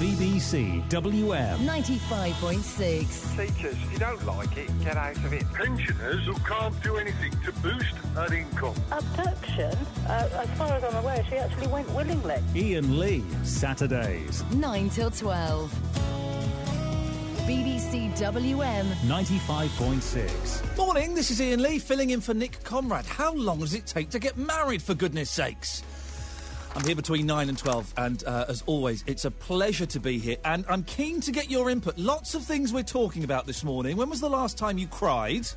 BBC WM. 95.6. Teachers, if you don't like it, get out of it. Pensioners who can't do anything to boost her income. Abduction? Uh, as far as I'm aware, she actually went willingly. Iain Lee, Saturdays. 9 till 12. BBC WM. 95.6. Morning, this is Iain Lee filling in for Nick Conrad. How long does it take to get married, for goodness sakes? I'm here between 9 and 12, and uh, as always, it's a pleasure to be here. And I'm keen to get your input. Lots of things we're talking about this morning. When was the last time you cried?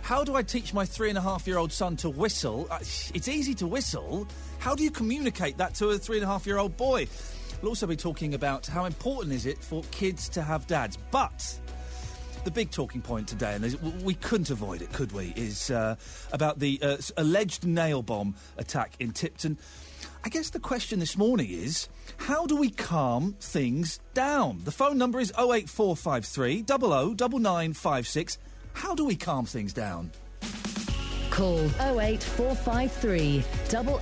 How do I teach my three and a half year old son to whistle? Uh, it's easy to whistle. How do you communicate that to a three and a half year old boy? We'll also be talking about how important is it for kids to have dads. But the big talking point today, and we couldn't avoid it, could we, is uh, about the uh, alleged nail bomb attack in Tipton. I guess the question this morning is how do we calm things down? The phone number is 08453 00 9956. How do we calm things down? Call 08453 00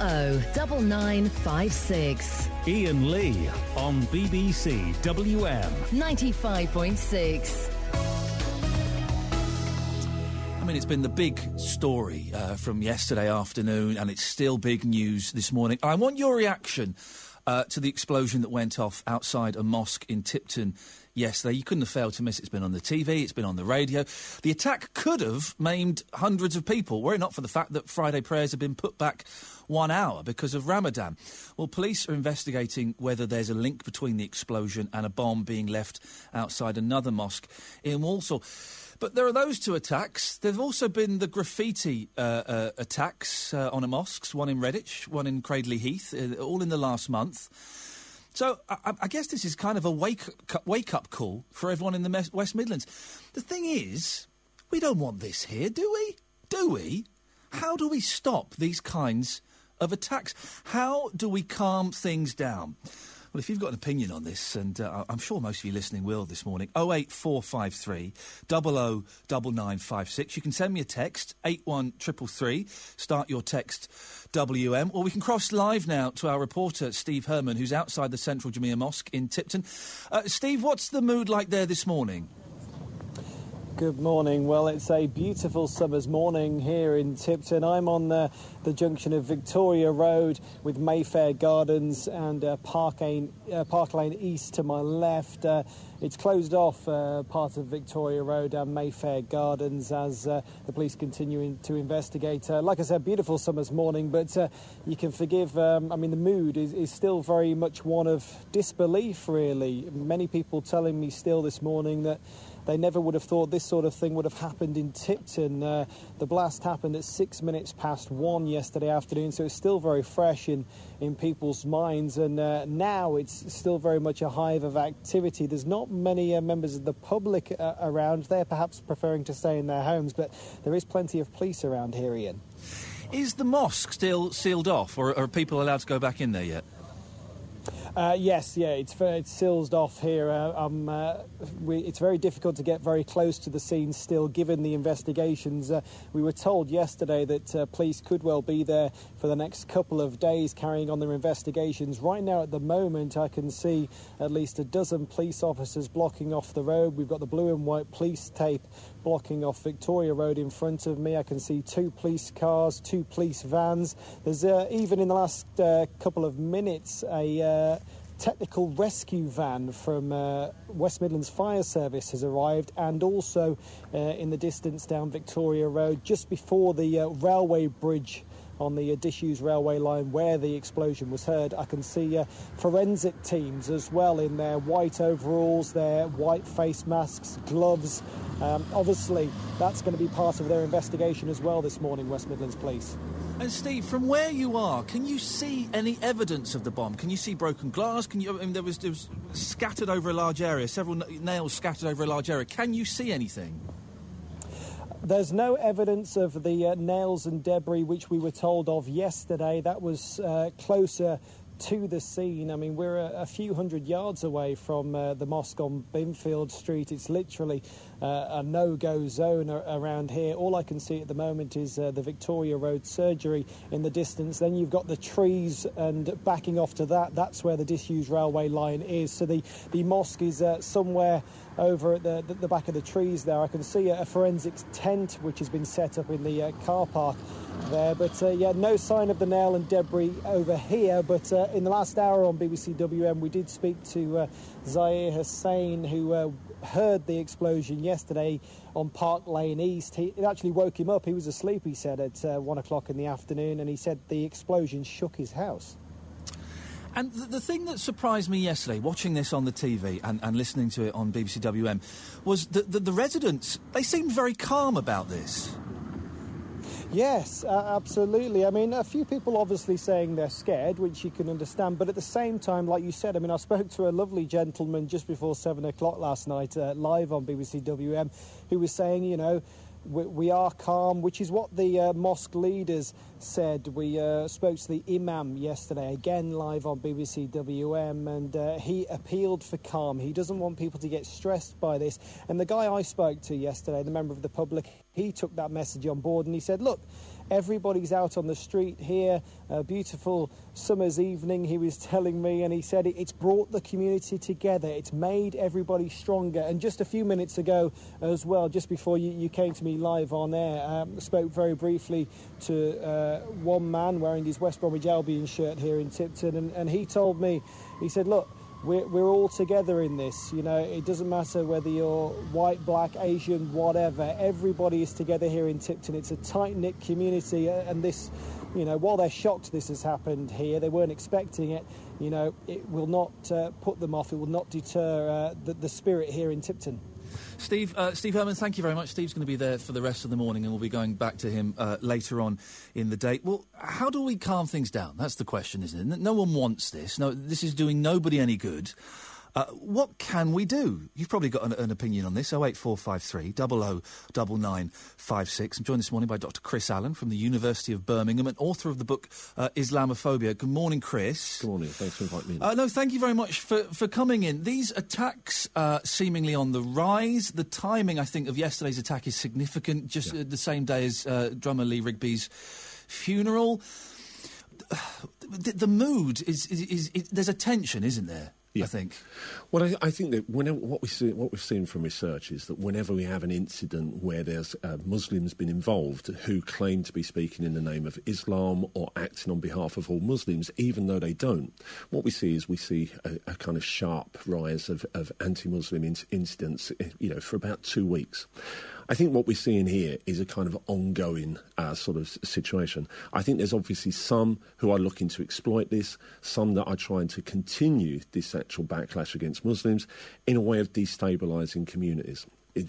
9956. Iain Lee on BBC WM. 95.6. I mean, it's been the big story uh, from yesterday afternoon, and it's still big news this morning. I want your reaction uh, to the explosion that went off outside a mosque in Tipton yesterday. You couldn't have failed to miss it. It's been on the TV, it's been on the radio. The attack could have maimed hundreds of people, were it not for the fact that Friday prayers have been put back one hour because of Ramadan. Well, police are investigating whether there's a link between the explosion and a bomb being left outside another mosque in Walsall. But there are those two attacks. There have also been the graffiti uh, uh, attacks uh, on a mosques, one in Redditch, one in Cradley Heath, uh, all in the last month. So I, I- guess this is kind of a wake wake up call for everyone in the West Midlands. The thing is, we don't want this here, do we? Do we? How do we stop these kinds of attacks? How do we calm things down? Well, if you've got an opinion on this, and uh, I'm sure most of you listening will this morning, 08453 00 9956. You can send me a text, 81333. Start your text WM. Or we can cross live now to our reporter, Steve Herman, who's outside the Central Jamia Mosque in Tipton. Uh, Steve, what's the mood like there this morning? Good morning. Well, it's a beautiful summer's morning here in Tipton. I'm on the, the junction of Victoria Road with Mayfair Gardens and uh, Park, Lane, uh, Park Lane East to my left. Uh, it's closed off uh, part of Victoria Road and Mayfair Gardens as uh, the police continue to investigate. Uh, like I said, beautiful summer's morning, but you can forgive. Um, I mean, the mood is, is still very much one of disbelief, really. Many people telling me still this morning that they never would have thought this sort of thing would have happened in Tipton. Uh, the blast happened at six minutes past one yesterday afternoon, so it's still very fresh in, in people's minds. And uh, now it's still very much a hive of activity. There's not many uh, members of the public uh, around. They're perhaps preferring to stay in their homes, but there is plenty of police around here, Iain. Is the mosque still sealed off, or are people allowed to go back in there yet? Uh, yes, yeah, it's it's sealed off here. Uh, um, uh, we, it's very difficult to get very close to the scene still, given the investigations. Uh, we were told yesterday that uh, police could well be there for the next couple of days, carrying on their investigations. Right now, at the moment, I can see at least a dozen police officers blocking off the road. We've got the blue and white police tape blocking off Victoria Road in front of me. I can see two police cars, two police vans. There's uh, even in the last uh, couple of minutes a uh, technical rescue van from uh, West Midlands Fire Service has arrived, and also uh, in the distance down Victoria Road, just before the uh, railway bridge on the Disused railway line where the explosion was heard. I can see uh, forensic teams as well in their white overalls, their white face masks, gloves. Um, obviously, that's going to be part of their investigation as well this morning, West Midlands Police. And Steve, from where you are, can you see any evidence of the bomb? Can you see broken glass? Can you? I mean, there was, there was scattered over a large area, several nails scattered over a large area. Can you see anything? There's no evidence of the uh, nails and debris which we were told of yesterday. That was uh, closer to the scene. I mean, we're a, a few hundred yards away from uh, the mosque on Binfield Street. It's literally a no-go zone around here. All I can see at the moment is uh, the Victoria Road surgery in the distance. Then you've got the trees, and backing off to that, that's where the disused railway line is. So the the mosque is uh, somewhere over at the, the, back of the trees there. I can see a, forensics tent which has been set up in the uh, car park there. But uh, yeah, no sign of the nail and debris over here. But uh, in the last hour on BBC WM, we did speak to uh, Zaire Hussein, who uh, heard the explosion yesterday on Park Lane East. He, it actually woke him up. He was asleep, he said, at uh, one o'clock in the afternoon, and he said the explosion shook his house. And the, the thing that surprised me yesterday, watching this on the TV and, and listening to it on BBC WM, was that the, the residents, they seemed very calm about this. Yes, uh, absolutely. I mean, a few people obviously saying they're scared, which you can understand. But at the same time, like you said, I mean, I spoke to a lovely gentleman just before seven o'clock last night, uh, live on BBC WM, who was saying, you know, we, we are calm, which is what the uh, mosque leaders said. We uh, spoke to the imam yesterday, again live on BBC WM, and uh, he appealed for calm. He doesn't want people to get stressed by this. And the guy I spoke to yesterday, the member of the public, he took that message on board and he said, look, Everybody's out on the street here. A beautiful summer's evening, he was telling me, and he said it's brought the community together. It's made everybody stronger. And just a few minutes ago, as well, just before you, you came to me live on air, um, spoke very briefly to uh, one man wearing his West Bromwich Albion shirt here in Tipton, and, and he told me, he said, look, we're, we're all together in this. You know, it doesn't matter whether you're white, black, Asian, whatever. Everybody is together here in Tipton. It's a tight knit community, uh, and this, you know, while they're shocked this has happened here, they weren't expecting it. You know, it will not uh, put them off. It will not deter uh, the, the spirit here in Tipton. Steve, uh, Steve Herman, thank you very much. Steve's going to be there for the rest of the morning, and we'll be going back to him uh, later on in the day. Well, how do we calm things down? That's the question, isn't it? No one wants this. No, this is doing nobody any good. Uh, what can we do? You've probably got an, an opinion on this. 08453 009956. I'm joined this morning by Dr. Chris Allen from the University of Birmingham and author of the book uh, Islamophobia. Good morning, Chris. Good morning. Thanks for inviting me. Uh, no, thank you very much for, for coming in. These attacks uh, seemingly on the rise. The timing, I think, of yesterday's attack is significant, just uh, the same day as uh, drummer Lee Rigby's funeral. The, the mood is, is, is, is. There's a tension, isn't there? I think. Well, I, I think that whenever, what, we see, what we've seen from research is that whenever we have an incident where there's uh, Muslims been involved who claim to be speaking in the name of Islam or acting on behalf of all Muslims, even though they don't, what we see is we see a, a kind of sharp rise of, of anti-Muslim in- incidents, eh, you know, for about two weeks. I think what we're seeing here is a kind of ongoing uh, sort of situation. I think there's obviously some who are looking to exploit this, some that are trying to continue this actual backlash against Muslims in a way of destabilising communities.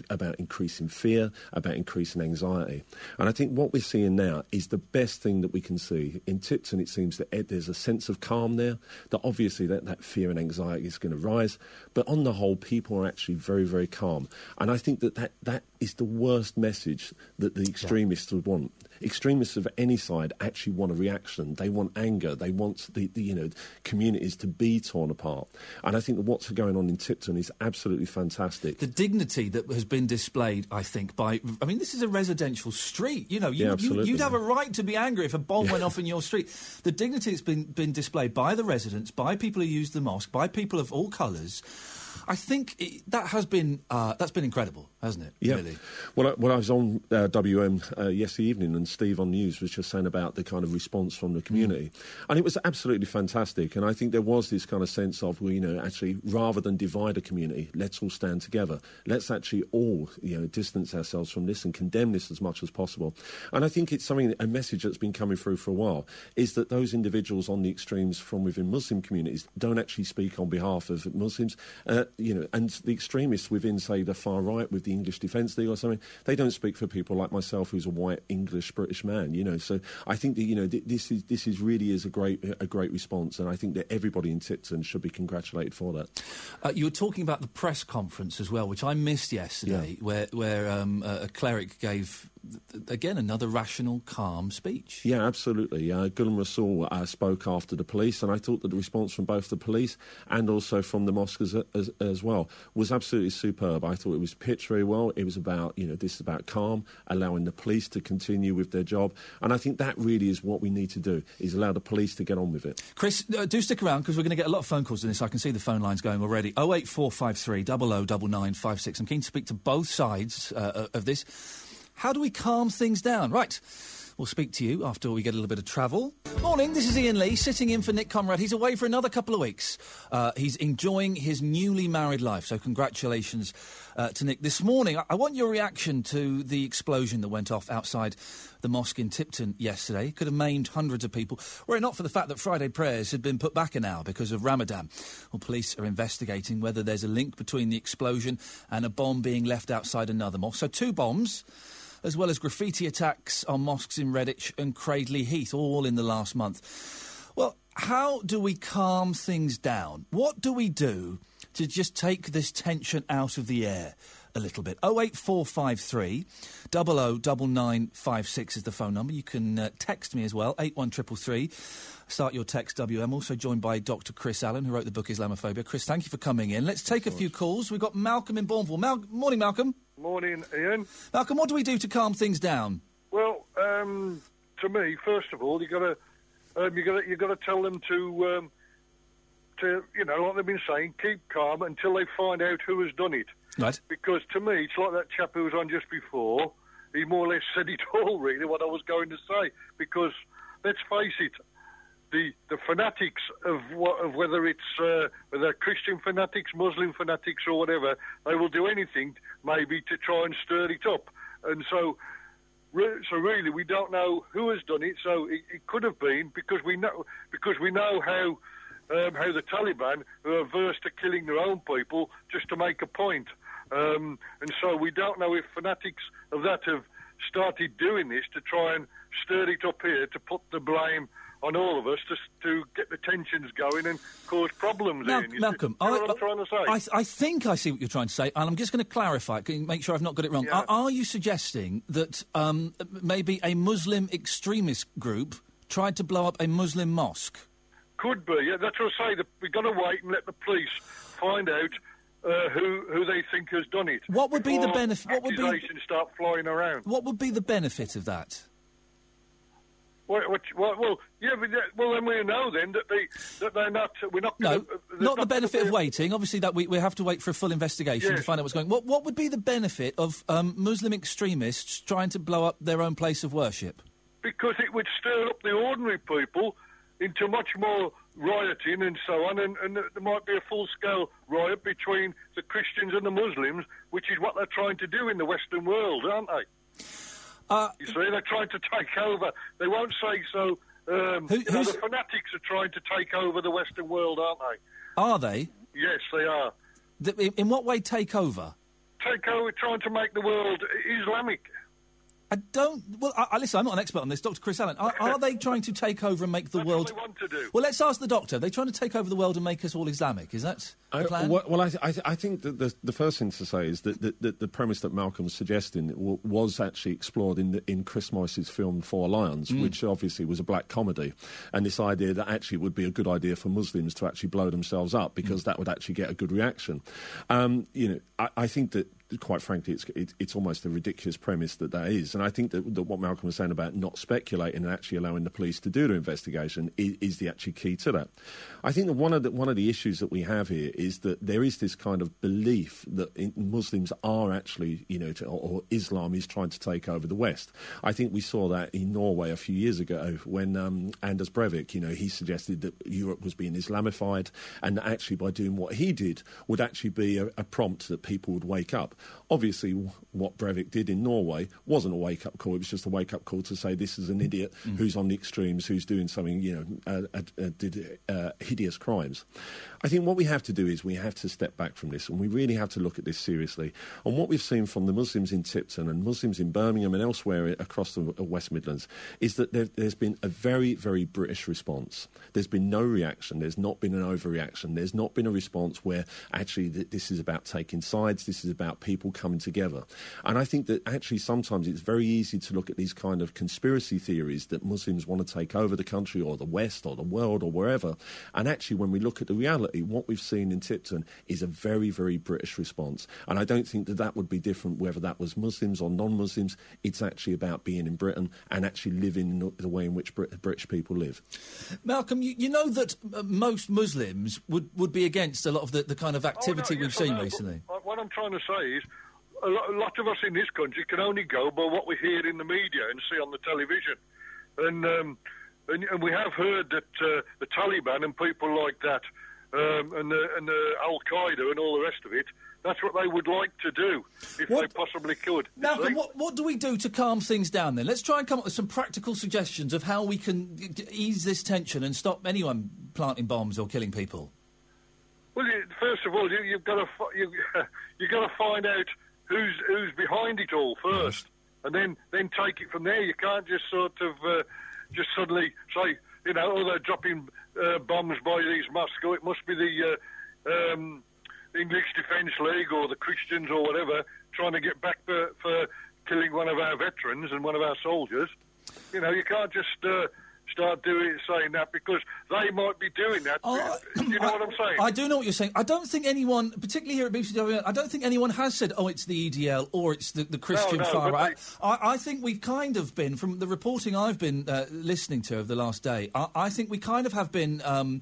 About increasing fear, about increasing anxiety. And I think what we're seeing now is the best thing that we can see. In Tipton, it seems that there's a sense of calm there, that obviously that, that fear and anxiety is going to rise. But on the whole, people are actually very, very calm. And I think that that, that is the worst message that the extremists would want. Extremists of any side actually want a reaction. They want anger. They want the, the you know communities to be torn apart. And I think that what's going on in Tipton is absolutely fantastic. The dignity that has been displayed, I think, by. I mean, this is a residential street. You know, you, yeah, you, you'd have a right to be angry if a bomb went off in your street. The dignity that's been, been displayed by the residents, by people who use the mosque, by people of all colours. I think it, that has been uh, that's been incredible, hasn't it? Yeah. Really. Well, I, well, I was on uh, WM uh, yesterday evening, and Steve on News was just saying about the kind of response from the community, and it was absolutely fantastic. And I think there was this kind of sense of, well, you know, actually, rather than divide a community, let's all stand together. Let's actually all, you know, distance ourselves from this and condemn this as much as possible. And I think it's something, a message that's been coming through for a while, is that those individuals on the extremes from within Muslim communities don't actually speak on behalf of Muslims. Uh, you know, and the extremists within, say, the far right with the English Defence League or something, they don't speak for people like myself, who's a white English British man. You know, so I think that you know th- this is this is really is a great a great response, and I think that everybody in Tipton should be congratulated for that. Uh, you were talking about the press conference as well, which I missed yesterday, where where um, a, cleric gave again, another rational, calm speech. Yeah, absolutely. Uh, Ghulam Rasul uh, spoke after the police, and I thought that the response from both the police and also from the mosque as, as, as well was absolutely superb. I thought it was pitched very well. It was about, you know, this is about calm, allowing the police to continue with their job, and I think that really is what we need to do: is allow the police to get on with it. Chris, uh, do stick around because we're going to get a lot of phone calls in this. I can see the phone lines going already. 08453 009956. I'm keen to speak to both sides uh, of this. How do we calm things down? Right. We'll speak to you after we get a little bit of travel. Morning, this is Iain Lee sitting in for Nick Conrad. He's away for another couple of weeks. Uh, he's enjoying his newly married life, so congratulations uh, to Nick. This morning, I-, I want your reaction to the explosion that went off outside the mosque in Tipton yesterday. Could have maimed hundreds of people, were it not for the fact that Friday prayers had been put back an hour because of Ramadan. Well, police are investigating whether there's a link between the explosion and a bomb being left outside another mosque. So, two bombs as well as graffiti attacks on mosques in Redditch and Cradley Heath, all in the last month. Well, how do we calm things down? What do we do to just take this tension out of the air? A little bit. 08453 009956 is the phone number. You can uh, text me as well, 81333. Start your text WM. Also joined by Dr. Chris Allen, who wrote the book Islamophobia. Chris, thank you for coming in. Let's take a few calls. We've got Malcolm in Bournville. Mal- morning, Malcolm. Morning, Iain. Malcolm, what do we do to calm things down? Well, um, to me, first of all, you got to um, you got to you got to tell them to um, to you know like they've been saying, keep calm until they find out who has done it. Right. Because to me, it's like that chap who was on just before. He more or less said it all, really, what I was going to say. Because let's face it, the the fanatics of what, of whether it's uh, whether Christian fanatics, Muslim fanatics, or whatever, they will do anything maybe to try and stir it up. And so, re- so really, we don't know who has done it. So it, it could have been because we know because we know how. Um, how the Taliban are averse to killing their own people just to make a point. Um, and so we don't know if fanatics of that have started doing this to try and stir it up here to put the blame on all of us to, to get the tensions going and cause problems. Mal- Iain. Malcolm, I, I'm trying to say? I, I think I see what you're trying to say, and I'm just going to clarify, it, can you make sure I've not got it wrong. Yeah. Are, are you suggesting that um, maybe a Muslim extremist group tried to blow up a Muslim mosque? Could be. Yeah, that's what I say. We've got to wait and let the police find out uh, who who they think has done it. What would be the before benef- what would be- start flying around? What would be the benefit of that? What, what, what, well, yeah, but well, then we know then that they that they're not. We're not. No, gonna, uh, not the benefit of waiting. Obviously, that we, we have to wait for a full investigation to find out what's going. What what would be the benefit of um, Muslim extremists trying to blow up their own place of worship? because it would stir up the ordinary people into much more rioting and so on, and, and there might be a full-scale riot between the Christians and the Muslims, which is what they're trying to do in the Western world, aren't they? Uh, You see, they're trying to take over. They won't say so. Um, Who- you know, the fanatics are trying to take over the Western world, aren't they? are they? Yes, they are. Th- in- In what way take over? Take over, trying to make the world Islamic. I don't. Well, I, I, listen, I'm not an expert on this. Dr. Chris Allen, are, are they trying to take over and make the That's world? what they want to do. Well, let's ask the doctor. Are they trying to take over the world and make us all Islamic? Is that the I, plan? well, well, I, I, I think that the, the first thing to say is that the, the, the premise that Malcolm's suggesting w- was actually explored in, the, in Chris Morris's film Four Lions, which obviously was a black comedy. And this idea that actually it would be a good idea for Muslims to actually blow themselves up because that would actually get a good reaction. Um, you know, I, I think that quite frankly, it's, it, it's almost a ridiculous premise that that is. And I think that, that what Malcolm was saying about not speculating and actually allowing the police to do the investigation is, is the actually key to that. I think that one of the one of the issues that we have here is that there is this kind of belief that Muslims are actually, you know, to, or, Islam is trying to take over the West. I think we saw that in Norway a few years ago when um, Anders Breivik, you know, he suggested that Europe was being Islamified, and that actually by doing what he did would actually be a, a prompt that people would wake up. Obviously, what Breivik did in Norway wasn't a wake up call; it was just a wake up call to say this is an idiot who's on the extremes, who's doing something, you know, uh, uh, uh, did uh, hideous crimes. I think what we have to do is we have to step back from this, and we really have to look at this seriously. And what we've seen from the Muslims in Tipton and Muslims in Birmingham and elsewhere across the uh, West Midlands is that there, there's been a very, very British response. There's been no reaction. There's not been an overreaction. There's not been a response where actually th- this is about taking sides. This is about people coming together. And I think that actually sometimes it's very easy to look at these kind of conspiracy theories that Muslims want to take over the country or the West or the world or wherever. And actually, when we look at the reality, what we've seen in Tipton is a very, very British response. And I don't think that that would be different whether that was Muslims or non Muslims. It's actually about being in Britain and actually living in the- the way in which Brit- British people live. Malcolm, you, you know that uh, most Muslims would, would be against a lot of the, the kind of activity Oh, no, we've yes, seen know, recently. What what I'm trying to say is, a lot, a lot of us in this country can only go by what we hear in the media and see on the television, and um, and, and we have heard that uh, the Taliban and people like that, um, and the, and the Al Qaeda and all the rest of it. That's what they would like to do if they possibly could. Now, what, what do we do to calm things down then? Let's try and come up with some practical suggestions of how we can ease this tension and stop anyone planting bombs or killing people. Well, you, first of all, you, you've got to you, you've got to find out who's who's behind it all first, and then then take it from there. You can't just sort of uh, just suddenly say, you know, oh, they're dropping uh, bombs by these mosques. Oh, It must be the uh, um, English Defence League or the Christians or whatever trying to get back for, for killing one of our veterans and one of our soldiers. You know, you can't just. Start doing saying that because they might be doing that. do you know what I'm saying? Oh, I do know what you're saying. I don't think anyone, particularly here at BBC I don't think anyone has said, oh, it's the EDL or it's the, the Christian no, far but right. I, I think we've kind of been, from the reporting I've been uh, listening to over the last day, I, I think we kind of have been um,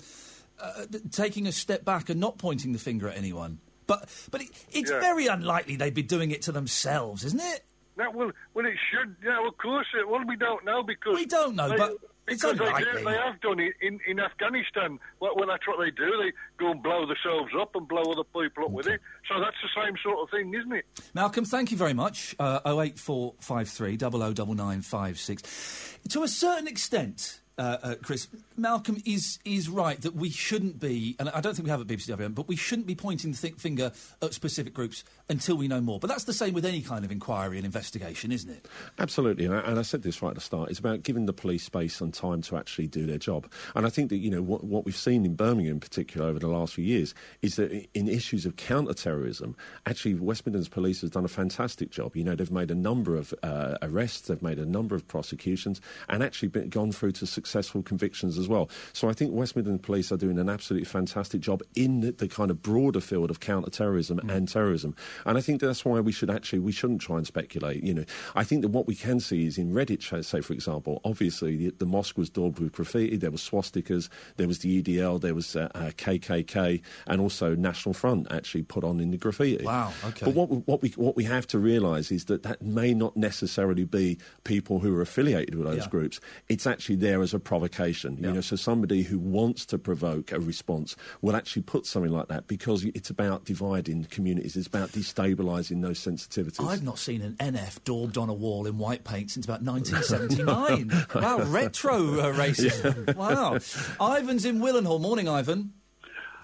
uh, taking a step back and not pointing the finger at anyone. But, but it, it's Yeah. very unlikely they'd be doing it to themselves, isn't it? No, well, well, it should. Yeah, of course. It, well, we don't know because We don't know, they- but because they, do, they have done it in, in Afghanistan. Well, well, that's what they do. They go and blow themselves up and blow other people up with it. So that's the same sort of thing, isn't it? Malcolm, thank you very much. Uh, 08453 009956. To a certain extent, uh, uh, Chris, Malcolm is is right that we shouldn't be, and I don't think we have at BBC WM, but we shouldn't be pointing the th- finger at specific groups until we know more. But that's the same with any kind of inquiry and investigation, isn't it? Absolutely, and I, and I said this right at the start. It's about giving the police space and time to actually do their job. And I think that you know what, what we've seen in Birmingham, in particular, over the last few years, is that in issues of counter-terrorism, actually West Midlands Police has done a fantastic job. You know, they've made a number of uh, arrests, they've made a number of prosecutions, and actually been, gone through to successful convictions as well. So I think West Midlands Police are doing an absolutely fantastic job in the, the kind of broader field of counter-terrorism and terrorism. And I think that's why we should actually we shouldn't try and speculate. You know, I think that what we can see is in Redditch, say for example, obviously the, the mosque was daubed with graffiti. There was swastikas, there was the EDL, there was uh, uh, KKK, and also National Front actually put on in the graffiti. Wow, okay. But what we, what we what we have to realise is that that may not necessarily be people who are affiliated with those Yeah. groups. It's actually there as a provocation. You know, so somebody who wants to provoke a response will actually put something like that because it's about dividing communities. It's about destabilising those sensitivities. I've not seen an NF daubed on a wall in white paint since about 1979. wow, retro uh, racism. Wow. Ivan's in Willenhall. Morning, Ivan.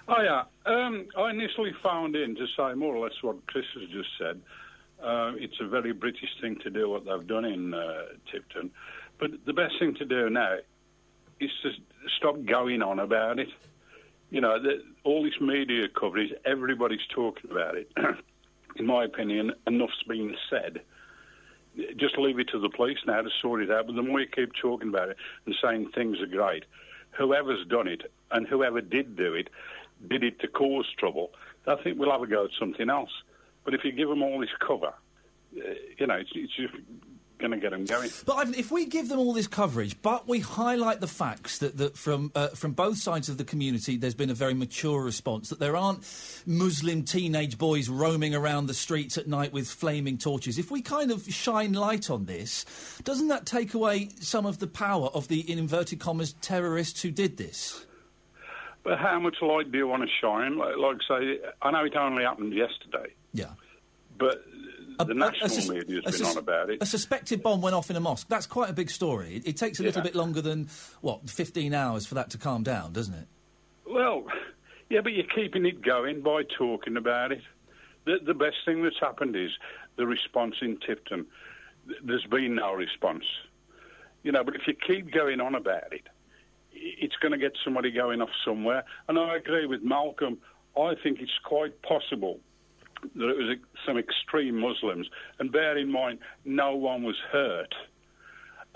Oh yeah. Um, I initially found in to say more or less what Chris has just said. Uh, it's a very British thing to do what they've done in uh, Tipton, but the best thing to do now is to stop going on about it. You know, the, all this media coverage, everybody's talking about it. in my opinion, enough's been said. Just leave it to the police now to sort it out. But the more you keep talking about it and saying things are great, whoever's done it and whoever did do it did it to cause trouble. I think we'll have a go at something else. But if you give them all this cover, uh, you know, it's, it's just going to get them going. But Ivan, if we give them all this coverage, but we highlight the facts that, that from uh, from both sides of the community, there's been a very mature response. That there aren't Muslim teenage boys roaming around the streets at night with flaming torches. If we kind of shine light on this, doesn't that take away some of the power of the in inverted commas terrorists who did this? But how much light do you want to shine? Like, like say, I know it only happened yesterday, Yeah. but the national sus- media's a been on about it. A suspected bomb went off in a mosque. That's quite a big story. It, it takes a little bit longer than what 15 hours for that to calm down, doesn't it? Well, yeah, but you're keeping it going by talking about it. The, the best thing that's happened is the response in Tipton. There's been no response. You know, but if you keep going on about it, it's going to get somebody going off somewhere. And I agree with Malcolm. I think it's quite possible that it was some extreme Muslims. And bear in mind, no one was hurt.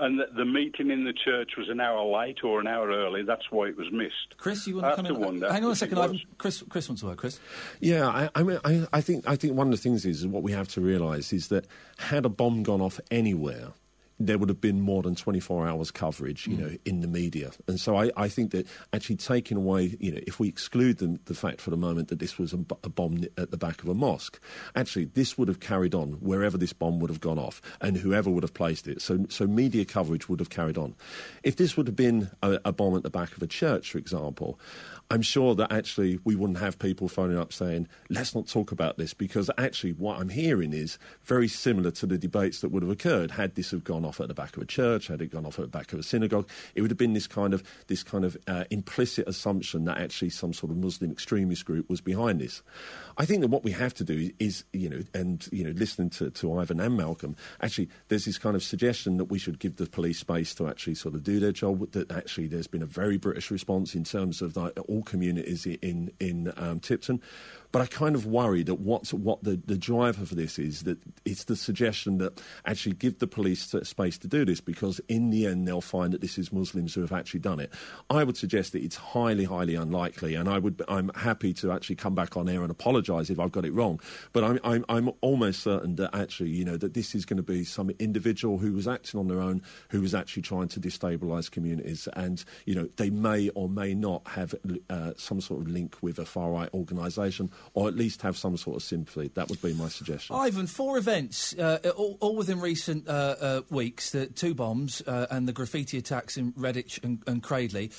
And that the meeting in the church was an hour late or an hour early. That's why it was missed. Chris, you want I to have come in? wonder Hang on a second. Ivan. Chris, Chris wants to work. Chris, Yeah, I, I mean, I, I think I think one of the things is what we have to realise is that had a bomb gone off anywhere, there would have been more than 24 hours coverage, you hmm. know, in the media. And so I, I think that actually taking away, you know, if we exclude the, the fact for the moment that this was a bomb at the back of a mosque, actually this would have carried on wherever this bomb would have gone off and whoever would have placed it. So, so media coverage would have carried on. If this would have been a, a bomb at the back of a church, for example, I'm sure that actually we wouldn't have people phoning up saying, let's not talk about this, because actually what I'm hearing is very similar to the debates that would have occurred had this have gone off at the back of a church, had it gone off at the back of a synagogue. It would have been this kind of, this kind of uh, implicit assumption that actually some sort of Muslim extremist group was behind this. I think that what we have to do is, you know, and, you know, listening to, to Ivan and Malcolm, actually there's this kind of suggestion that we should give the police space to actually sort of do their job, that actually there's been a very British response in terms of all communities in, in um, Tipton. But I kind of worry that what's, what the, the driver for this is that it's the suggestion that actually give the police space to do this because in the end they'll find that this is Muslims who have actually done it. I would suggest that it's highly, highly unlikely, and I would, I'm happy to actually come back on air and apologise if I've got it wrong. But I'm, I'm, I'm almost certain that actually, you know, that this is going to be some individual who was acting on their own, who was actually trying to destabilise communities, and you know, they may or may not have uh, some sort of link with a far right organisation, or at least have some sort of sympathy. That would be my suggestion. Ivan, four events, uh, all, all within recent uh, uh, weeks, the two bombs uh, and the graffiti attacks in Redditch and, and Cradley.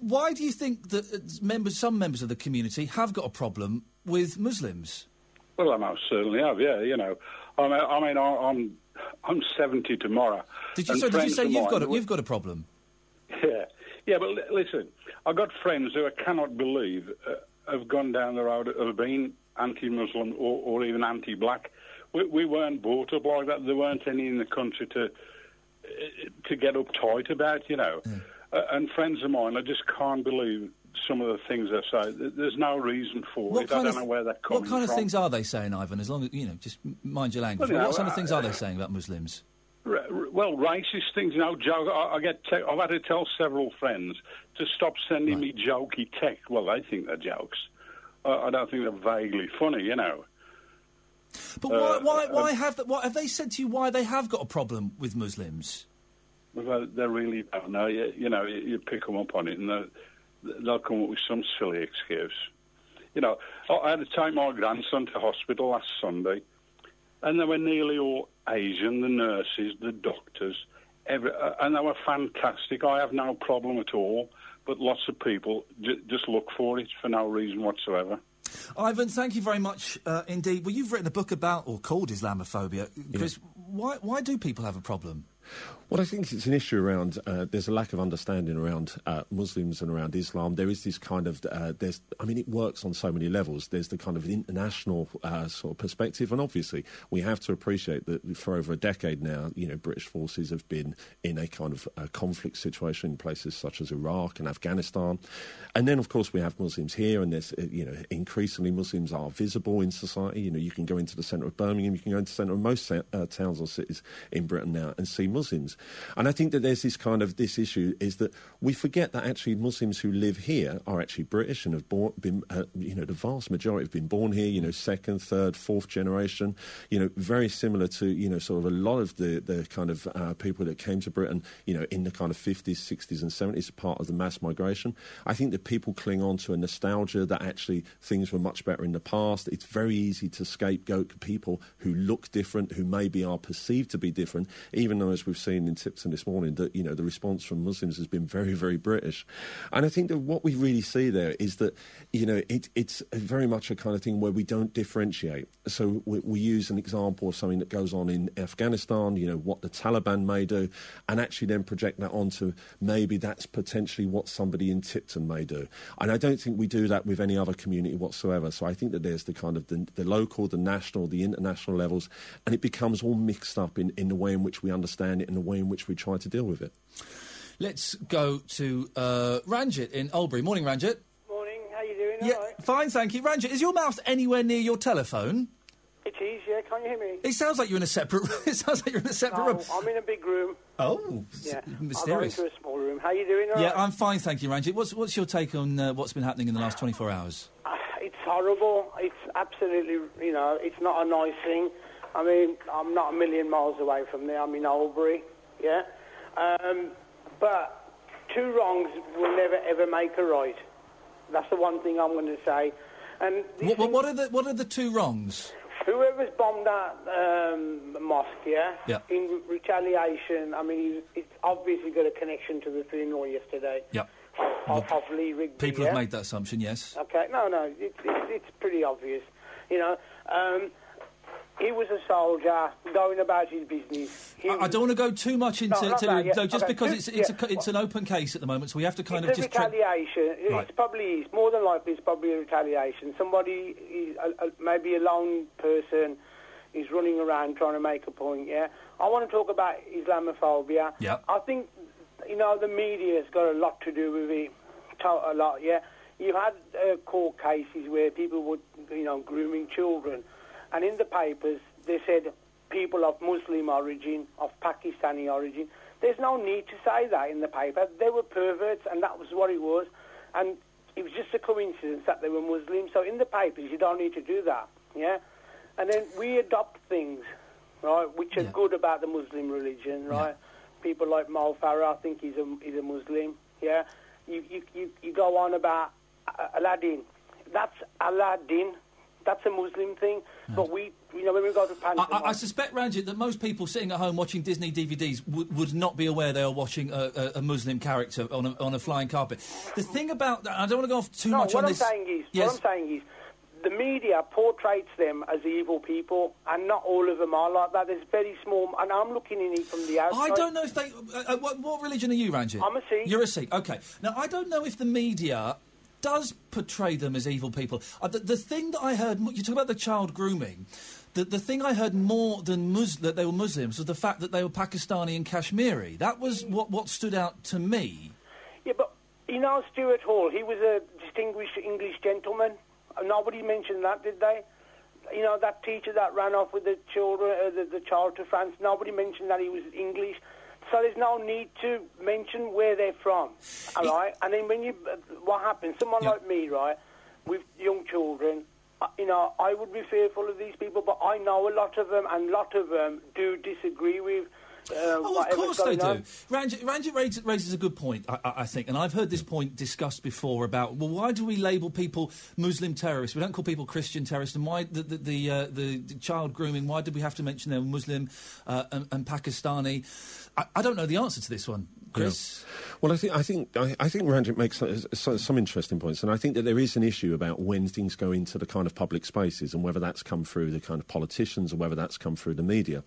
Why do you think that uh, members, some members of the community have got a problem with Muslims? Well, I most certainly have. Yeah, you know, I mean, I mean, I- I'm I'm 70 tomorrow. Did you, so did you say you've got, a, you've got a problem? Yeah, yeah, but li- listen, I've got friends who I cannot believe uh, have gone down the road of being anti-Muslim or, or even anti-black. We, we weren't brought up like that. There weren't any in the country to to get uptight about, you know. Uh, and friends of mine, I just can't believe some of the things they say. There's no reason for it. I don't know where that comes what kind from. of things are they saying, Ivan? As long as you know, just mind your language. Well, you what know, kind of uh, things are they saying about Muslims? Well, racist things, you know. Joke. I, I get. Te- I've had to tell several friends to stop sending me jokey text. Well, they think they're jokes. Uh, I don't think they're vaguely funny, you know. But Uh, why, why, uh, why have the, what, have they said to you? Why they have got a problem with Muslims? Well, they really don't know. You, you know, you, you pick them up on it, and they'll, they'll come up with some silly excuse. You know, I I had to take my grandson to hospital last Sunday, and they were nearly all Asian. The nurses, the doctors, every, uh, and they were fantastic. I have no problem at all. But lots of people j- just look for it for no reason whatsoever. Ivan, thank you very much uh, indeed. Well, you've written a book about or called Islamophobia. Chris, why, why do people have a problem? Well, I think it's an issue around. Uh, there's a lack of understanding around uh, Muslims and around Islam. There is this kind of. Uh, there's. I mean, it works on so many levels. There's the kind of international uh, sort of perspective, and obviously we have to appreciate that for over a decade now, you know, British forces have been in a kind of uh, conflict situation in places such as Iraq and Afghanistan, and then of course we have Muslims here, and there's uh, you know increasingly Muslims are visible in society. You know, you can go into the centre of Birmingham, you can go into the centre of most towns or cities in Britain now and see Muslims. And I think that there's this kind of this issue is that we forget that actually Muslims who live here are actually British and have born, been, uh, you know, the vast majority have been born here. You know, second, third, fourth generation. You know, very similar to you know sort of a lot of the the kind of uh, people that came to Britain. You know, in the kind of 50s, 60s, and 70s, part of the mass migration. I think that people cling on to a nostalgia that actually things were much better in the past. It's very easy to scapegoat people who look different, who maybe are perceived to be different, even though, as we've seen in Tipton this morning, that you know the response from Muslims has been very, very British. And I think that what we really see there is that you know it, it's very much a kind of thing where we don't differentiate. So we, we use an example of something that goes on in Afghanistan, you know, what the Taliban may do, and actually then project that onto maybe that's potentially what somebody in Tipton may do. And I don't think we do that with any other community whatsoever. So I think that there's the kind of the, the local, the national, the international levels, and it becomes all mixed up in, in the way in which we understand it and the way in which we try to deal with it. Let's go to uh, Ranjit in Oldbury. Morning, Ranjit. Morning, how you doing? Yeah, All right. fine, thank you. Ranjit, is your mouth anywhere near your telephone? It is, yeah. Can you hear me? It sounds like you're in a separate. room. It sounds like you're in a separate No, room. I'm in a big room. Oh, Yeah. Mysterious. I go mysterious. into a small room. How you doing? all Yeah, right? I'm fine, thank you, Ranjit. What's what's your take on uh, what's been happening in the last 24 hours? Ah, It's horrible. It's absolutely, you know, it's not a nice thing. I mean, I'm not a million miles away from there. I'm in Oldbury, yeah. Um, but two wrongs will never ever make a right. That's the one thing I'm going to say. And What, what, thing- what are the what are the two wrongs? Whoever's bombed that um, mosque, yeah, Yeah. in retaliation, I mean, it's obviously got a connection to the funeral yesterday Yeah. of, of Lee Rigby. People yeah? have made that assumption. Yes. Okay, no, no, it's it's, it's pretty obvious. You know, um, he was a soldier going about his business. I, I don't want to go too much into No, to, that yet. no, just Okay, because it's it's, yeah. a, it's an open case at the moment, so we have to kind it's of just. retaliation. Right. It's probably is more than likely it's probably a retaliation. Somebody, is, maybe a lone person, is running around trying to make a point. Yeah, I want to talk about Islamophobia. Yeah. I think you know the media's got a lot to do with it. A lot, yeah. You had uh, court cases where people were, you know, grooming children, and in the papers they said people of Muslim origin, of Pakistani origin. There's no need to say that in the paper. They were perverts, and that was what it was. And it was just a coincidence that they were Muslim. So in the papers, you don't need to do that. Yeah. And then we adopt things, right, which are good about the Muslim religion, right? People like Mo Farah, I think he's a he's a Muslim. Yeah. You you you, you go on about Aladdin. That's Aladdin. That's a Muslim thing. But we, you know, when we go to I, pantomime. I, I suspect, Ranjit, that most people sitting at home watching Disney DVDs would, would not be aware they are watching a, a, a Muslim character on a, on a flying carpet. The thing about I don't want to go off too no, much what on I'm this. saying is, yes, what I'm saying is, the media portrays them as evil people, and not all of them are like that. There's very small, and I'm looking in it from the outside. I don't know if they. Uh, uh, what, what religion are you, Ranjit? I'm a Sikh. You're a Sikh. Okay. Now I don't know if the media does portray them as evil people. Uh, the, the thing that I heard, you talk about the child grooming. The, the thing I heard more than Mus- that they were Muslims was the fact that they were Pakistani and Kashmiri. That was what, what stood out to me. Yeah, but you know Stuart Hall, he was a distinguished English gentleman. Uh, Nobody mentioned that, did they? You know that teacher that ran off with the children, uh, the, the child to France. Nobody mentioned that he was English. So there's no need to mention where they're from, all right? And then when you, uh, what happens? Someone like me, right, with young children, uh, you know, I would be fearful of these people, but I know a lot of them, and a lot of them do disagree with. Uh, Oh, of course they going do. on. Ranjit, Ranjit raises, raises a good point, I, I I think, and I've heard this point discussed before about well, why do we label people Muslim terrorists? We don't call people Christian terrorists, and why the the, the, uh, the, the child grooming? Why did we have to mention they're Muslim uh, and, and Pakistani? I, I don't know the answer to this one, Chris. Well, I think I think I, I think Ranjit makes some, some, interesting points, and I think that there is an issue about when things go into the kind of public spaces and whether that's come through the kind of politicians or whether that's come through the media.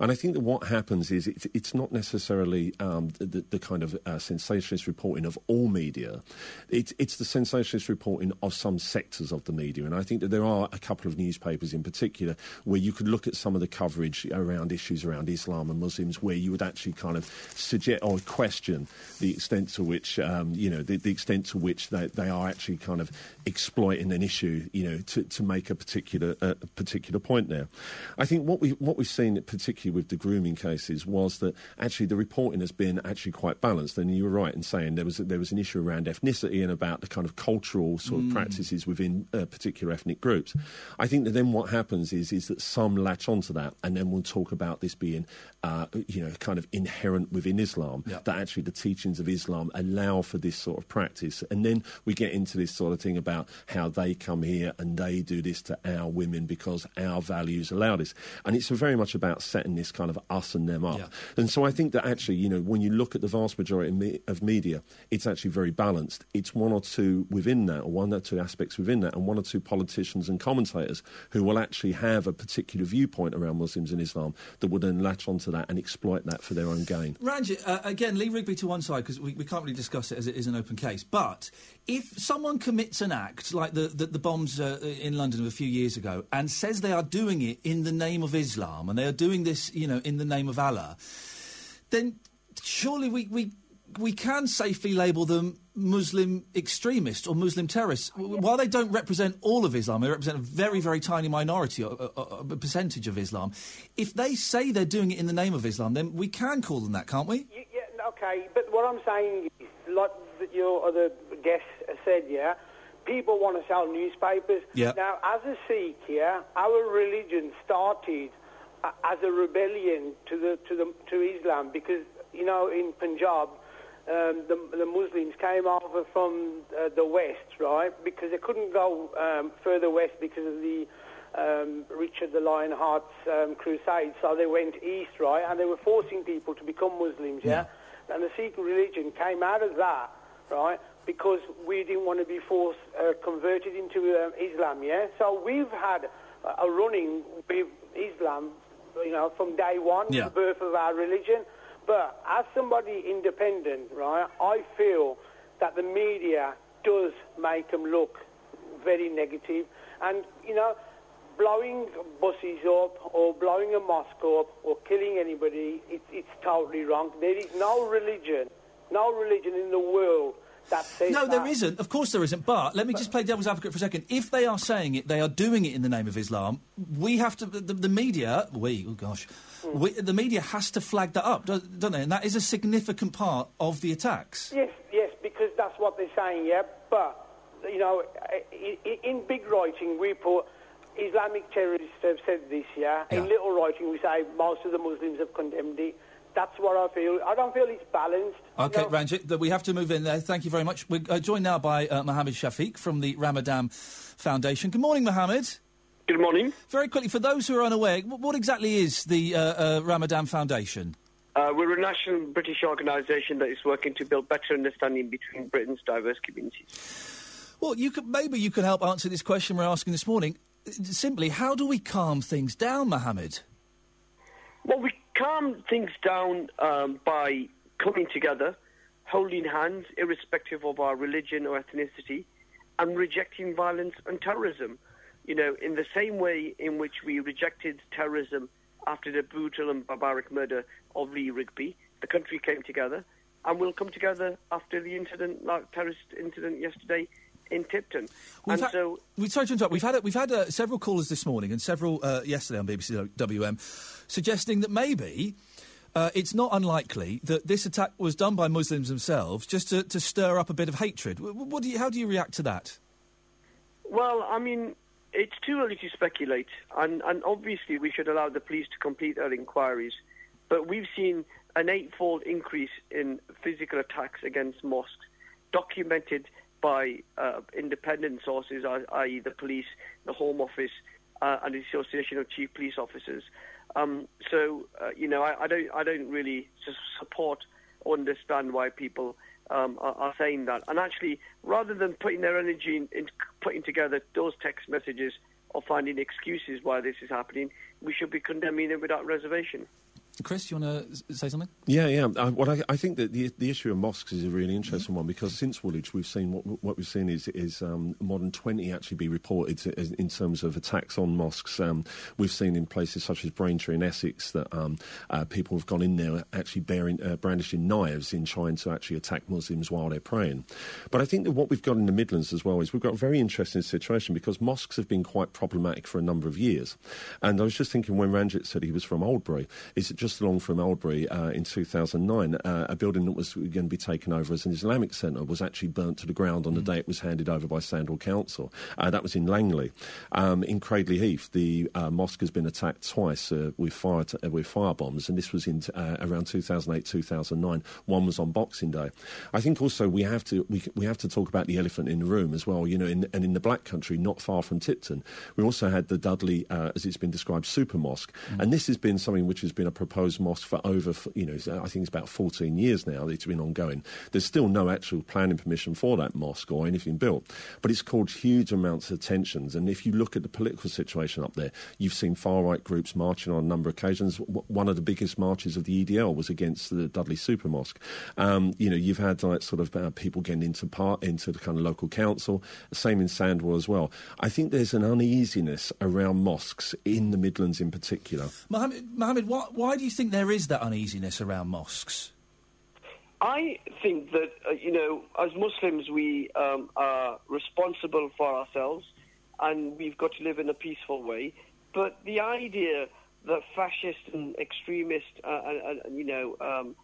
And I think that what happens is it's, it's not necessarily um, the, the kind of uh, sensationalist reporting of all media. It's, it's the sensationalist reporting of some sectors of the media, and I think that there are a couple of newspapers in particular where you could look at some of the coverage around issues around Islam and Muslims, where you would actually kind of suggest or question the extent to which um, you know the, the extent to which they, they are actually kind of exploiting an issue, you know, to, to make a particular uh, a particular point there. I think what we what we've seen, particularly with the grooming cases, was that actually the reporting has been actually quite balanced. And you were right in saying there was there was an issue around ethnicity and about the kind of cultural sort of Mm. practices within uh, particular ethnic groups. I think that then what happens is is that some latch onto that, and then we'll talk about this being, uh, you know, kind of inherent within Islam. That actually the teachings of Islam allow for this sort of practice, and then we get into this sort of thing about how they come here and they do this to our women because our values allow this, and it's very much about setting this kind of us and them up. And so I think that actually, you know, when you look at the vast majority of, me- of media, it's actually very balanced. It's one or two within that, or one or two aspects within that, and one or two politicians and commentators who will actually have a particular viewpoint around Muslims and Islam that will then latch onto that and exploit that for their own gain. Ranjit, uh, again, Lee Rigby to one side because we, we can't really discuss it as it is an open case. But if someone commits an act like the, the, the bombs uh, in London of a few years ago and says they are doing it in the name of Islam and they are doing this, you know, in the name of Allah, then surely we, we we can safely label them Muslim extremists or Muslim terrorists. While they don't represent all of Islam, they represent a very, very tiny minority, a, a, a percentage of Islam. If they say they're doing it in the name of Islam, then we can call them that, can't we? Yeah, okay, but what I'm saying is, like your other guest said, yeah, people want to sell newspapers. Yeah. Now, as a Sikh, yeah, our religion started uh, as a rebellion to the to the to Islam because you know in Punjab. Um, the, the Muslims came over from uh, the west, right? Because they couldn't go um, further west because of the um, Richard the Lionheart's um, crusade. So they went east, right? And they were forcing people to become Muslims, yeah? And the Sikh religion came out of that, right? Because we didn't want to be forced, uh, converted into um, Islam, yeah? So we've had a running with Islam, you know, from day one, Yeah. the birth of our religion. But as somebody independent, right, I feel that the media does make them look very negative. And, you know, blowing buses up or blowing a mosque up or killing anybody, it, it's totally wrong. There is no religion, no religion in the world that says No, there isn't. Of course there isn't. But let me just play devil's advocate for a second. If they are saying it, they are doing it in the name of Islam. We have to. The, the media, we, oh gosh, Hmm. we, the media has to flag that up, do- don't they? And that is a significant part of the attacks. Yes, yes, because that's what they're saying, yeah. But, you know, in big writing, we put Islamic terrorists have said this, yeah. In little writing, we say most of the Muslims have condemned it. That's what I feel. I don't feel it's balanced. Okay, Ranjit, we have to move in there. Thank you very much. We're uh, joined now by uh, Mohammed Shafiq from the Ramadan Foundation. Good morning, Mohammed. Good morning. Very quickly, for those who are unaware, what exactly is the uh, uh, Ramadan Foundation? Uh, we're a national British organisation that is working to build better understanding between Britain's diverse communities. Well, you could, maybe you could help answer this question we're asking this morning. Simply, how do we calm things down, Mohammed? Well, we calm things down um, by coming together, holding hands, irrespective of our religion or ethnicity, and rejecting violence and terrorism. You know, in the same way in which we rejected terrorism after the brutal and barbaric murder of Lee Rigby, the country came together, and we'll come together after the incident, like terrorist incident yesterday in Tipton. We've and had- so we sorry to interrupt. We've had we've had uh, several callers this morning and several uh, yesterday on BBC WM, suggesting that maybe uh, it's not unlikely that this attack was done by Muslims themselves just to, to stir up a bit of hatred. What do you, how do you react to that? Well, I mean, it's too early to speculate, and, and obviously we should allow the police to complete their inquiries. But we've seen an eightfold increase in physical attacks against mosques, documented by uh, independent sources, i.e., the police, the Home Office, uh, and the Association of Chief Police Officers. Um, so, uh, you know, I, I don't, I don't really support or understand why people um, are, are saying that. And actually, rather than putting their energy in, in putting together those text messages or finding excuses why this is happening, we should be condemning it without reservation. Chris, you want to say something? Yeah, yeah. I, what I, I think that the the issue of mosques is a really interesting one because since Woolwich, we've seen what what we've seen is is um, more than twenty actually be reported to, in terms of attacks on mosques. Um, we've seen in places such as Braintree in Essex that um, uh, people have gone in there actually bearing uh, brandishing knives in trying to actually attack Muslims while they're praying. But I think that what we've got in the Midlands as well is we've got a very interesting situation because mosques have been quite problematic for a number of years. And I was just thinking when Ranjit said he was from Oldbury, is it just along from Oldbury uh, in 2009, uh, a building that was going to be taken over as an Islamic centre was actually burnt to the ground on the day it was handed over by Sandwell Council. Uh, that was in Langley. Um, in Cradley Heath, the uh, mosque has been attacked twice uh, with fire t- uh, with fire bombs, and this was in uh, around 2008, 2009. One was on Boxing Day. I think also we have to we, we have to talk about the elephant in the room as well. You know, in, and in the Black Country, not far from Tipton, we also had the Dudley, uh, as it's been described, super mosque, and this has been something which has been a proposed mosque for over, you know, I think it's about 14 years now. It's been ongoing. There's still no actual planning permission for that mosque or anything built, but it's caused huge amounts of tensions. And if you look at the political situation up there, you've seen far right groups marching on a number of occasions. One of the biggest marches of the EDL was against the Dudley Super Mosque. Um, you know, you've had like sort of uh, people getting into part into the kind of local council. Same in Sandwell as well. I think there's an uneasiness around mosques in the Midlands in particular. Mohammed, Mohammed why, why do you think there is that uneasiness around mosques? I think that, uh, you know, as Muslims, we um, are responsible for ourselves and we've got to live in a peaceful way. But the idea that fascist and extremist, uh, and, and, you know, um,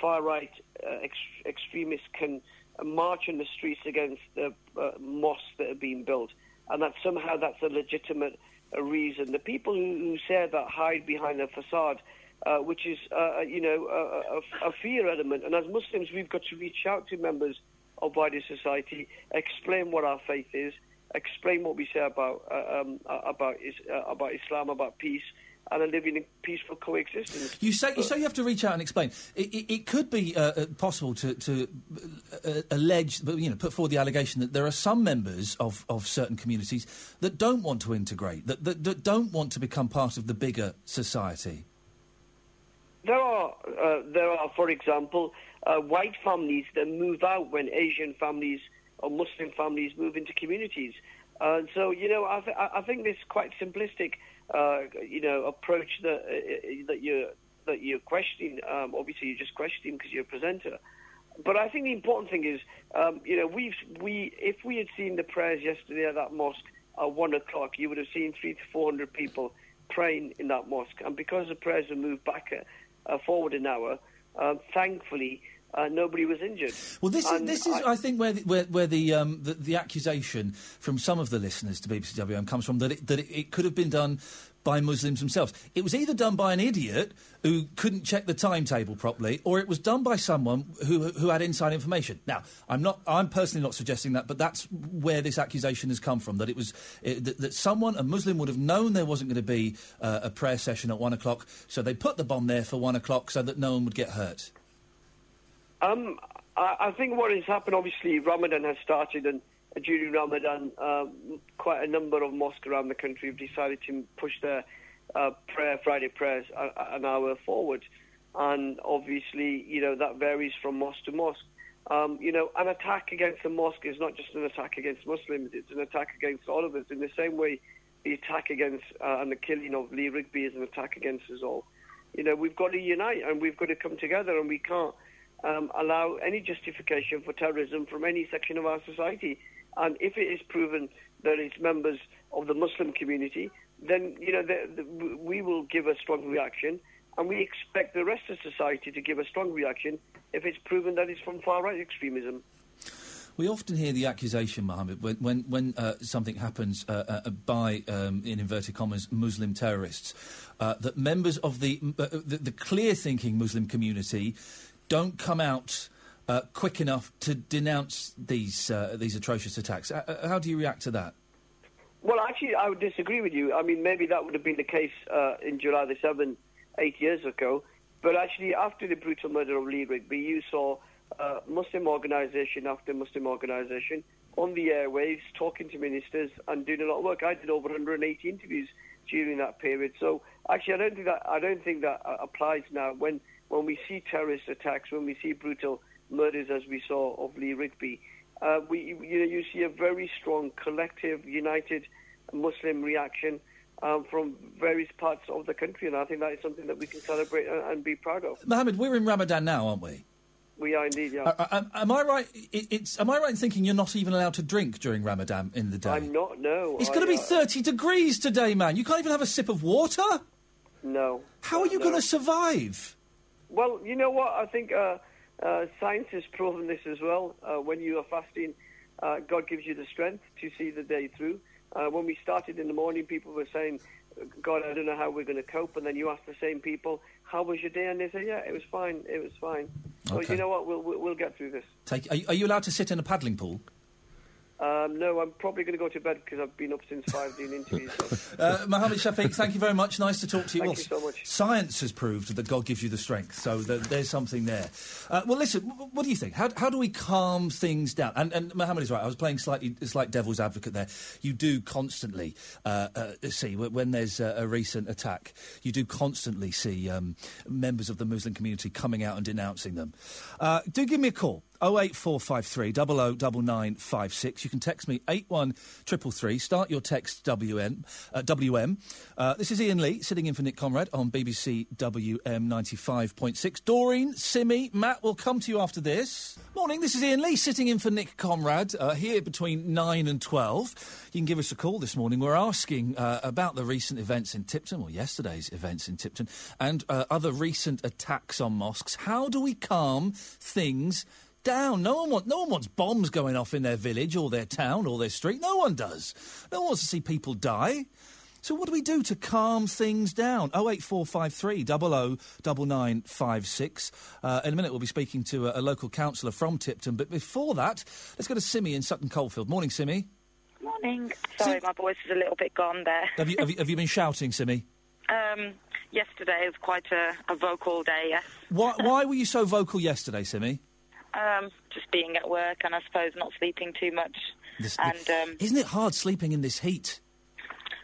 far right uh, ex- extremists can march in the streets against the uh, mosques that are being built, and that somehow that's a legitimate uh, reason. The people who, who say that hide behind a facade. Uh, which is, uh, you know, a, a, a fear element. And as Muslims, we've got to reach out to members of wider society, explain what our faith is, explain what we say about uh, um, uh, about is, uh, about Islam, about peace, and a living in peaceful coexistence. You say you say you have to reach out and explain. It, it, it could be uh, uh, possible to, to uh, allege, you know, put forward the allegation that there are some members of, of certain communities that don't want to integrate, that, that, that don't want to become part of the bigger society. There are, uh, there are, for example, uh, white families that move out when Asian families or Muslim families move into communities. Uh, so, you know, I, th- I think this quite simplistic, uh, you know, approach that uh, that you're that you're questioning. Um, obviously, you're just questioning because you're a presenter. But I think the important thing is, um, you know, we've we if we had seen the prayers yesterday at that mosque at one o'clock, you would have seen three to four hundred people praying in that mosque. And because the prayers have moved back uh, forward an hour, uh, thankfully uh, nobody was injured. Well, this And is this is, I, think, where the, where, where the, um, the the accusation from some of the listeners to BBC WM comes from that it, that it, it could have been done by Muslims themselves. It was either done by an idiot who couldn't check the timetable properly, or it was done by someone who who had inside information. Now, I'm not, I'm personally not suggesting that, but that's where this accusation has come from. That it was it, that, that someone, a Muslim, would have known there wasn't going to be uh, a prayer session at one o'clock, so they put the bomb there for one o'clock so that no one would get hurt. Um, I, I think what has happened, obviously, Ramadan has started, and during Ramadan, um, quite a number of mosques around the country have decided to push their uh, prayer Friday prayers an hour forward, and obviously, you know that varies from mosque to mosque. Um, you know, an attack against a mosque is not just an attack against Muslims; it's an attack against all of us. In the same way, the attack against uh, and the killing of Lee Rigby is an attack against us all. You know, we've got to unite and we've got to come together, and we can't um, allow any justification for terrorism from any section of our society. And if it is proven that it's members of the Muslim community, then you know the, the, we will give a strong reaction, and we expect the rest of society to give a strong reaction if it's proven that it's from far right extremism. We often hear the accusation, Mohammed, when when, when uh, something happens uh, uh, by, um, in inverted commas, Muslim terrorists, uh, that members of the, uh, the the clear-thinking Muslim community don't come out. Uh, quick enough to denounce these uh, these atrocious attacks. Uh, uh, how do you react to that? Well, actually, I would disagree with you. I mean, maybe that would have been the case uh, in July the 7th, eight years ago. But actually, after the brutal murder of Lee Rigby, you saw uh, Muslim organisation after Muslim organisation on the airwaves talking to ministers and doing a lot of work. I did over 180 interviews during that period. So actually, I don't think that I don't think that applies now. When when we see terrorist attacks, when we see brutal murders as we saw of Lee Rigby, uh, we you know you see a very strong collective, united Muslim reaction. Um, from various parts of the country, and I think that is something that we can celebrate and, and be proud of. Mohammed, we're in Ramadan now, aren't we? We are indeed, yeah. Uh, uh, am I right? It's am I right in thinking you're not even allowed to drink during Ramadan in the day? I'm not. No, It's going to be uh, 30 degrees today, man. You can't even have a sip of water. No. How are you No. going to survive? Well, you know what? I think uh, uh, science has proven this as well. Uh, when you are fasting, uh, God gives you the strength to see the day through. Uh, when we started in the morning, people were saying, God, I don't know how we're going to cope. And then you ask the same people, how was your day? And they say, yeah, it was fine. It was fine. So Okay. you know what? We'll, we'll, we'll get through this. Take, are, you- are you allowed to sit in a paddling pool? Um, no, I'm probably going to go to bed because I've been up since five doing interviews. So. Uh, Mohammed Shafiq, thank you very much. Nice to talk to you. Thank Well, you so much. Science has proved that God gives you the strength, so th- there's something there. Uh, well, listen, w- what do you think? How, how do we calm things down? And, and Mohammed is right. I was playing slightly slight devil's advocate there. You do constantly uh, uh, see when, when there's a, a recent attack, you do constantly see um, members of the Muslim community coming out and denouncing them. Uh, do give me a call. 08453 009956. You can text me 81333. Start your text WN, uh, WM. Uh, this is Iain Lee sitting in for Nick Conrad on BBC WM 95.6. Doreen, Simi, Matt will come to you after this. Morning, this is Iain Lee sitting in for Nick Conrad uh, here between 9 and 12. You can give us a call this morning. We're asking uh, about the recent events in Tipton, or yesterday's events in Tipton, and uh, other recent attacks on mosques. How do we calm things down? No one, want, no one wants bombs going off in their village or their town or their street. No one does. No one wants to see people die. So what do we do to calm things down? 08453 009956. Uh, in a minute, we'll be speaking to a, a local councillor from Tipton. But before that, let's go to Simi in Sutton Coldfield. Morning, Simi. Morning. Sorry, my voice is a little bit gone there. Have you, have you, have you been shouting, Simi? um, yesterday was quite a, a vocal day, yes. Why, why were you so vocal yesterday, Simi? Um, just being at work and I suppose not sleeping too much. This- and, um, Isn't it hard sleeping in this heat?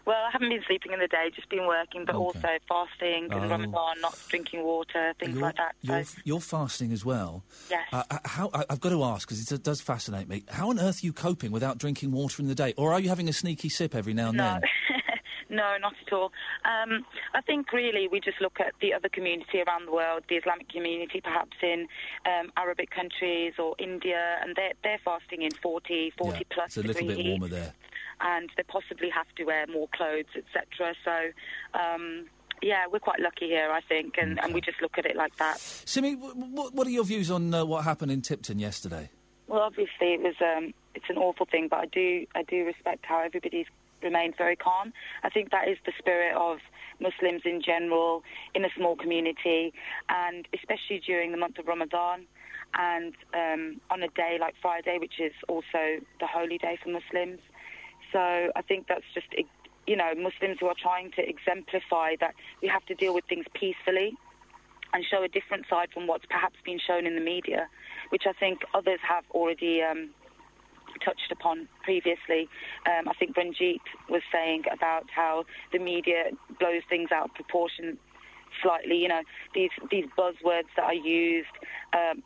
well, I haven't been sleeping in the day, just been working, but also fasting Oh. and Ramadan, not drinking water, things you're, like that. So, You're, you're fasting as well. Yes. Uh, uh, how, I, I've got to ask, because it does fascinate me. How on earth are you coping without drinking water in the day? Or are you having a sneaky sip every now and no. then? no, not at all. Um, I think really we just look at the other community around the world, the Islamic community, perhaps in um, Arabic countries or India, and they're, they're fasting in 40, 40 Yeah, plus it's a little bit heat. warmer there. and they possibly have to wear more clothes, etc. So, um, yeah, we're quite lucky here, I think, and, and we just look at it like that. Simi, w- w- what are your views on uh, what happened in Tipton yesterday? Well, obviously, it was um, it's an awful thing, but I do I do respect how everybody's remained very calm. I think that is the spirit of Muslims in general in a small community, and especially during the month of Ramadan. And um, on a day like Friday, which is also the holy day for Muslims. So I think that's just, you know, Muslims who are trying to exemplify that we have to deal with things peacefully and show a different side from what's perhaps been shown in the media, which I think others have already um, touched upon previously. Um, I think Ranjit was saying about how the media blows things out of proportion slightly. You know, these these buzzwords that are used. Um,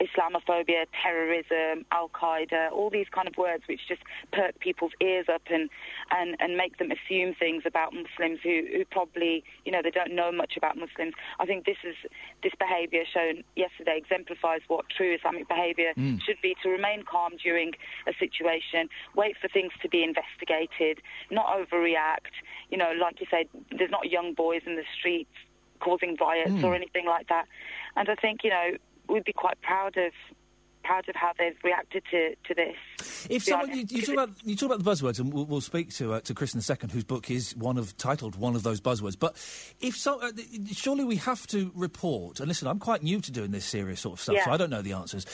Islamophobia, terrorism, Al Qaeda, all these kind of words which just perk people's ears up and, and, and make them assume things about Muslims who, who probably, you know, they don't know much about Muslims. I think this is this behaviour shown yesterday exemplifies what true Islamic behaviour Mm. should be to remain calm during a situation, wait for things to be investigated, not overreact. You know, like you said, there's not young boys in the streets causing riots Mm. or anything like that. And I think, you know, we'd be quite proud of proud of how they've reacted to, to this. If to someone, you, you, talk about, you talk about the buzzwords, and we'll, we'll speak to uh, to Chris in a second, whose book is one of titled one of those buzzwords. But if so, uh, surely we have to report. And listen, I'm quite new to doing this serious sort of stuff, so I don't know the answers.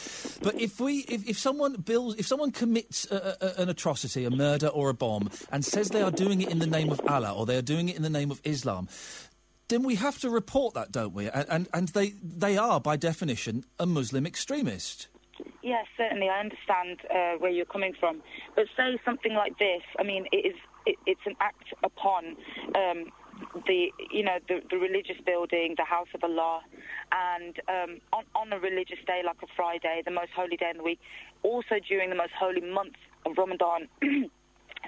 But if we, if, if someone builds, if someone commits a, a, an atrocity, a murder or a bomb, and says they are doing it in the name of Allah or they are doing it in the name of Islam. Then we have to report that, don't we? And, and, and they, they are, by definition, a Muslim extremist. Yes, certainly. I understand uh, where you're coming from. But say something like this. I mean, it is. It, it's an act upon um, the, you know, the, the religious building, the house of Allah, and um, on, on a religious day like a Friday, the most holy day in the week, also during the most holy month of Ramadan.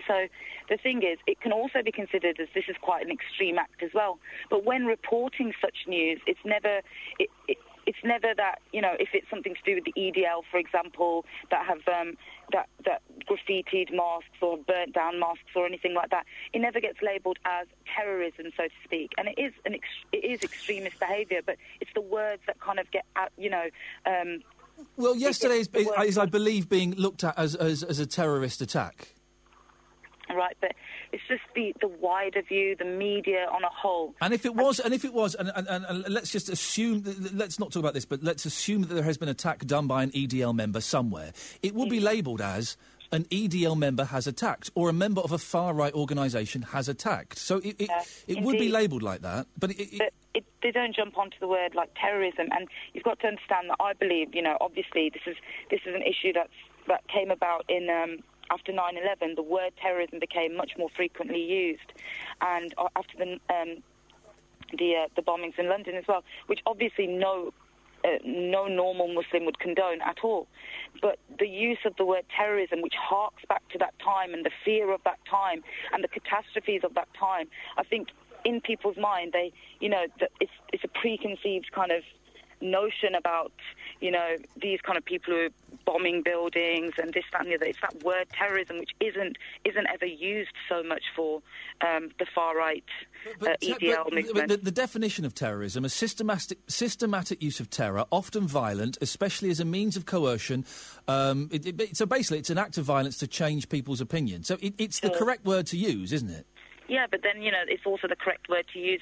So the thing is, it can also be considered as this is quite an extreme act as well. But when reporting such news, it's never it, it, it's never that you know if it's something to do with the EDL, for example, that have um, that that graffitied mosques or burnt down masks or anything like that. It never gets labelled as terrorism, so to speak. And it is an ex- it is extremist behaviour, but it's the words that kind of get out, you know. Um, Well, yesterday is, is, is, I believe, being looked at as, as, as a terrorist attack. Right, but it's just the, the wider view, the media on a whole. And if it was, and if it was, and, and, and, let's just assume, let's not talk about this, but let's assume that there has been attack done by an EDL member somewhere. It would be labelled as an EDL member has attacked, or a member of a far right organisation has attacked. So it, it, it would be labelled like that. But it, but it, they don't jump onto the word like terrorism. And you've got to understand that I believe, you know, obviously this is this is an issue that's that came about in um, after 9/11. The word terrorism became much more frequently used, and uh, after the um, the uh, the bombings in London as well, which obviously no uh, no normal Muslim would condone at all. But the use of the word terrorism, which harks back to that time and the fear of that time and the catastrophes of that time, I think in people's mind, they, you know, it's, it's a preconceived kind of notion about, you know, these kind of people who are bombing buildings and this, that, and the other. It's that word terrorism, which isn't isn't ever used so much for um, the far right uh, Te- EDL but- movement. but the, the definition of terrorism is systematic, systematic use of terror, often violent, especially as a means of coercion. Um, it, it- so basically, it's an act of violence to change people's opinion. So it, it's the correct word to use, isn't it? Yeah, but then you know it's also the correct word to use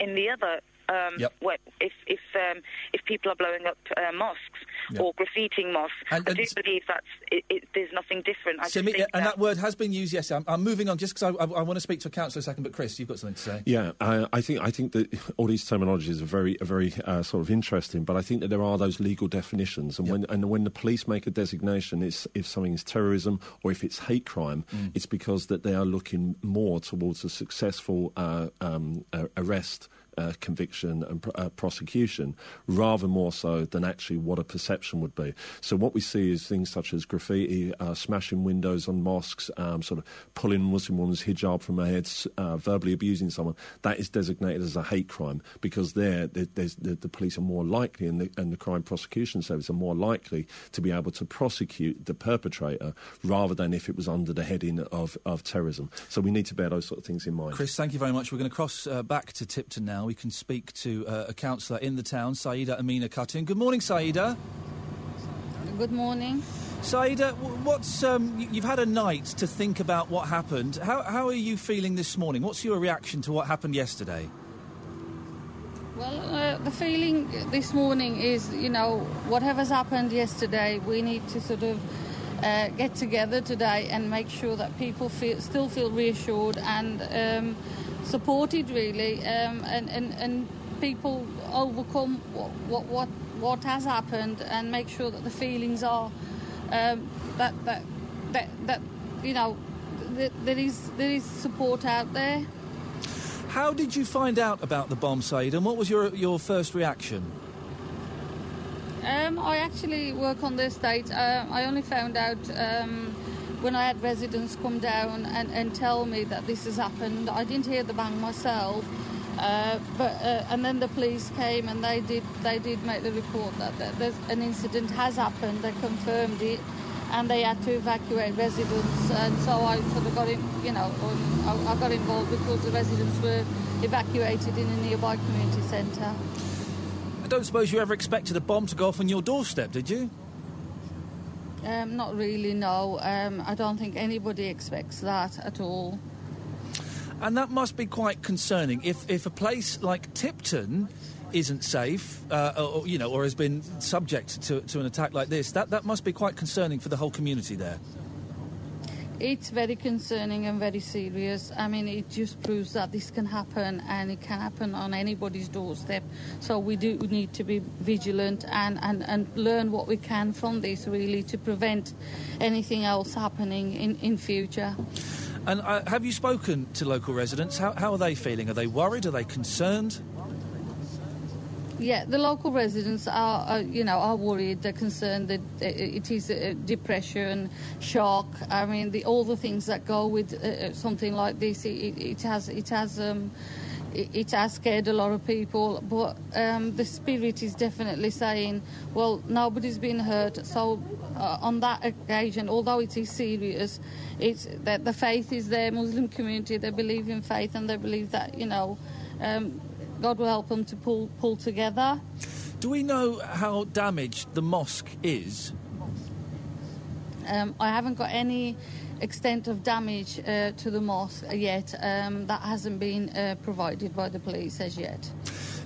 in the other. Um, Yep. where- if if um, if people are blowing up uh, mosques Yep. or graffitiing mosques, And- I do believe that it, it, there's nothing different. I just Simi- think and that, that word has been used. Yes, I'm, I'm moving on just because I, I, I want to speak to a councillor a second. But Chris, you've got something to say. Yeah, I, I think I think that all these terminologies are very are very uh, sort of interesting, but I think that there are those legal definitions, and when and when the police make a designation, it's if something is terrorism or if it's hate crime, Mm. it's because that they are looking more towards a successful uh, um, uh, arrest. Uh, conviction and pr- uh, prosecution, rather more so than actually what a perception would be. So what we see is things such as graffiti, uh, smashing windows on mosques, um, sort of pulling Muslim women's hijab from their heads, uh, verbally abusing someone. That is designated as a hate crime because there, the, the police are more likely and the, and the crime prosecution service are more likely to be able to prosecute the perpetrator rather than if it was under the heading of, of terrorism. So we need to bear those sort of things in mind. Chris, thank you very much. We're going to cross uh, back to Tipton now. We can speak to uh, a councillor in the town, Saida Amina Khatun. Good morning, Saida. Good morning. Saida, what's um, you've had a night to think about what happened. How, how are you feeling this morning? What's your reaction to what happened yesterday? Well, uh, the feeling this morning is, you know, whatever's happened yesterday, we need to sort of uh, get together today and make sure that people feel, still feel reassured and um, supported, really, um, and, and, and people overcome what, what, what, what has happened and make sure that the feelings are um, that, that, that, that, you know, th- there, is, there is support out there. How did you find out about the bomb, Saida, and what was your, your first reaction? Um, I actually work on the estate. Uh, I only found out um, when I had residents come down and, and tell me that this has happened. I didn't hear the bang myself, uh, but uh, and then the police came and they did they did make the report that, that an incident has happened. They confirmed it, and they had to evacuate residents. And so I sort of got in, you know, um, I, I got involved because the residents were evacuated in a nearby community centre. I don't suppose you ever expected a bomb to go off on your doorstep, did you? Um, not really, no. Um, I don't think anybody expects that at all. And that must be quite concerning. If if a place like Tipton isn't safe, uh, or, you know, or has been subject to, to an attack like this, that, that must be quite concerning for the whole community there. It's very concerning and very serious. I mean, it just proves that this can happen and it can happen on anybody's doorstep. So we do need to be vigilant and, and, and learn what we can from this, really, to prevent anything else happening in, in future. And uh, have you spoken to local residents? How, how are they feeling? Are they worried? Are they concerned? Yeah, the local residents are, are you know, are worried. They're concerned that uh, it is uh, depression, shock. I mean, the, all the things that go with uh, something like this. It, it has, it has, um, it has scared a lot of people. But um, the spirit is definitely saying, well, nobody's been hurt. So uh, on that occasion, although it is serious, it's that the faith is there. Muslim community, they believe in faith, and they believe that you know. Um, God will help them to pull pull together. Do we know how damaged the mosque is? Um, I haven't got any extent of damage uh, to the mosque yet. Um, that hasn't been uh, provided by the police as yet.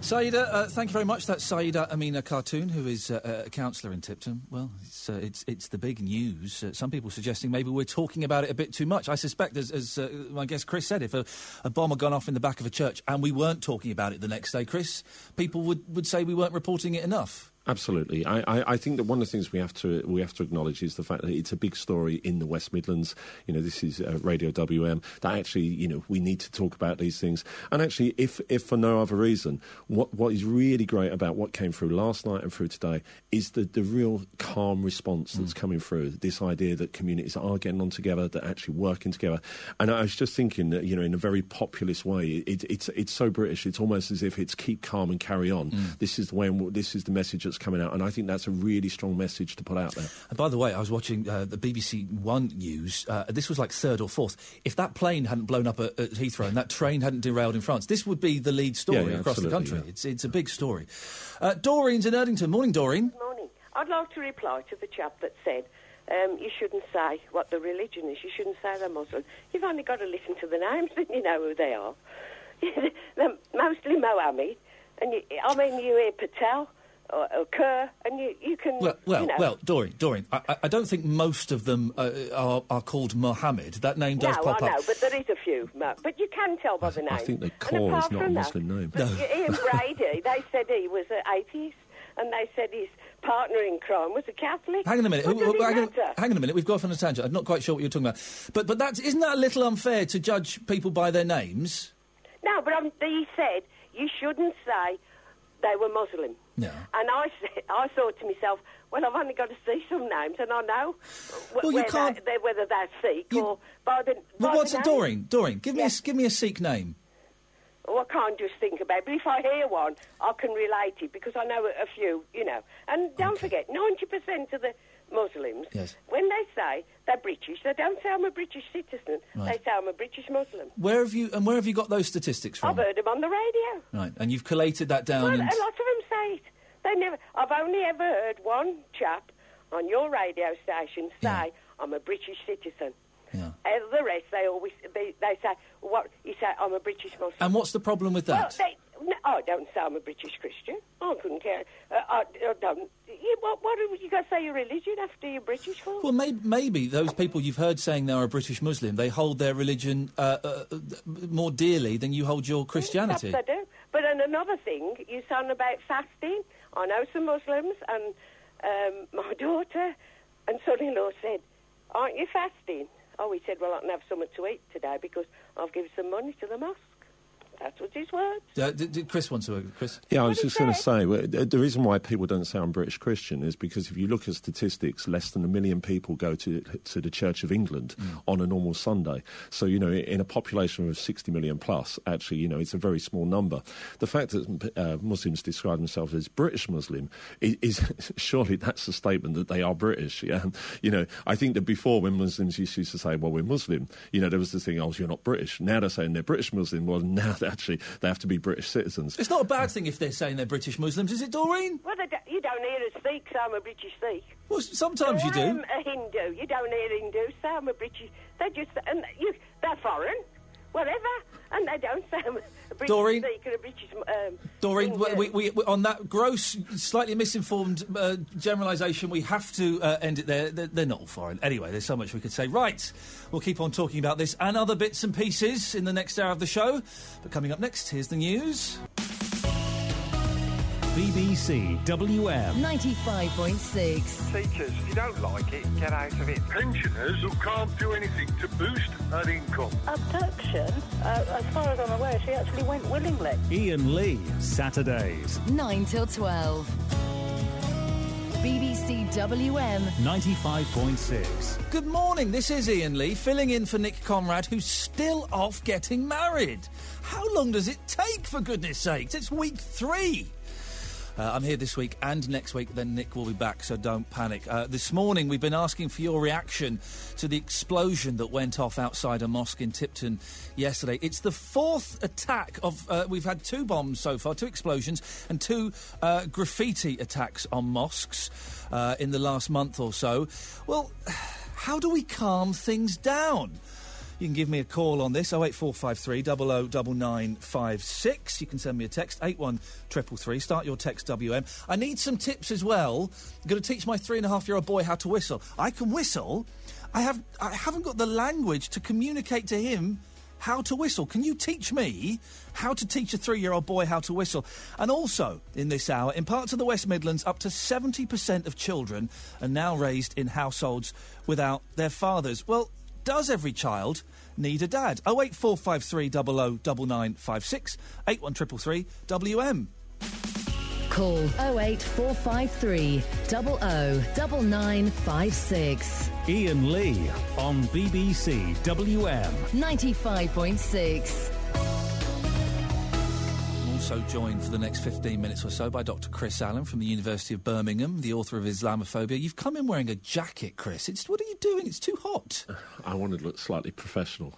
Saida, uh, thank you very much. That's Saida Amina Khatun, who is uh, a councillor in Tipton. Well, it's, uh, it's, it's the big news. Uh, some people suggesting maybe we're talking about it a bit too much. I suspect, as, as uh, my guest Chris said, if a, a bomb had gone off in the back of a church and we weren't talking about it the next day, Chris, people would, would say we weren't reporting it enough. Absolutely, I, I, I think that one of the things we have to we have to acknowledge is the fact that it's a big story in the West Midlands. You know, this is uh, Radio WM. That actually, you know, we need to talk about these things. And actually, if if for no other reason, what what is really great about what came through last night and through today is the the real calm response that's coming through. This idea that communities are getting on together, that actually working together. And I was just thinking that you know, in a very populist way, it, it's it's so British. It's almost as if it's keep calm and carry on. This is the way. This is the message that's coming out, and I think that's a really strong message to put out there. And by the way, I was watching uh, the BBC One news. Uh, this was like third or fourth. If that plane hadn't blown up at, at Heathrow and that train hadn't derailed in France, this would be the lead story Yeah, yeah, across the country. yeah. It's it's a big story. Uh, Doreen's in Erdington. Morning, Doreen. Morning. I'd like to reply to the chap that said um, you shouldn't say what the religion is. You shouldn't say they're Muslim. You've only got to listen to the names, and you know who they are. they're mostly Mohammed, and you, I mean you hear Patel or, or and you you can Well, well, you know. well, Doreen, Doreen. I, I- I don't think most of them uh, are, are called Mohammed. That name does no, pop I know, up. but there is a few. Mo- But you can tell by the name. I think the And core is not a from that- Muslim name. But Ian Brady, they said he was an atheist, and they said his partner in crime was a Catholic. Hang on a minute. What Who- does hang, on, hang on a minute. We've got off on a tangent. I'm not quite sure what you're talking about. But but that's isn't that a little unfair to judge people by their names? No, but um, he said you shouldn't say they were Muslim. No. And I, I thought to myself, well, I've only got to see some names, and I know Well, you can't- they, whether they're Sikh or by the. Well, what's the it. Doreen? Doreen, give me a, give me a Sikh name. Well, I can't just think about it. But if I hear one, I can relate it because I know a, a few, you know. And don't forget, 90% of the Muslims, Yes. when they say they're British, they don't say I'm a British citizen. Right. They say I'm a British Muslim. Where have you and where have you got those statistics from? I've heard them on the radio. Right, and you've collated that down. Well, a lot of them say it. They never. I've only ever heard one chap on your radio station say, "I'm a British citizen." Yeah. Uh, the rest, they always they, they say, "What?" He say, "I'm a British Muslim." And what's the problem with Well, that? they, no, I don't say I'm a British Christian. I couldn't care. Uh, I, I don't. You, what? What have you got to say your religion after you're British for? Well, may- maybe those people you've heard saying they're a British Muslim, they hold their religion uh, uh, more dearly than you hold your Christianity. Perhaps I do. But then another thing, you sound about fasting. I know some Muslims, and um, my daughter and son-in-law said, "Aren't you fasting?" Oh, he said, "Well, I can have something to eat today because I've given some money to the mosque." That's what his words. Uh, d- d- Chris wants to. Chris. Yeah, I was just going to say the the reason why people don't say I'm British Christian is because if you look at statistics, less than a million people go to to the Church of England on a normal Sunday. So you know, in a population of 60 million plus, actually, you know, it's a very small number. The fact that uh, Muslims describe themselves as British Muslim is, is surely that's a statement that they are British. Yeah, you know, I think that before when Muslims used to say, "Well, we're Muslim," you know, there was this thing, "Oh, you're not British." Now they're saying they're British Muslim. Well, now they actually they have to be British citizens. It's not a bad thing if they're saying they're British Muslims, is it, Doreen? Well, they, don't- you don't hear a Sikh say I'm a British Sikh. Well, sometimes you Or, do. Um, a Hindu. You don't hear Hindu say I'm a British. They just and you they're foreign, whatever, and they don't say a British Doreen? Or a British. Um, Doreen, we, we, we, on that gross, slightly misinformed uh, generalisation, we have to uh, end it there. They're, they're not all foreign. Anyway, there's so much we could say. Right, we'll keep on talking about this and other bits and pieces in the next hour of the show. But coming up next, here's the news. BBC WM. 95.6. Teachers, if you don't like it, get out of it. Pensioners who can't do anything to boost her income. Abduction, uh, as far as I'm aware, she actually went willingly. Iain Lee, Saturdays. 9 till 12. BBC WM. 95.6. Good morning, this is Iain Lee, filling in for Nick Conrad, who's still off getting married. How long does it take, for goodness sakes? It's week three. Uh, I'm here this week and next week, then Nick will be back, so don't panic. Uh, this morning, we've been asking for your reaction to the explosion that went off outside a mosque in Tipton yesterday. It's the fourth attack of. Uh, we've had two bombs so far, two explosions, and two uh, graffiti attacks on mosques uh, in the last month or so. Well, how do we calm things down? You can give me a call on this, 08453 009956. You can send me a text, 81333. Start your text WM. I need some tips as well. I'm going to teach my three and a half year old boy how to whistle. I can whistle. I, have, I haven't got the language to communicate to him how to whistle. Can you teach me how to teach a three year old boy how to whistle? And also, in this hour, in parts of the West Midlands, up to 70% of children are now raised in households without their fathers. Well, does every child need a dad? 08453 00 9956 81333 WM. Call 08453 00 9956. Iain Lee on BBC WM. 95.6. I'm also joined for the next 15 minutes or so by Dr. Chris Allen from the University of Birmingham, the author of Islamophobia. You've come in wearing a jacket, Chris. It's, what are you doing? It's too hot. I wanted to look slightly professional.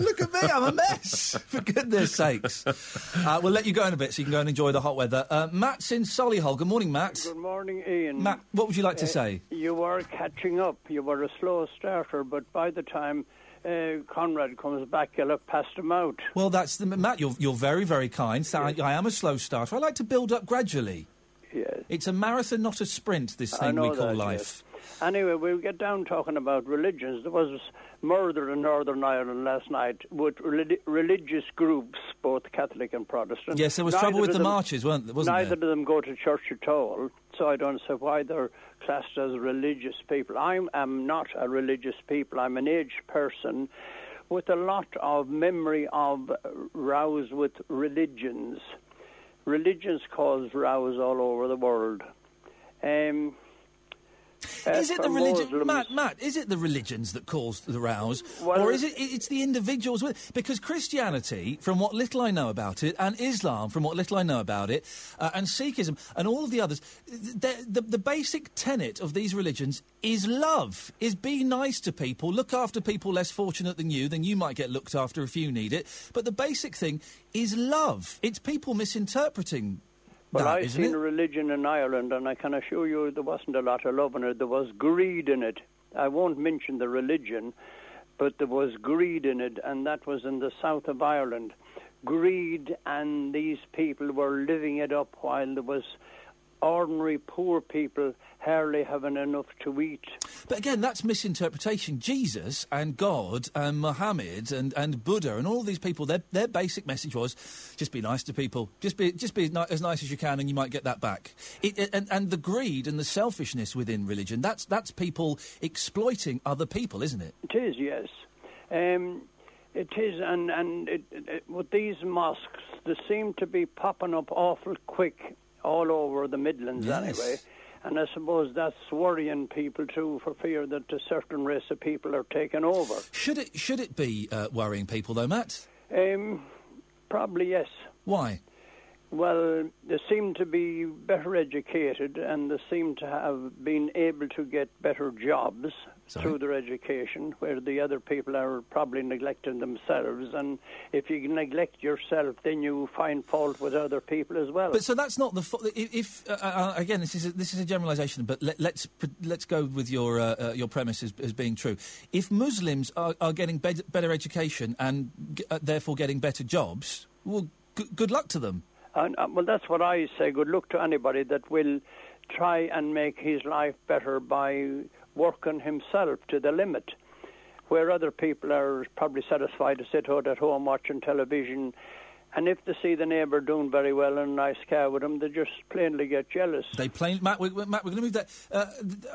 Look at me, I'm a mess. For goodness sakes. Uh, we'll let you go in a bit so you can go and enjoy the hot weather. Uh, Matt's in Solihull. Good morning, Matt. Good morning, Iain. Matt, what would you like to Uh, say? You were catching up. You were a slow starter, but by the time uh, Conrad comes back, you'll have passed him out. Well, that's the Matt. You're you're very very kind. So I, I am a slow starter. I like to build up gradually. Yes. It's a marathon, not a sprint. This thing we call that, life. yes. Anyway, we'll get down talking about religions. There was murder in Northern Ireland last night with relig- religious groups, both Catholic and Protestant. Yes, there was Neither trouble with the them- marches, weren't there? Wasn't neither there? of them go to church at all, so I don't see why they're classed as religious people. I am not a religious people. I'm an aged person with a lot of memory of rows with religions. Religions cause rows all over the world. Um, Is it the religion, Matt? Matt, is it the religions that cause the rows, Well- or is it? It's the individuals with because Christianity, from what little I know about it, and Islam, from what little I know about it, uh, and Sikhism, and all of the others, the, the, the basic tenet of these religions is love. Is be nice to people, look after people less fortunate than you. Then you might get looked after if you need it. But the basic thing is love. It's people misinterpreting. Well, that, I've seen it? religion in Ireland, and I can assure you there wasn't a lot of love in it. There was greed in it. I won't mention the religion, but there was greed in it, and that was in the south of Ireland. Greed, and these people were living it up while there was ordinary poor people hardly having enough to eat. But again, that's misinterpretation. Jesus and God and Muhammad and, and Buddha and all these people, their, their basic message was just be nice to people. Just be, just be ni- as nice as you can and you might get that back. It, it- and, and the greed and the selfishness within religion, that's, that's people exploiting other people, isn't it? It is, yes. Um, it is, and, and it, it, with these mosques, they seem to be popping up awful quick all over the Midlands Yes. anyway. And I suppose that's worrying people too, for fear that a certain race of people are taken over. Should it, should it be uh, worrying people, though, Matt? Um, probably yes. Why? Well, they seem to be better educated and they seem to have been able to get better jobs through their education, where the other people are probably neglecting themselves. And if you neglect yourself, then you find fault with other people as well. But so that's not the fo- if, if uh, uh, again this is a, this is a generalisation, but let, let's let's go with your uh, uh, your premise as, as being true. If Muslims are, are getting better education and g- uh, therefore getting better jobs, well, g- good luck to them. And, uh, well, that's what I say. Good luck to anybody that will try and make his life better by working himself to the limit. Where other people are probably satisfied to sit out at home watching television, and if they see the neighbour doing very well in a nice car with him, they just plainly get jealous. They plain Matt. We- Matt, we're going to move that. Uh,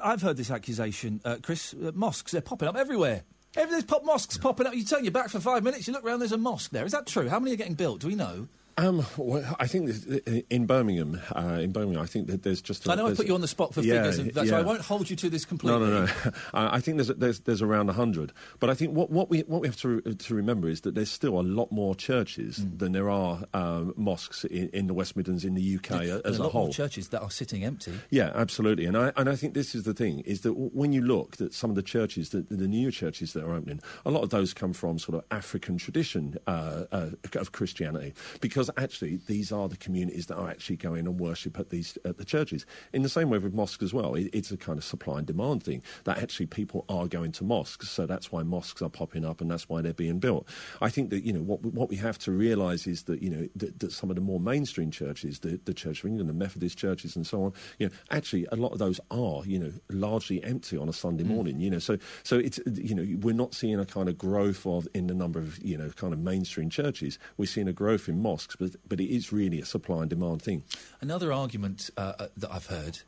I've heard this accusation, uh, Chris. Uh, mosques they're popping up everywhere. Every, there's pop mosques popping up. You turn your back for five minutes, you look around, there's a mosque there. Is that true? How many are getting built? Do we know? Um, well, I think that in Birmingham, uh, in Birmingham, I think that there's just. A, I know I there's- put you on the spot for Yeah, figures, of that, so yeah. I won't hold you to this completely. No, no, no. I I think there's, there's there's around hundred, but I think what, what we what we have to to remember is that there's still a lot more churches Hmm. than there are um, mosques in, in the West Midlands in the UK And as a a lot whole. more churches that are sitting empty. Yeah, absolutely, and I and I think this is the thing is that when you look at some of the churches, the, the new churches that are opening, a lot of those come from sort of African tradition uh, uh, of Christianity, because because actually these are the communities that are actually going and worship at these at the churches. In the same way with mosques as well, it, it's a kind of supply and demand thing that actually people are going to mosques, so that's why mosques are popping up and that's why they're being built. I think that you know what what we have to realise is that you know that, that some of the more mainstream churches, the, the Church of England, the Methodist churches, and so on, you know, actually a lot of those are you know largely empty on a Sunday hmm. morning. You know, so so it's you know we're not seeing a kind of growth of in the number of you know kind of mainstream churches. We're seeing a growth in mosques, but but it is really a supply and demand thing. Another argument uh, uh, that I've heard: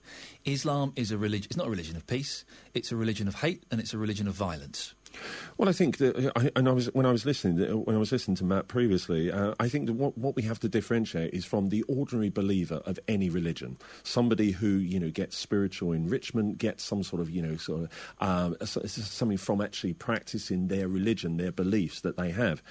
Islam is a religion. It's not a religion of peace. It's a religion of hate, and it's a religion of violence. Well, I think that, I, and I was when I was listening when I was listening to Matt previously, uh, I think that what, what we have to differentiate is from the ordinary believer of any religion, somebody who you know gets spiritual enrichment, gets some sort of you know sort of um, something from actually practicing their religion, their beliefs that they have,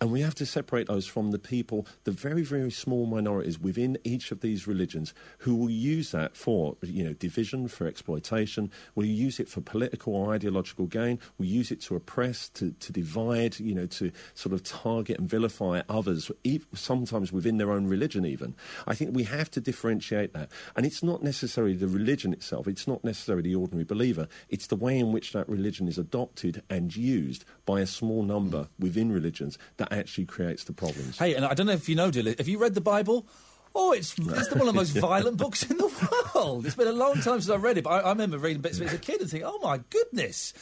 and we have to separate those from the people, the very very small minorities within each of these religions who will use that for you know division, for exploitation, will use it for political or ideological gain, will use it to oppress, to, to divide, you know, to sort of target and vilify others, sometimes within their own religion, even. I think we have to differentiate that. And it's not necessarily the religion itself, it's not necessarily the ordinary believer, it's the way in which that religion is adopted and used by a small number within religions that actually creates the problems. Hey, and I don't know if you know, Dilly, have you read the Bible? Oh, it's, it's one of the most violent books in the world. It's been a long time since I read it, but I, I remember reading bits of it as a kid and thinking, oh my goodness,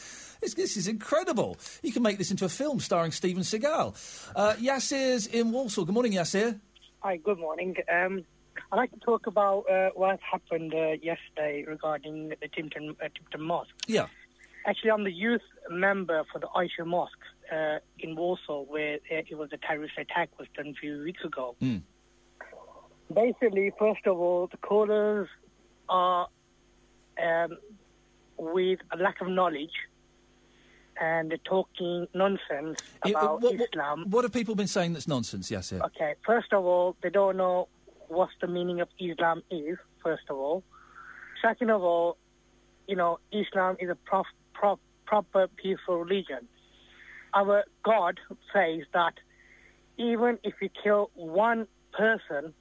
this, this is incredible. You can make this into a film starring Steven Seagal. Uh, Yassir's in Walsall. Good morning, Yassir. Hi, good morning. Um, I'd like to talk about uh, what happened uh, yesterday regarding the Timpton, uh, Timpton Mosque. Yeah. Actually, I'm the youth member for the Aisha Mosque uh, in Walsall, where uh, it was a terrorist attack was done a few weeks ago. Mm. Basically, first of all, the callers are um, with a lack of knowledge and they're talking nonsense uh, about what, what- Islam. what have people been saying that's nonsense, Yassir? Okay, first of all, they don't know what the meaning of Islam is, first of all. Second of all, you know, Islam is a prof, prof, proper peaceful religion. Our God says that even if you kill one person,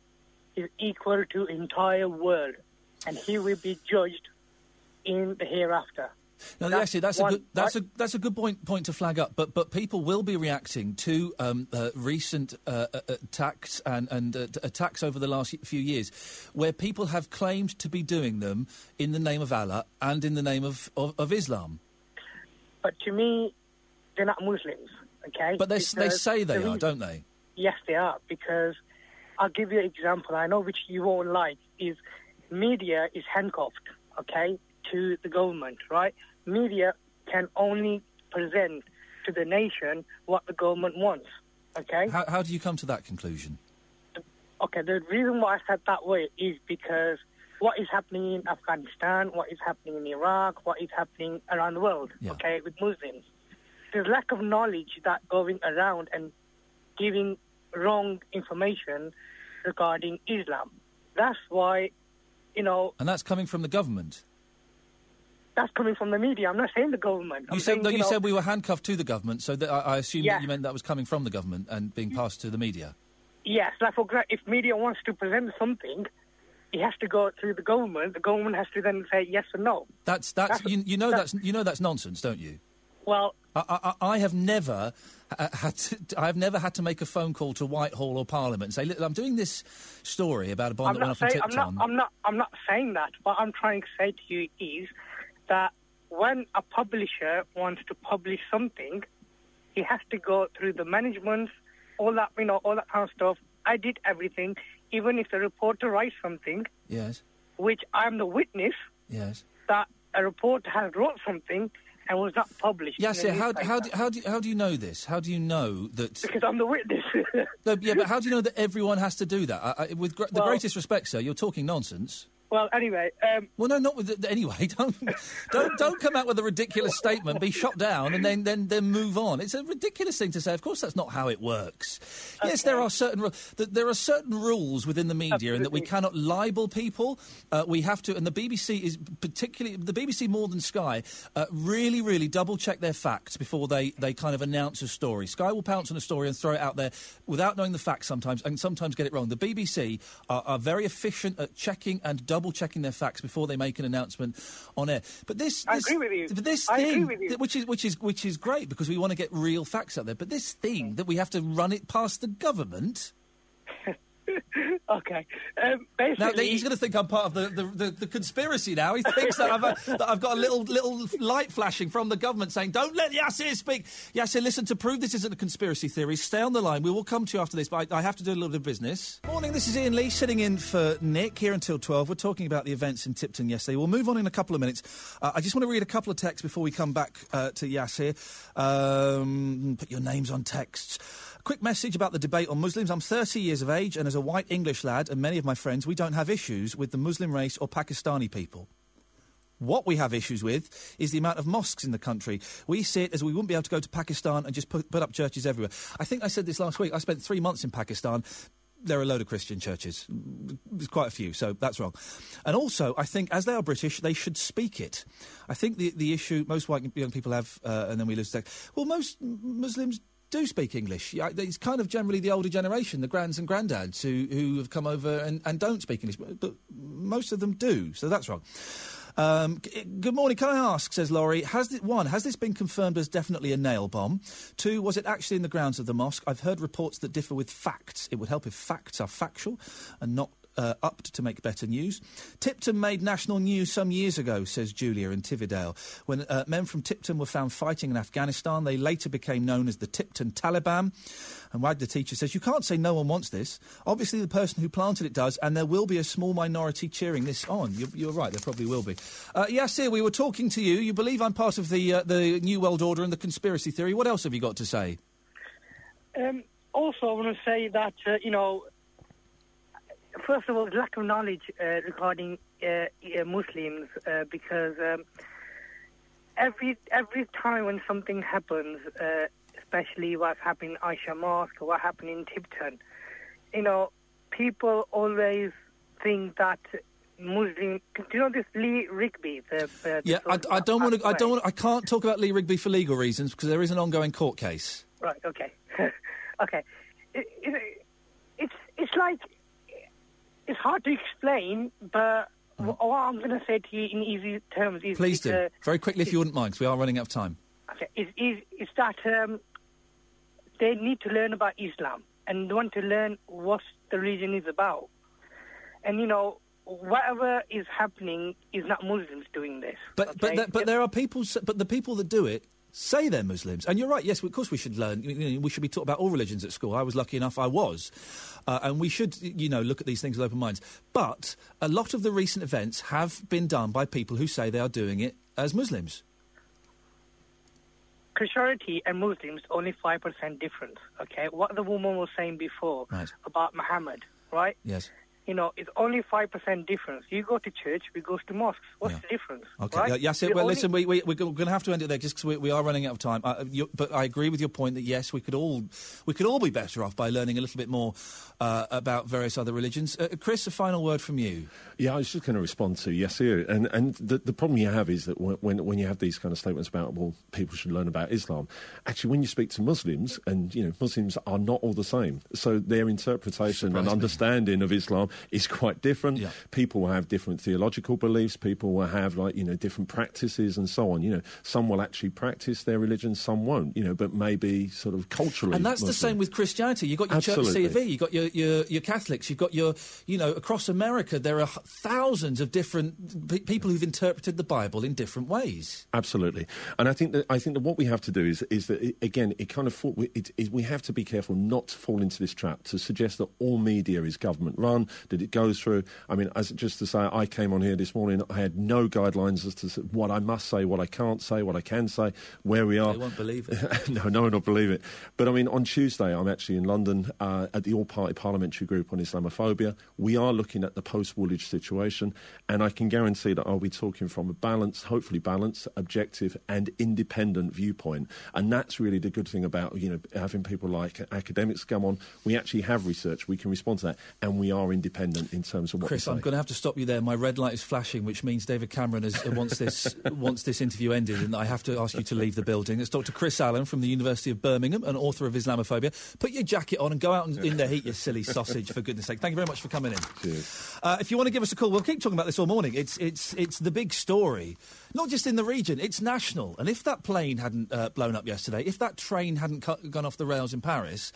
is equal to entire world, and he will be judged in the hereafter. No, That's actually, that's a good that's a that's a good point point to flag up. But but people will be reacting to um, uh, recent uh, uh, attacks and and uh, attacks over the last few years, where people have claimed to be doing them in the name of Allah and in the name of of, of Islam. But to me, they're not Muslims, okay? But they they say they the are, don't they? Yes, they are, because I'll give you an example. I know which you won't like is media is handcuffed, okay, to the government, right? Media can only present to the nation what the government wants, okay? How how do you come to that conclusion? Okay, the reason why I said that way is because what is happening in Afghanistan, what is happening in Iraq, what is happening around the world, okay, with Muslims. There's lack of knowledge that going around and giving wrong information regarding Islam. That's why, you know, And that's coming from the government. That's coming from the media. I'm not saying the government. I'm You said saying, no, you know, said we were handcuffed to the government, so that I, I assume Yeah. that you meant that was coming from the government and being passed to the media. Yes, like for if media wants to present something, it has to go through the government. The government has to then say yes or no. That's that's, That's- you, you know that's, you know that's nonsense, don't you? Well, I, I, I have never uh, had to, I have never had to make a phone call to Whitehall or Parliament and say, "Look, I'm doing this story about a bomb I'm that went off in saying I'm not, Tipton." I'm not I'm not saying that. What I'm trying to say to you is that when a publisher wants to publish something, he has to go through the management, all that you know, all that kind of stuff. I did everything, even if the reporter writes something, Yes, which I'm the witness yes. that a reporter has wrote something and was not published. Yes, yeah. How, how, do, how, do, how do you know this? How do you know that? Because I'm the witness. No, yeah, but how do you know that everyone has to do that? I, I, with gr- the greatest respect, sir, you're talking nonsense. Well, anyway. Um, Well, no, not with the, anyway. Don't don't don't come out with a ridiculous statement, be shot down, and then then then move on. It's a ridiculous thing to say. Of course, that's not how it works. Yes, there are certain there are certain rules within the media, in that we cannot libel people. Uh, we have to, and the BBC is particularly the BBC more than Sky. Uh, really, really double check their facts before they they kind of announce a story. Sky will pounce on a story and throw it out there without knowing the facts sometimes, and sometimes get it wrong. The BBC are, are very efficient at checking and double checking their facts before they make an announcement on air. But this, I this agree with you. this I thing, agree with you. th- which is which is which is great because we want to get real facts out there. But this thing that we have to run it past the government. okay. Um, basically, Now he's going to think I'm part of the, the, the, the conspiracy. Now he thinks that I've, uh, that I've got a little little light flashing from the government saying, "Don't let Yassir speak." Yassir, listen. To prove this isn't a conspiracy theory, stay on the line. We will come to you after this, but I, I have to do a little bit of business. Morning. This is Iain Lee sitting in for Nick here until twelve. We're talking about the events in Tipton yesterday. We'll move on in a couple of minutes. Uh, I just want to read a couple of texts before we come back uh, to Yassir. Um, put your names on texts. Quick message about the debate on Muslims. I'm 30 years of age, and as a white English lad, and many of my friends, we don't have issues with the Muslim race or Pakistani people. What we have issues with is the amount of mosques in the country. We see it as we wouldn't be able to go to Pakistan and just put, put up churches everywhere. I think I said this last week. I spent three months in Pakistan. There are a load of Christian churches. There's quite a few, so that's wrong. And also, I think as they are British, they should speak it. I think the, the issue most white young people have, uh, and then we lose. Well, most Muslims do speak English. It's kind of generally the older generation, the grands and granddads who, who have come over and, and don't speak English, but, but most of them do, so that's wrong. Um, good morning. Can I ask, says Laurie, has this, one, has this been confirmed as definitely a nail bomb? Two, was it actually in the grounds of the mosque? I've heard reports that differ with facts. It would help if facts are factual and not uh, upped to make better news. Tipton made national news some years ago, says Julia in Tividale. When uh, men from Tipton were found fighting in Afghanistan, they later became known as the Tipton Taliban. And Wag the teacher says, You can't say no one wants this. Obviously, the person who planted it does, and there will be a small minority cheering this on. You're, you're right, there probably will be. Uh, Yassir, we were talking to you. You believe I'm part of the, uh, the New World Order and the conspiracy theory. What else have you got to say? Um, also, I want to say that, uh, you know, first of all, lack of knowledge uh, regarding uh, uh, Muslims uh, because um, every every time when something happens, uh, especially what's happening in Aisha Mosque or what happened in Tipton, you know, people always think that Muslim. Do you know this Lee Rigby? The, the, Yeah, I, I don't want to. I don't. Want, I can't talk about Lee Rigby for legal reasons because there is an ongoing court case. Right. Okay. okay. It, it, it's it's like it's hard to explain, but wh- what I'm going to say to you in easy terms is Please do uh, very quickly if you wouldn't mind, because we are running out of time. okay, is is is that um, they need to learn about Islam and want to learn what the religion is about, and you know whatever is happening is not Muslims doing this. But but okay? there, but there are people. But the people that do it say they're Muslims, and you're right. Yes, of course we should learn. We should be taught about all religions at school. I was lucky enough; I was, uh, and we should, you know, look at these things with open minds. But a lot of the recent events have been done by people who say they are doing it as Muslims. Christianity and Muslims only five percent difference. Okay, what the woman was saying before Right. about Muhammad, right? Yes. You know, it's only five percent difference. You go to church, we go to mosques. What's the difference? Okay. Right? Yeah, yes. The Well, only- listen, we, we, we're going to have to end it there just because we, we are running out of time. Uh, you, but I agree with your point that yes, we could all we could all be better off by learning a little bit more uh, about various other religions. Uh, Chris, a final word from you. Yeah, I was just going to respond to Yassir, and and the, the problem you have is that when- when when you have these kind of statements about well, people should learn about Islam. Actually, when you speak to Muslims, and you know, Muslims are not all the same, so their interpretation Surprised and me. understanding of Islam is quite different. People will have different theological beliefs. People will have like you know different practices and so on. You know, some will actually practice their religion, some won't. You know, but maybe sort of culturally. And that's the same with Christianity. You've got your Church Absolutely. C of E, you've got your, your, your Catholics, you've got your, you know, across America, there are thousands of different pe- people who've interpreted the Bible in different ways. Absolutely, and I think that I think that what we have to do is is that it, again it kind of it, it, we have to be careful not to fall into this trap to suggest that all media is government run, Did it go through? I mean, as just to say, I came on here this morning. I had no guidelines as to what I must say, what I can't say, what I can say, where we are. They won't believe it. no, no one will believe it. But I mean, on Tuesday, I'm actually in London uh, at the All Party Parliamentary Group on Islamophobia. We are looking at the post Woolwich situation, and I can guarantee that I'll be talking from a balanced, hopefully balanced, objective, and independent viewpoint. And that's really the good thing about you know having people like academics come on. We actually have research, we can respond to that, and we are independent in terms of what Chris. I'm going to have to stop you there. My red light is flashing, which means David Cameron has, uh, wants this wants this interview ended, and I have to ask you to leave the building. It's Dr. Chris Allen from the University of Birmingham, an author of Islamophobia. Put your jacket on and go out in the heat, you silly sausage. For goodness' sake, thank you very much for coming in. Cheers. Uh, if you want to give us a call, we'll keep talking about this all morning. It's it's it's the big story, not just in the region. It's national. And if that plane hadn't uh, blown up yesterday, if that train hadn't cut, gone off the rails in Paris,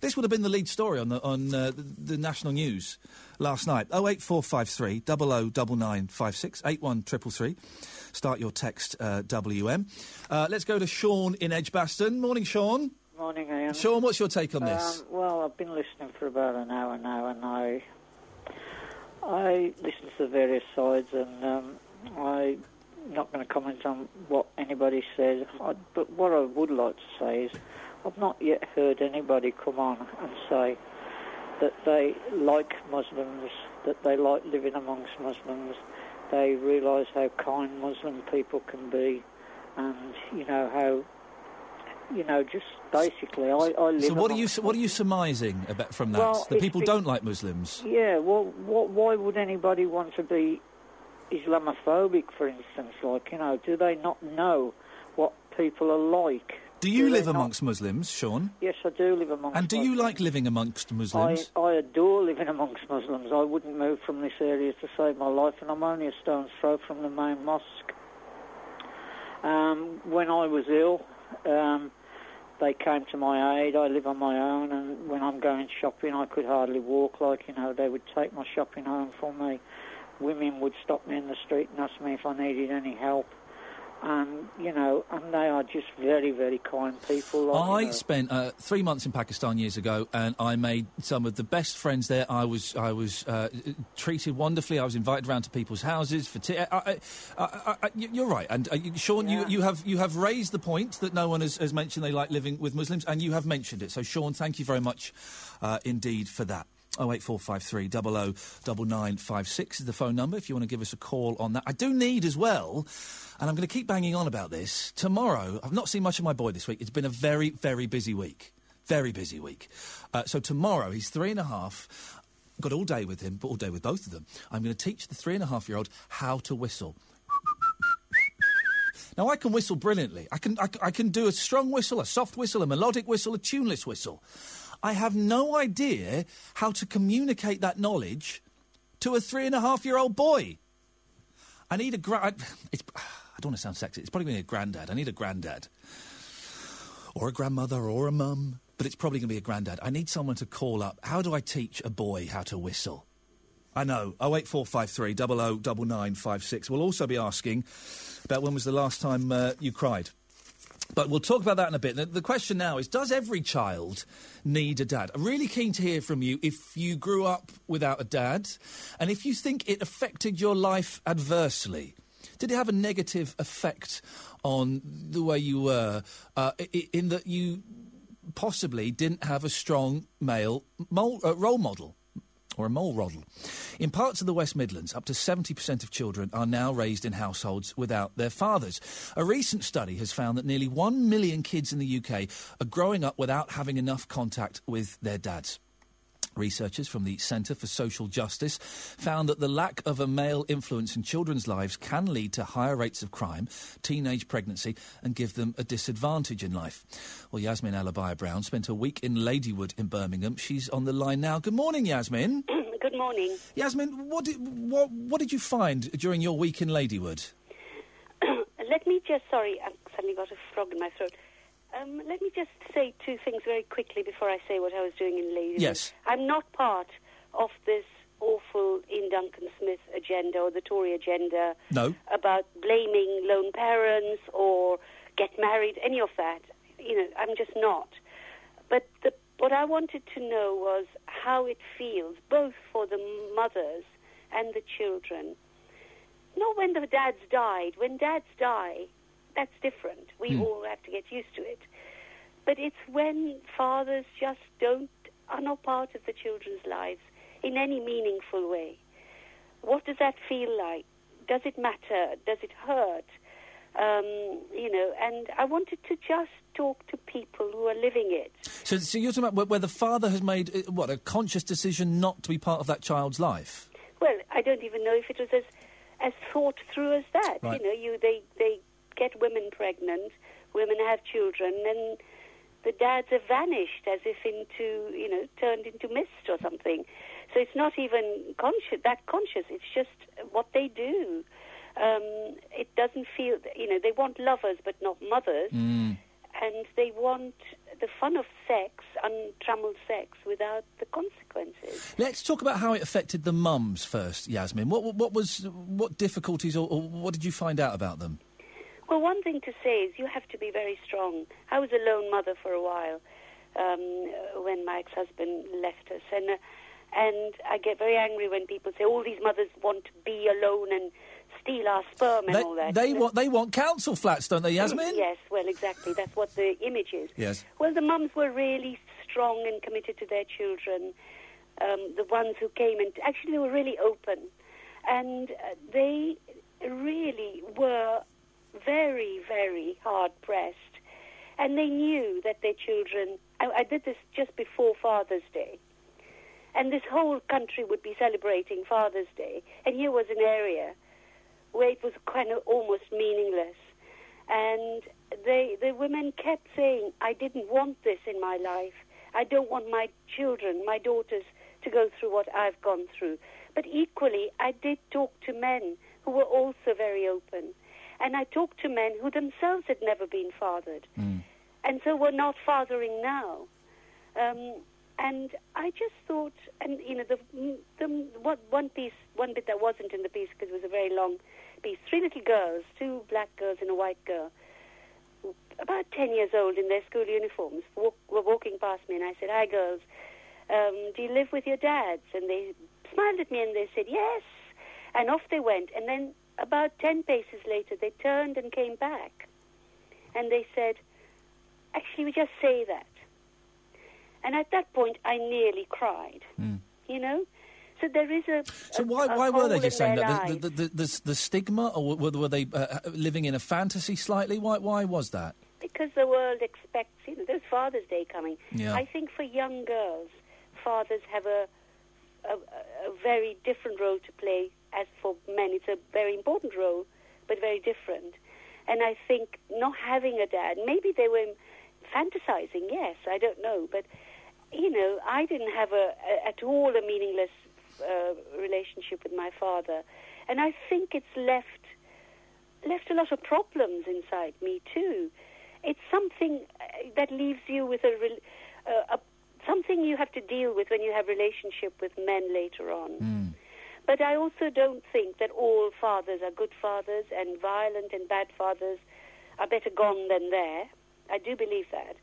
this would have been the lead story on the on uh, the, the national news last night. Oh eight four five three double o double nine five six eight one triple three. Start your text uh, WM. Uh, let's go to Sean in Edgbaston. Morning, Sean. Morning, Ian. Sean, what's your take on this? Um, well, I've been listening for about an hour now, and I I listen to the various sides, and um, I'm not going to comment on what anybody says. I, but what I would like to say is, I've not yet heard anybody come on and say that they like Muslims, that they like living amongst Muslims, they realise how kind Muslim people can be, and you know how. You know, just basically, I, I live. So what are you what are you surmising about from that? Well, that people be- don't like Muslims. Yeah, well, what, why would anybody want to be Islamophobic, for instance? Like, you know, do they not know what people are like? Do you Do live not- amongst Muslims, Sean? Yes, I do live amongst. And do you like living amongst I, Muslims? I adore living amongst Muslims. I wouldn't move from this area to save my life, and I'm only a stone's throw from the main mosque. Um, when I was ill, um, they came to my aid. I live on my own, and when I'm going shopping, I could hardly walk. Like you know, they would take my shopping home for me. Women would stop me in the street and ask me if I needed any help. And you know, and they are just very, very kind people. Like, you I know. spent uh, three months in Pakistan years ago, and I made some of the best friends there. I was I was uh, treated wonderfully. I was invited around to people's houses for tea. I, I, I, I, you- you're right, and uh, you- Sean, you, you have you have raised the point that no one has, has mentioned they like living with Muslims, and you have mentioned it. So, Sean, thank you very much uh, indeed for that. Oh eight four five three double o double nine five six is the phone number if you want to give us a call on that. I do need as well, and I'm going to keep banging on about this. Tomorrow, I've not seen much of my boy this week. It's been a very very busy week, very busy week. Uh, so tomorrow he's three and a half. Got all day with him, but all day with both of them. I'm going to teach the three and a half year old how to whistle. Now I can whistle brilliantly. I can, I, I can do a strong whistle, a soft whistle, a melodic whistle, a tuneless whistle. I have no idea how to communicate that knowledge to a three and a half year old boy. I need a gra- I, it's, I don't want to sound sexy. It's probably going to be a granddad. I need a granddad, or a grandmother, or a mum. But it's probably going to be a granddad. I need someone to call up. How do I teach a boy how to whistle? I know. 08453 009956. We'll also be asking about when was the last time uh, you cried. But we'll talk about that in a bit. The, the question now is Does every child need a dad? I'm really keen to hear from you if you grew up without a dad and if you think it affected your life adversely. Did it have a negative effect on the way you were, uh, in that you possibly didn't have a strong male mole, uh, role model? or a mole roddle. In parts of the West Midlands, up to 70% of children are now raised in households without their fathers. A recent study has found that nearly 1 million kids in the UK are growing up without having enough contact with their dads. Researchers from the Centre for Social Justice found that the lack of a male influence in children's lives can lead to higher rates of crime, teenage pregnancy, and give them a disadvantage in life. Well, Yasmin Alibhai-Brown spent a week in Ladywood in Birmingham. She's on the line now. Good morning, Yasmin. Good morning. Yasmin, what did, what, what did you find during your week in Ladywood? Let me just, sorry, I've suddenly got a frog in my throat. Um, let me just say two things very quickly before I say what I was doing in Ladywood. Yes. I'm not part of this awful Iain Duncan Smith agenda or the Tory agenda No. about blaming lone parents or get married, any of that. You know, I'm just not. But the what I wanted to know was how it feels, both for the mothers and the children. Not when the dads died. When dads die, that's different. We all have to get used to it. But it's when fathers just don't are not part of the children's lives in any meaningful way. What does that feel like? Does it matter? Does it hurt? Um, you know, and I wanted to just talk to people who are living it. So, so you're talking about where, where the father has made uh, what a conscious decision not to be part of that child's life. Well, I don't even know if it was as as thought through as that. Right. You know, you they they get women pregnant, women have children, and the dads have vanished as if into you know turned into mist or something. So it's not even conscious that conscious. It's just what they do. Um, it doesn't feel you know they want lovers but not mothers, Mm. and they want the fun of sex, untrammeled sex, without the consequences. Let's talk about how it affected the mums first, Yasmin. What, what, what was what difficulties or, or what did you find out about them? Well, one thing to say is you have to be very strong. I was a lone mother for a while um, when my ex-husband left us, and uh, and I get very angry when people say all these mothers want to be alone and steal our sperm and They, all that. they want they want council flats, don't they, Yasmin? Yes, well, exactly. That's what the image is. Yes. Well, the mums were really strong and committed to their children. Um, the ones who came and actually they were really open, and uh, they really were very, very hard pressed, and they knew that their children. I, I did this just before Father's Day, and this whole country would be celebrating Father's Day, and here was an area where it was kind of almost meaningless. And they, the women kept saying, I didn't want this in my life. I don't want my children, my daughters, to go through what I've gone through. But equally, I did talk to men who were also very open. And I talked to men who themselves had never been fathered. And so were not fathering now. Um, and I just thought, and you know, the, the one, one piece, one bit that wasn't in the piece because it was a very long piece. Three little girls, two black girls and a white girl, about ten years old in their school uniforms, walk, were walking past me, and I said, "Hi, girls. Um, do you live with your dads?" And they smiled at me and they said, "Yes." And off they went. And then about ten paces later, they turned and came back, and they said, "Actually, we just say that." And at that point, I nearly cried. You know, so there is a. So a- why a why were they just saying that? The, the, the, the, the stigma, or were, were they uh, living in a fantasy slightly? Why why was that? because the world expects, you know, there's Father's Day coming. Yeah. I think for young girls, fathers have a, a, a very different role to play as for men. It's a very important role, but very different. And I think not having a dad, maybe they were fantasizing, yes, I don't know, but, you know, I didn't have a, a at all a meaningless uh, relationship with my father. And I think it's left left a lot of problems inside me too. It's something uh, that leaves you with a, uh, a something you have to deal with when you have relationship with men later on. But I also don't think that all fathers are good fathers and violent and bad fathers are better gone than there. I do believe that.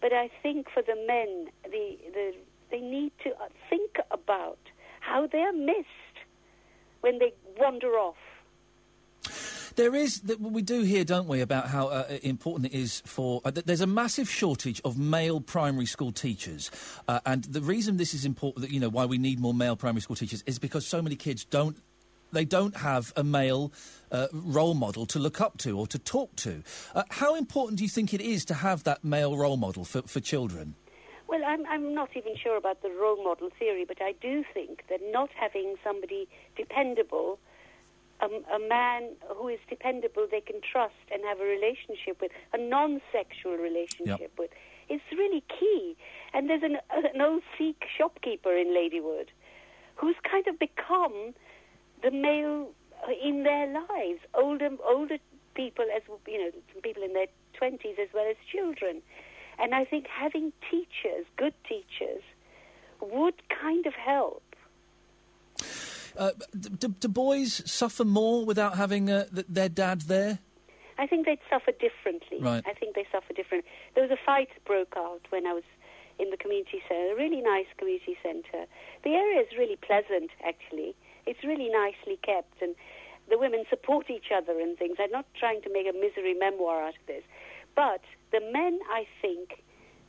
But I think for the men, the, the, they need to think about how they are missed when they wander off. There is, th- we do hear, don't we, about how uh, important it is for. Uh, there's a massive shortage of male primary school teachers, uh, and the reason this is important, that you know, why we need more male primary school teachers, is because so many kids don't. They don't have a male uh, role model to look up to or to talk to. Uh, how important do you think it is to have that male role model for, for children? Well, I'm, I'm not even sure about the role model theory, but I do think that not having somebody dependable, um, a man who is dependable they can trust and have a relationship with, a non-sexual relationship with, is really key. And there's an, an old Sikh shopkeeper in Ladywood who's kind of become the male uh, in their lives, older older people as you know, people in their twenties as well as children. And I think having teachers, good teachers, would kind of help. Uh, do, do boys suffer more without having uh, th- their dad there? I think they'd suffer differently. Right. I think they suffer different. There was a fight broke out when I was in the community centre, a really nice community centre. The area is really pleasant, actually. It's really nicely kept, and the women support each other and things. I'm not trying to make a misery memoir out of this, but the men, I think,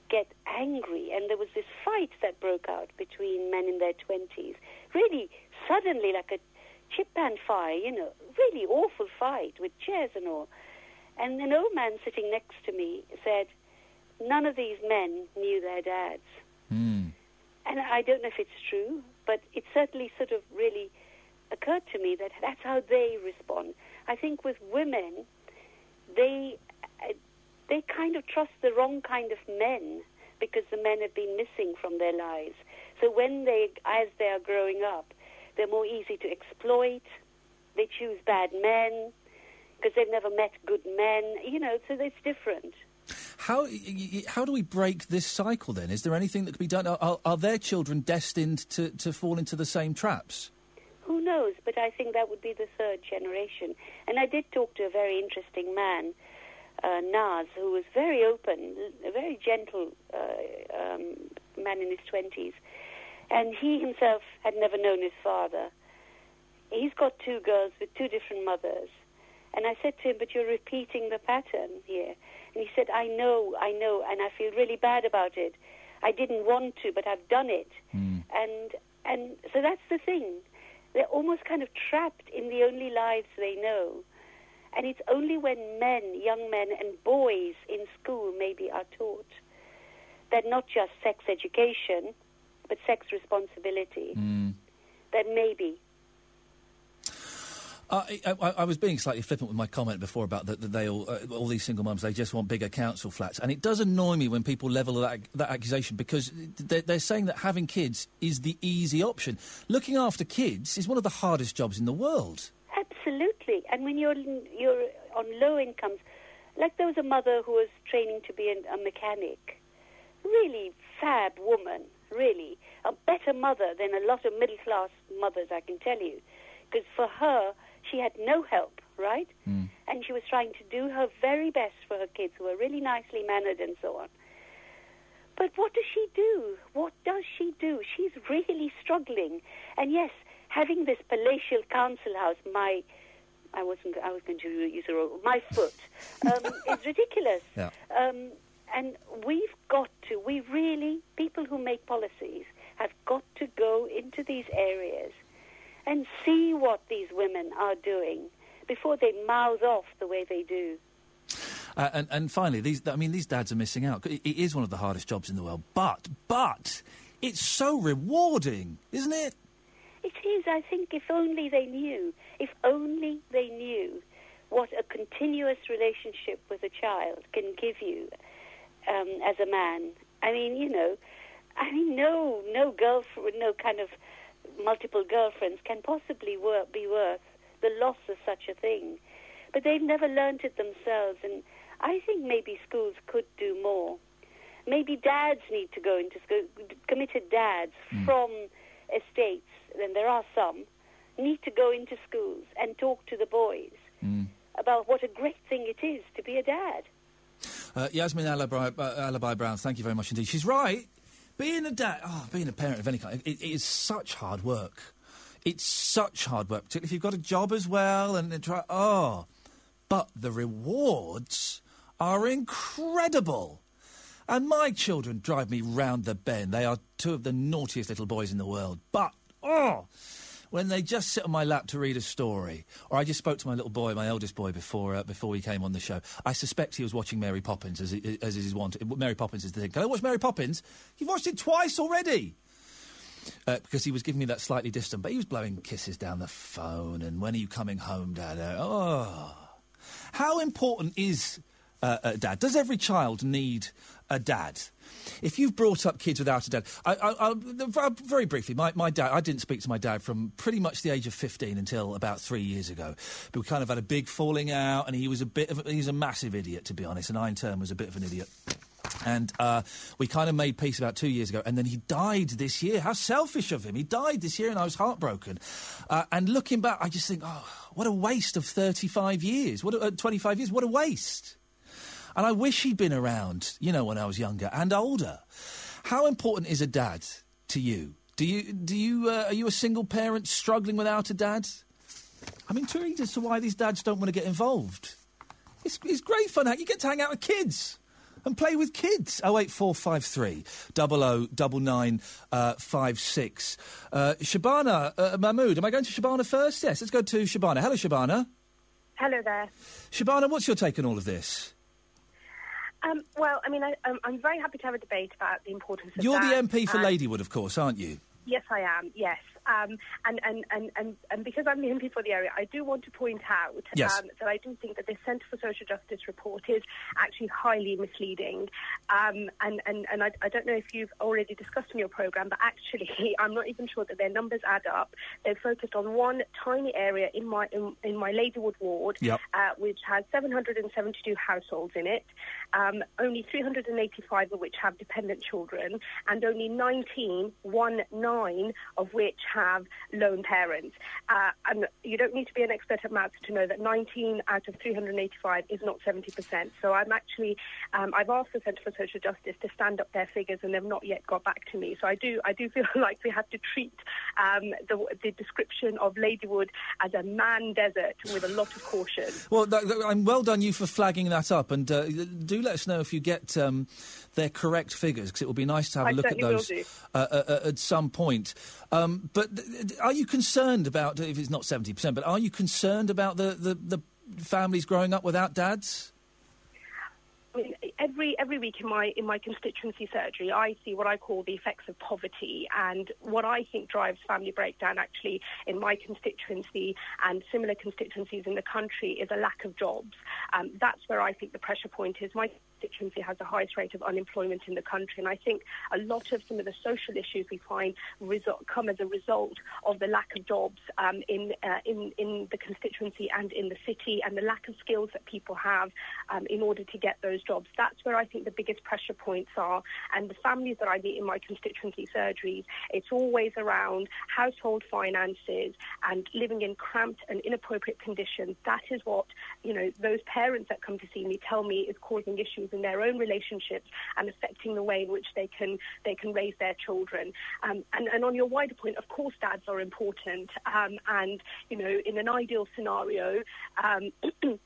get angry, and there was this fight that broke out between men in their twenties. Really, suddenly, like a chip and fire, you know, really awful fight with chairs and all. And an old man sitting next to me said, none of these men knew their dads. Hmm. And I don't know if it's true, but it certainly sort of really occurred to me that that's how they respond. I think with women, they uh, they kind of trust the wrong kind of men because the men have been missing from their lives. So when they, as they are growing up, they're more easy to exploit. They choose bad men because they've never met good men. You know, so it's different. How how do we break this cycle then? Is there anything that could be done? Are, are, their children destined to, to fall into the same traps? Who knows? But I think that would be the third generation. And I did talk to a very interesting man, uh, Naz, who was very open, a very gentle uh, um, man in his twenties, and he himself had never known his father. He's got two girls with two different mothers, and I said to him, "But you're repeating the pattern here." And he said, "I know, I know, and I feel really bad about it. I didn't want to, but I've done it." Hmm. And and so that's the thing. They're almost kind of trapped in the only lives they know. And it's only when men, young men, and boys in school maybe are taught that not just sex education, but sex responsibility, Then maybe Uh, I, I, I was being slightly flippant with my comment before about that that they all, uh, all these single mums, they just want bigger council flats. And it does annoy me when people level that, that accusation because they're, they're saying that having kids is the easy option. Looking after kids is one of the hardest jobs in the world. Absolutely. And when you're you're on low incomes, like there was a mother who was training to be an, a mechanic, really fab woman, really a better mother than a lot of middle class mothers, I can tell you, because for her she had no help, right? And she was trying to do her very best for her kids, who were really nicely mannered and so on. But what does she do? What does she do? She's really struggling. And yes, having this palatial council house, my, I wasn't, I was going to use a my foot, um, is ridiculous. Yeah. Um, and we've got to, we really, people who make policies, have got to go into these areas and see what these women are doing before they mouth off the way they do. Uh, and, and finally, these, I mean, these dads are missing out. It, it is one of the hardest jobs in the world, but, but, it's so rewarding, isn't it? It is, I think, if only they knew, if only they knew what a continuous relationship with a child can give you um, as a man. I mean, you know, I mean, no, no girlfriend, no kind of multiple girlfriends can possibly wor- be worth the loss of such a thing. But they've never learnt it themselves, and I think maybe schools could do more. Maybe dads need to go into school, committed dads from estates, and there are some, need to go into schools and talk to the boys about what a great thing it is to be a dad. Uh, Yasmin Alibhai, uh, Alibhai-Brown, thank you very much indeed. She's right. Being a dad, oh, being a parent of any kind, it, it is such hard work. It's such hard work, particularly if you've got a job as well and, try. Oh, but the rewards are incredible. And my children drive me round the bend. They are two of the naughtiest little boys in the world. But oh, when they just sit on my lap to read a story, or I just spoke to my little boy, my eldest boy, before uh, before we came on the show. I suspect he was watching Mary Poppins, as he- as is his want. Mary Poppins is the thing. Can I watch Mary Poppins? You've watched it twice already. Uh, because he was giving me that slightly distant, but he was blowing kisses down the phone. And when are you coming home, Dad? Uh, Oh, how important is uh, a dad? Does every child need a dad? If you've brought up kids without a dad, I, I, I'll, very briefly, my, my dad, I didn't speak to my dad from pretty much the age of 15 until about three years ago. But we kind of had a big falling out, and he was a bit of a, he's a massive idiot, to be honest, and I in turn was a bit of an idiot. And uh, we kind of made peace about two years ago, and then he died this year. How selfish of him! He died this year, and I was heartbroken. Uh, and looking back, I just think, oh, what a waste of thirty-five years! What a, uh, twenty-five years! What a waste! And I wish he'd been around, you know, when I was younger and older. How important is a dad to you? Do you do you uh, are you a single parent struggling without a dad? I'm intrigued as to why these dads don't want to get involved. It's, it's great fun. You get to hang out with kids and play with kids. Oh eight four five three double o double nine uh. Uh, Shabana uh, Mahmood. Am I going to Shabana first? Yes. Let's go to Shabana. Hello, Shabana. Hello there. Shabana, what's your take on all of this? Um, well, I mean, I, I'm, I'm very happy to have a debate about the importance of You're the MP for and- Ladywood, of course, aren't you? Yes, I am. Yes, um, and, and, and, and, and because I'm the MP for the area, I do want to point out Yes. um, that I do think that this Centre for Social Justice report is actually highly misleading. Um, and and, and I, I don't know if you've already discussed in your programme, but actually, I'm not even sure that their numbers add up. They're focused on one tiny area in my in, in my Ladywood ward, Yep. uh, which has 772 households in it. Um, only 385 of which have dependent children, and only 19, one nine of which have lone parents. Uh, and you don't need to be an expert at maths to know that 19 out of 385 is not 70%. So I'm actually, um, I've asked the Centre for Social Justice to stand up their figures, and they've not yet got back to me. So I do, I do feel like we have to treat um, the, the description of Ladywood as a man desert with a lot of caution. Well, th- th- I'm well done you for flagging that up, and uh, do let us know if you get um, their correct figures, because it will be nice to have I a look at those uh, uh, uh, at some point. Um, but are you concerned about if it's not seventy percent? But are you concerned about the, the, the families growing up without dads? I mean, every every week in my in my constituency surgery, I see what I call the effects of poverty, and what I think drives family breakdown actually in my constituency and similar constituencies in the country is a lack of jobs. Um, that's where I think the pressure point is. My constituency has the highest rate of unemployment in the country, and I think a lot of some of the social issues we find result, come as a result of the lack of jobs um, in uh, in in the constituency and in the city, and the lack of skills that people have um, in order to get those jobs. That's where I think the biggest pressure points are. And the families that I meet in my constituency surgeries, it's always around household finances and living in cramped and inappropriate conditions. That is what, you know, those parents that come to see me tell me is causing issues in their own relationships and affecting the way in which they can they can raise their children. Um, and, and on your wider point, of course, dads are important. Um, and, you know, in an ideal scenario, um,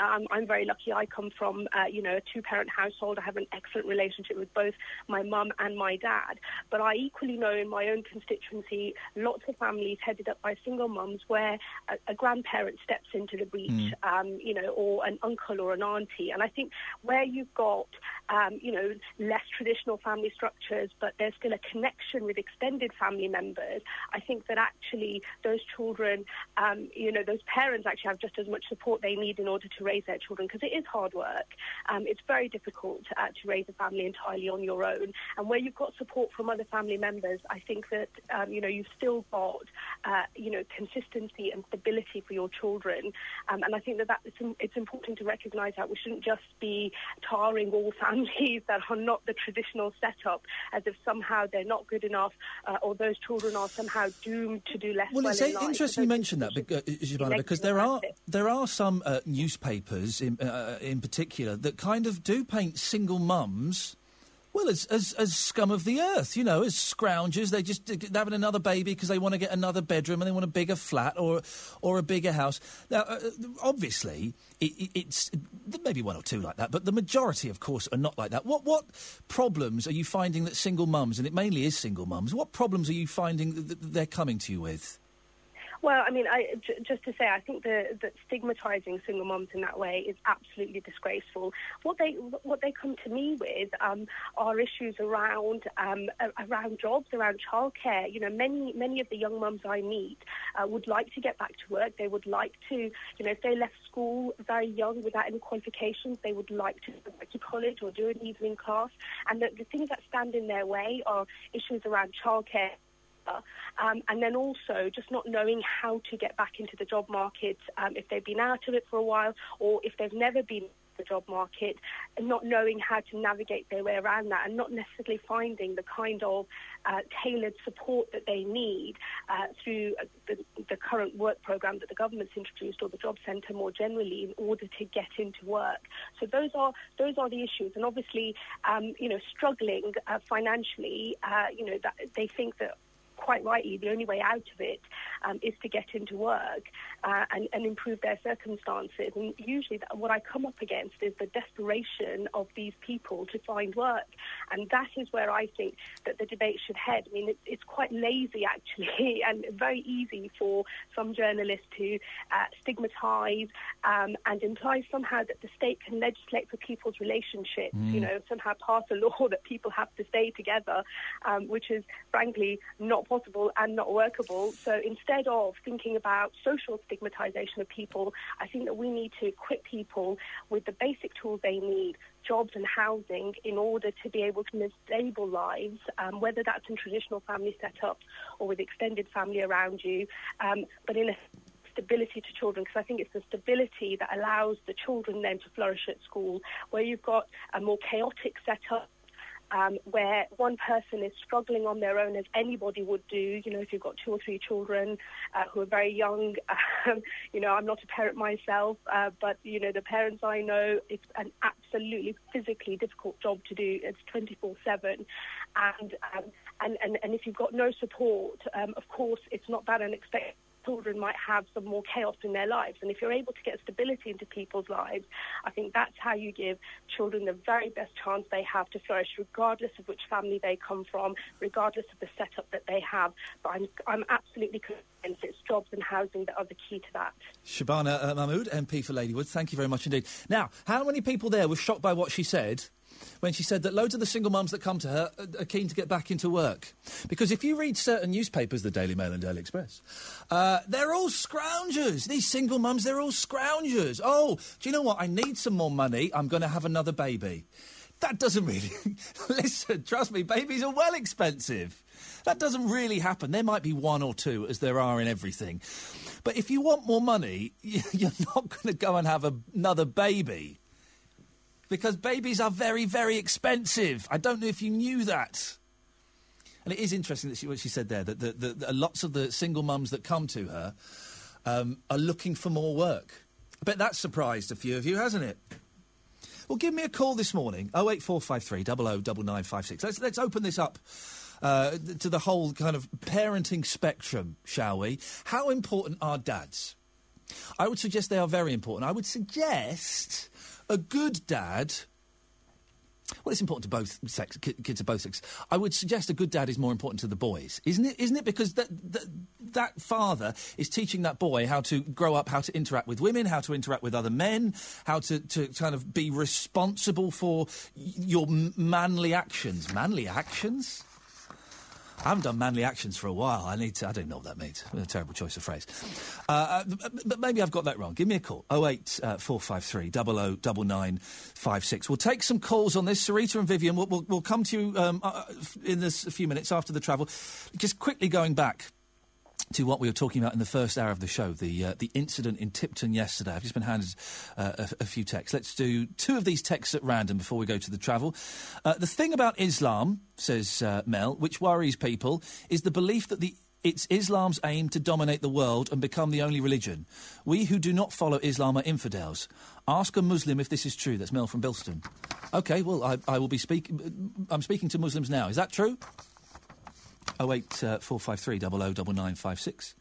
I'm, I'm very lucky. I come from, uh, you know, a two-parent household. I have an excellent relationship with both my mum and my dad. But I equally know in my own constituency, lots of families headed up by single mums where a, a grandparent steps into the breach, Mm. um, you know, or an uncle or an auntie. And I think where you've got, um, you know, less traditional family structures, but there's still a connection with extended family members, I think that actually those children, um, you know, those parents actually have just as much support they need in order to raise their children because it is hard work. Um, it's very difficult uh, to raise a family entirely on your own. And where you've got support from other family members, I think that, um, you know, you've still got, uh, you know, consistency and stability for your children. Um, and I think that, that it's, it's important to recognise that we shouldn't just be tarring all families that are not the traditional setup as if somehow they're not good enough uh, or those children are somehow doomed to do less Well, well it's in interesting you mentioned that, bec- uh, Shabana, because there are there are some uh, newspapers, in, uh, in particular, that kind of do paint single mums. Well, as, as as scum of the earth, you know, as scroungers. They just they're having another baby because they want to get another bedroom and they want a bigger flat or or a bigger house. Now, uh, obviously, it, it, it's there may be one or two like that, but the majority, of course, are not like that. What what problems are you finding that single mums, and it mainly is single mums, what problems are you finding that they're coming to you with? Well, I mean, I, j- just to say, I think the, that stigmatising single mums in that way is absolutely disgraceful. What they what they come to me with um, are issues around um, around jobs, around childcare. You know, many many of the young mums I meet uh, would like to get back to work. They would like to, you know, if they left school very young without any qualifications, they would like to go back to college or do an evening class. And the, the things that stand in their way are issues around childcare um, and then also just not knowing how to get back into the job market um, if they've been out of it for a while or if they've never been the job market and not knowing how to navigate their way around that and not necessarily finding the kind of uh, tailored support that they need uh, through uh, the, the current work program that the government's introduced or the job centre more generally in order to get into work. So those are those are the issues, and obviously, um, you know, struggling uh, financially, uh, you know, that they think that quite rightly, the only way out of it um, is to get into work uh, and, and, improve their circumstances. And usually, that, what I come up against is the desperation of these people to find work, and that is where I think that the debate should head. I mean, it, it's quite lazy actually, and very easy for some journalists to uh, stigmatise um, and imply somehow that the state can legislate for people's relationships. Mm. You know, somehow pass a law that people have to stay together, um, which is frankly not possible and not workable. So instead of thinking about social stigmatization of people, I think that we need to equip people with the basic tools they need jobs and housing in order to be able to live stable lives, um, whether that's in traditional family setups or with extended family around you, um, but in a stability to children because I think it's the stability that allows the children then to flourish at school where you've got a more chaotic setup um, where one person is struggling on their own as anybody would do. You know, if you've got two or three children uh, who are very young, um, you know, I'm not a parent myself, uh, but, you know, the parents I know, it's an absolutely physically difficult job to do. It's 24 7. And, um, and, and, and if you've got no support, um, of course, it's not that unexpected children might have some more chaos in their lives. And if you're able to get stability into people's lives, I think that's how you give children the very best chance they have to flourish, regardless of which family they come from, regardless of the setup that they have. But I'm, I'm absolutely convinced it's jobs and housing that are the key to that. Shabana uh, Mahmood, MP for Ladywood, thank you very much indeed. Now, how many people there were shocked by what she said? When she said that loads of the single mums that come to her are keen to get back into work. Because if you read certain newspapers, the Daily Mail and Daily Express, uh, they're all scroungers. These single mums, they're all scroungers. Oh, do you know what? I need some more money. I'm going to have another baby. That doesn't really. Listen, trust me, babies are well expensive. That doesn't really happen. There might be one or two, as there are in everything. But if you want more money, you're not going to go and have a, another baby because babies are very, very expensive. I don't know if you knew that. And it is interesting that she, what she said there that, that, that, that lots of the single mums that come to her um, are looking for more work. I bet that surprised a few of you, hasn't it? Well, give me a call this morning, 08453 009956. Let's, let's open this up uh, to the whole kind of parenting spectrum, shall we? How important are dads? I would suggest they are very important. I would suggest a good dad. Well, it's important to both sex, kids of both sexes. I would suggest a good dad is more important to the boys, isn't it? Isn't it? Because that, that, that father is teaching that boy how to grow up, how to interact with women, how to interact with other men, how to, to kind of be responsible for your manly actions. Manly actions? I haven't done manly actions for a while. I need to. I don't know what that means. A terrible choice of phrase. Uh, but maybe I've got that wrong. Give me a call. 08453 009956. We'll take some calls on this. Sarita and Vivian, we'll, we'll, we'll come to you um, uh, in this a few minutes after the travel. Just quickly going back to what we were talking about in the first hour of the show, the uh, the incident in Tipton yesterday. I've just been handed uh, a, a, few texts. Let's do two of these texts at random before we go to the travel. Uh, the thing about Islam, says uh, Mel, which worries people, is the belief that the it's Islam's aim to dominate the world and become the only religion. We who do not follow Islam are infidels. Ask a Muslim if this is true. That's Mel from Bilston. Okay, well, I, I will be speaking. I'm speaking to Muslims now. Is that true? 08453 009956.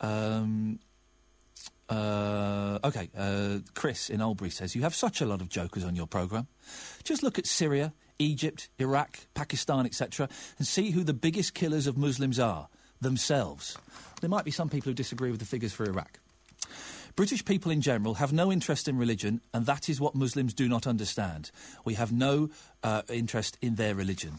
Um, uh, okay, uh, Chris in Oldbury says, You have such a lot of jokers on your programme. Just look at Syria, Egypt, Iraq, Pakistan, etc., and see who the biggest killers of Muslims are themselves. There might be some people who disagree with the figures for Iraq. British people in general have no interest in religion, and that is what Muslims do not understand. We have no uh, interest in their religion.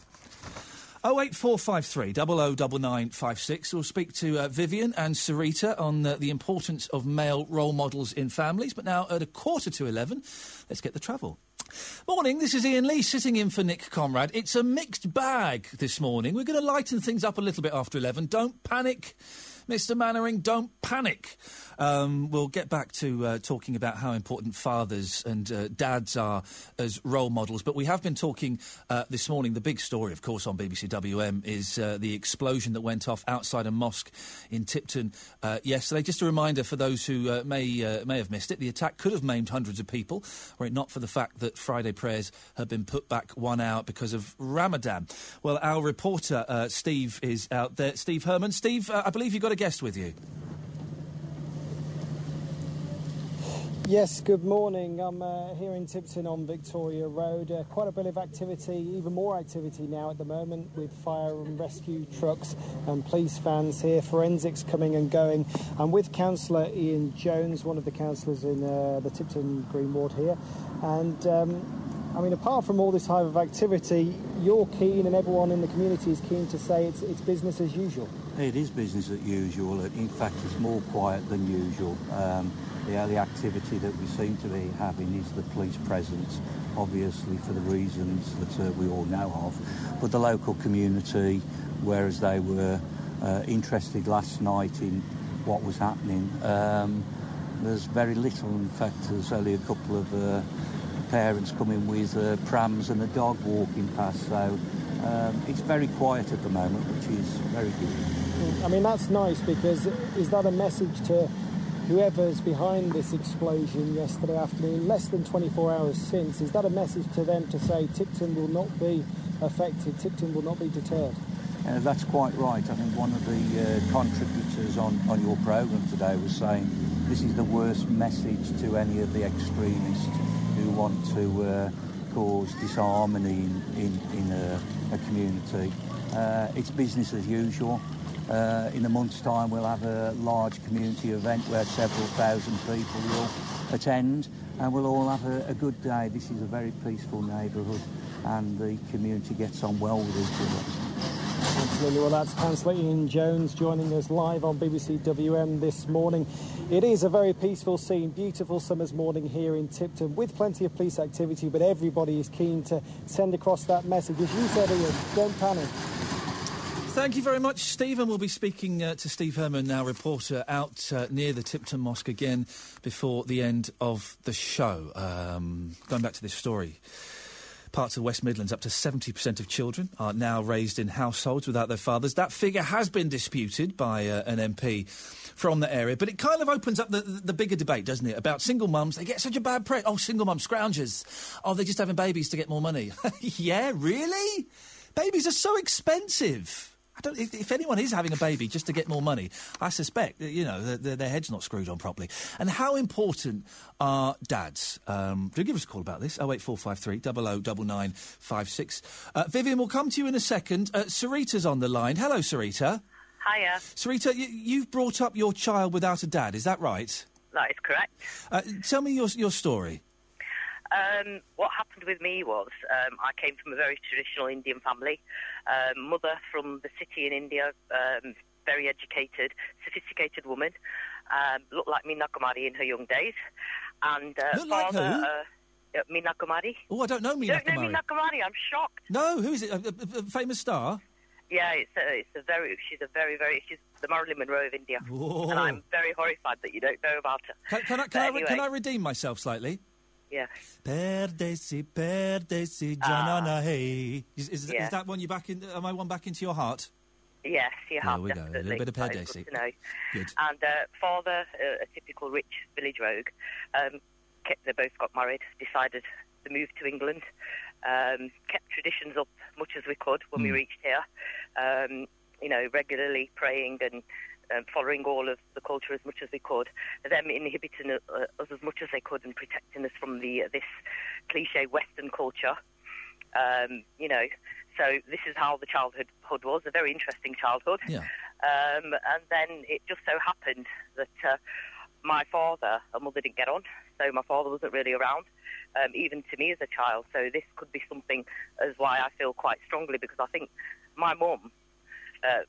08453 009956. We'll speak to uh, Vivian and Sarita on uh, the importance of male role models in families. But now at a quarter to 11, let's get the travel. Morning, this is Iain Lee sitting in for Nick Conrad. It's a mixed bag this morning. We're going to lighten things up a little bit after 11. Don't panic. Mr. Mainwaring, don't panic. Um, we'll get back to uh, talking about how important fathers and uh, dads are as role models. But we have been talking uh, this morning. The big story, of course, on BBC WM is uh, the explosion that went off outside a mosque in Tipton uh, yesterday. Just a reminder for those who uh, may may have missed it: the attack could have maimed hundreds of people, were it not for the fact that Friday prayers had been put back one hour because of Ramadan. Well, our reporter Steve is out there. Steve Herman. Steve, I believe you've got a guest with you. Yes, good morning. I'm uh, here in Tipton on Victoria Road. Uh, quite a bit of activity, even more activity now at the moment with fire and rescue trucks and police vans here, forensics coming and going. I'm with Councillor Ian Jones, one of the councillors in uh, the Tipton Green Ward here. And um, I mean, apart from all this hive of activity, you're keen and everyone in the community is keen to say it's, it's business as usual. It is business as usual. In fact, it's more quiet than usual. Um, the only activity that we seem to be having is the police presence, obviously for the reasons that uh, we all know of. But the local community, whereas they were uh, interested last night in what was happening, um, there's very little. In fact, there's only a couple of uh, parents coming with uh, prams and a dog walking past. So um, it's very quiet at the moment, which is very good. I mean, that's nice because is that a message to whoever's behind this explosion yesterday afternoon, less than 24 hours since? Is that a message to them to say Tipton will not be affected, Tipton will not be deterred? Uh, that's quite right. I think one of the uh, contributors on, on your programme today was saying this is the worst message to any of the extremists who want to uh, cause disharmony in, in, in a, community. Uh, it's business as usual. Uh, in a month's time, we'll have a large community event where several thousand people will attend, and we'll all have a, a good day. This is a very peaceful neighbourhood, and the community gets on well with each other. Absolutely. Well, that's Councillor Ian Jones joining us live on BBC WM this morning. It is a very peaceful scene, beautiful summer's morning here in Tipton with plenty of police activity, but everybody is keen to send across that message. As you said, Ian, don't panic. Thank you very much, Stephen. We'll be speaking uh, to Steve Herman, now reporter, out uh, near the Tipton Mosque again before the end of the show. Um, going back to this story. Parts of West Midlands, up to 70% of children are now raised in households without their fathers. That figure has been disputed by uh, an MP from the area, but it kind of opens up the, the bigger debate, doesn't it? About single mums. They get such a bad press. Oh, single mums, scroungers. Oh, they're just having babies to get more money. yeah, really? Babies are so expensive. I don't, if, if, anyone is having a baby just to get more money, I suspect that, you know, the, the, their head's not screwed on properly. And how important are dads? Um, do give us a call about this, 08453 009956. Uh, Vivian, we'll come to you in a second. Uh, Sarita's on the line. Hello, Sarita. Hiya. Sarita, you, you've brought up your child without a dad, is that right? That is correct. Uh, tell me your, your story. Um, what happened with me was um, I came from a very traditional Indian family. Um, mother from the city in India, um, very educated, sophisticated woman. Um, looked like Meena Kumari in her young days. And uh, Look like father, who? Uh, uh, Meena Kumari. Oh, I don't know You Meena don't know Kumari. Meena Kumari? I'm shocked. No, who is it? A, a- a famous star? Yeah, it's a, it's a very, she's a very, very, she's the Marilyn Monroe of India. Whoa. And I'm very horrified that you don't know about her. Can, can I, can, I, re- can. I redeem myself slightly? Yeah. Perdesi, perdesi, Ah. janana hey. Is, is, Yeah. is that one you back in? Am I one back into your heart? Yes, you There have we go, a little bit of Perdesi. Good to know. Good. And uh, father, uh, a typical rich village rogue, um, kept, they both got married, decided to move to England, um, kept traditions up much as we could when we Hmm. reached here. Um, you know, regularly praying and um, following all of the culture as much as we could. Them inhibiting uh, us as much as they could and protecting us from the uh, this cliche Western culture. Um, you know, so this is how the childhood hood was, a very interesting childhood. Yeah. Um, and then it just so happened that uh, my father and mother didn't get on, so my father wasn't really around, um, even to me as a child. So this could be something as why I feel quite strongly because I think my mum, uh,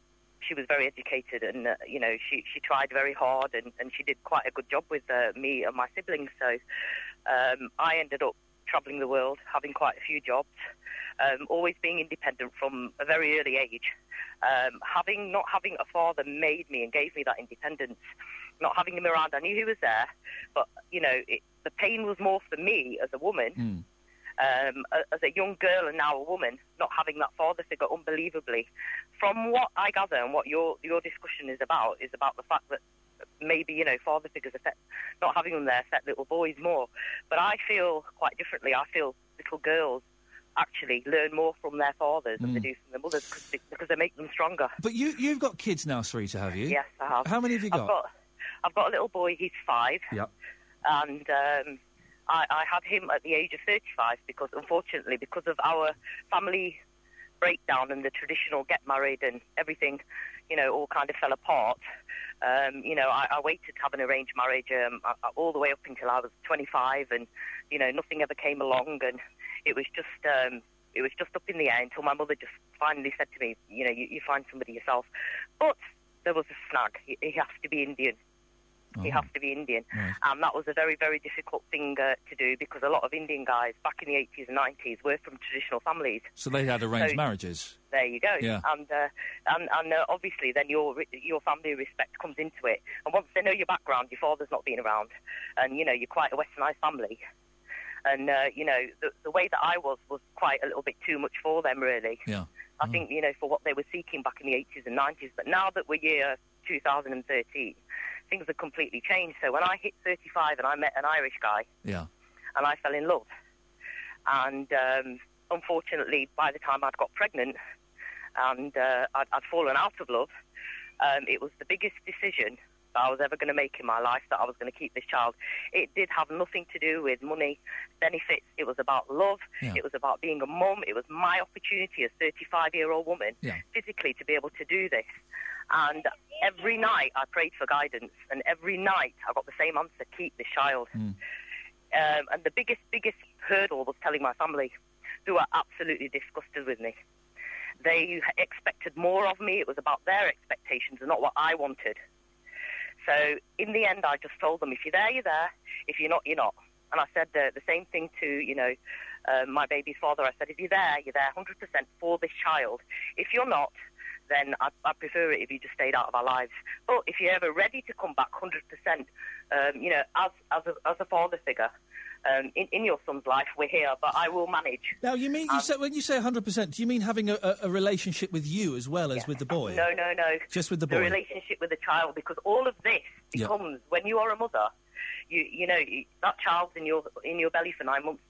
she was very educated and uh, you know she she tried very hard and, and she did quite a good job with uh, me and my siblings. So um, I ended up travelling the world, having quite a few jobs. um, always being independent from a very early age. Um, having not having a father made me and gave me that independence. Not having him around, I knew he was there, but you know, it, the pain was more for me as a woman Mm. Um, as a young girl and now a woman, not having that father figure, unbelievably. From what I gather and what your your discussion is about, is about the fact that maybe you know father figures affect not having them there affect little boys more. But I feel quite differently. I feel little girls actually learn more from their fathers than they Mm. do from their mothers because they, because they make them stronger. But you, you've got kids now, Sarita, have you? Yes, I have. How many have you I've got? got, I've got a little boy. He's five. Yep. and um, I, I had him at the age of 35 because, unfortunately, because of our family breakdown and the traditional get married and everything, you know, all kind of fell apart. Um, you know, I, I waited to have an arranged marriage um, all the way up until I was 25, and you know, nothing ever came along, and it was just. Um, it was just up in the air until my mother just finally said to me, you know, you, you find somebody yourself. But there was a snag. He, he has to be Indian. He has to be Indian. And that was a very, very difficult thing uh, to do because a lot of Indian guys back in the 80s and 90s were from traditional families. So they had arranged So- marriages. There you go. Yeah. And uh, and, and uh, obviously then your your family respect comes into it. And once they know your background, your father's not been around, and you know you're quite a westernised family. And uh, you know the, the way that I was was quite a little bit too much for them, really. Yeah. I think you know for what they were seeking back in the 80s and 90s. But now that we're year 2013, things have completely changed. So when I hit 35 and I met an Irish guy, Yeah. and I fell in love. And um, unfortunately, by the time I'd got pregnant and uh, I'd, I'd fallen out of love, um, it was the biggest decision that I was ever going to make in my life that I was going to keep this child. It did have nothing to do with money, benefits. It was about love. Yeah. It was about being a mum. It was my opportunity as a 35 year old woman Yeah. physically to be able to do this. And every night I prayed for guidance, and every night I got the same answer keep this child. Um, and the biggest, biggest hurdle was telling my family, who are absolutely disgusted with me. They expected more of me. It was about their expectations and not what I wanted. So in the end, I just told them, if you're there, you're there. If you're not, you're not. And I said the, the same thing to, you know, uh, my baby's father. I said, if you're there, you're there 100% for this child. If you're not, then I, I prefer it if you just stayed out of our lives. But if you're ever ready to come back 100%, um, you know, as, as, a, as a father figure, um, in, in your son's life, we're here, but I will manage. Now, you mean, you Um, say, when you say 100%, do you mean having a, a, relationship with you as well as with the boy? No, no, no. Just with the boy. the relationship with the child, because all of this Yeah. becomes when you are a mother. You, you know, you- that child's in your in your belly for nine months.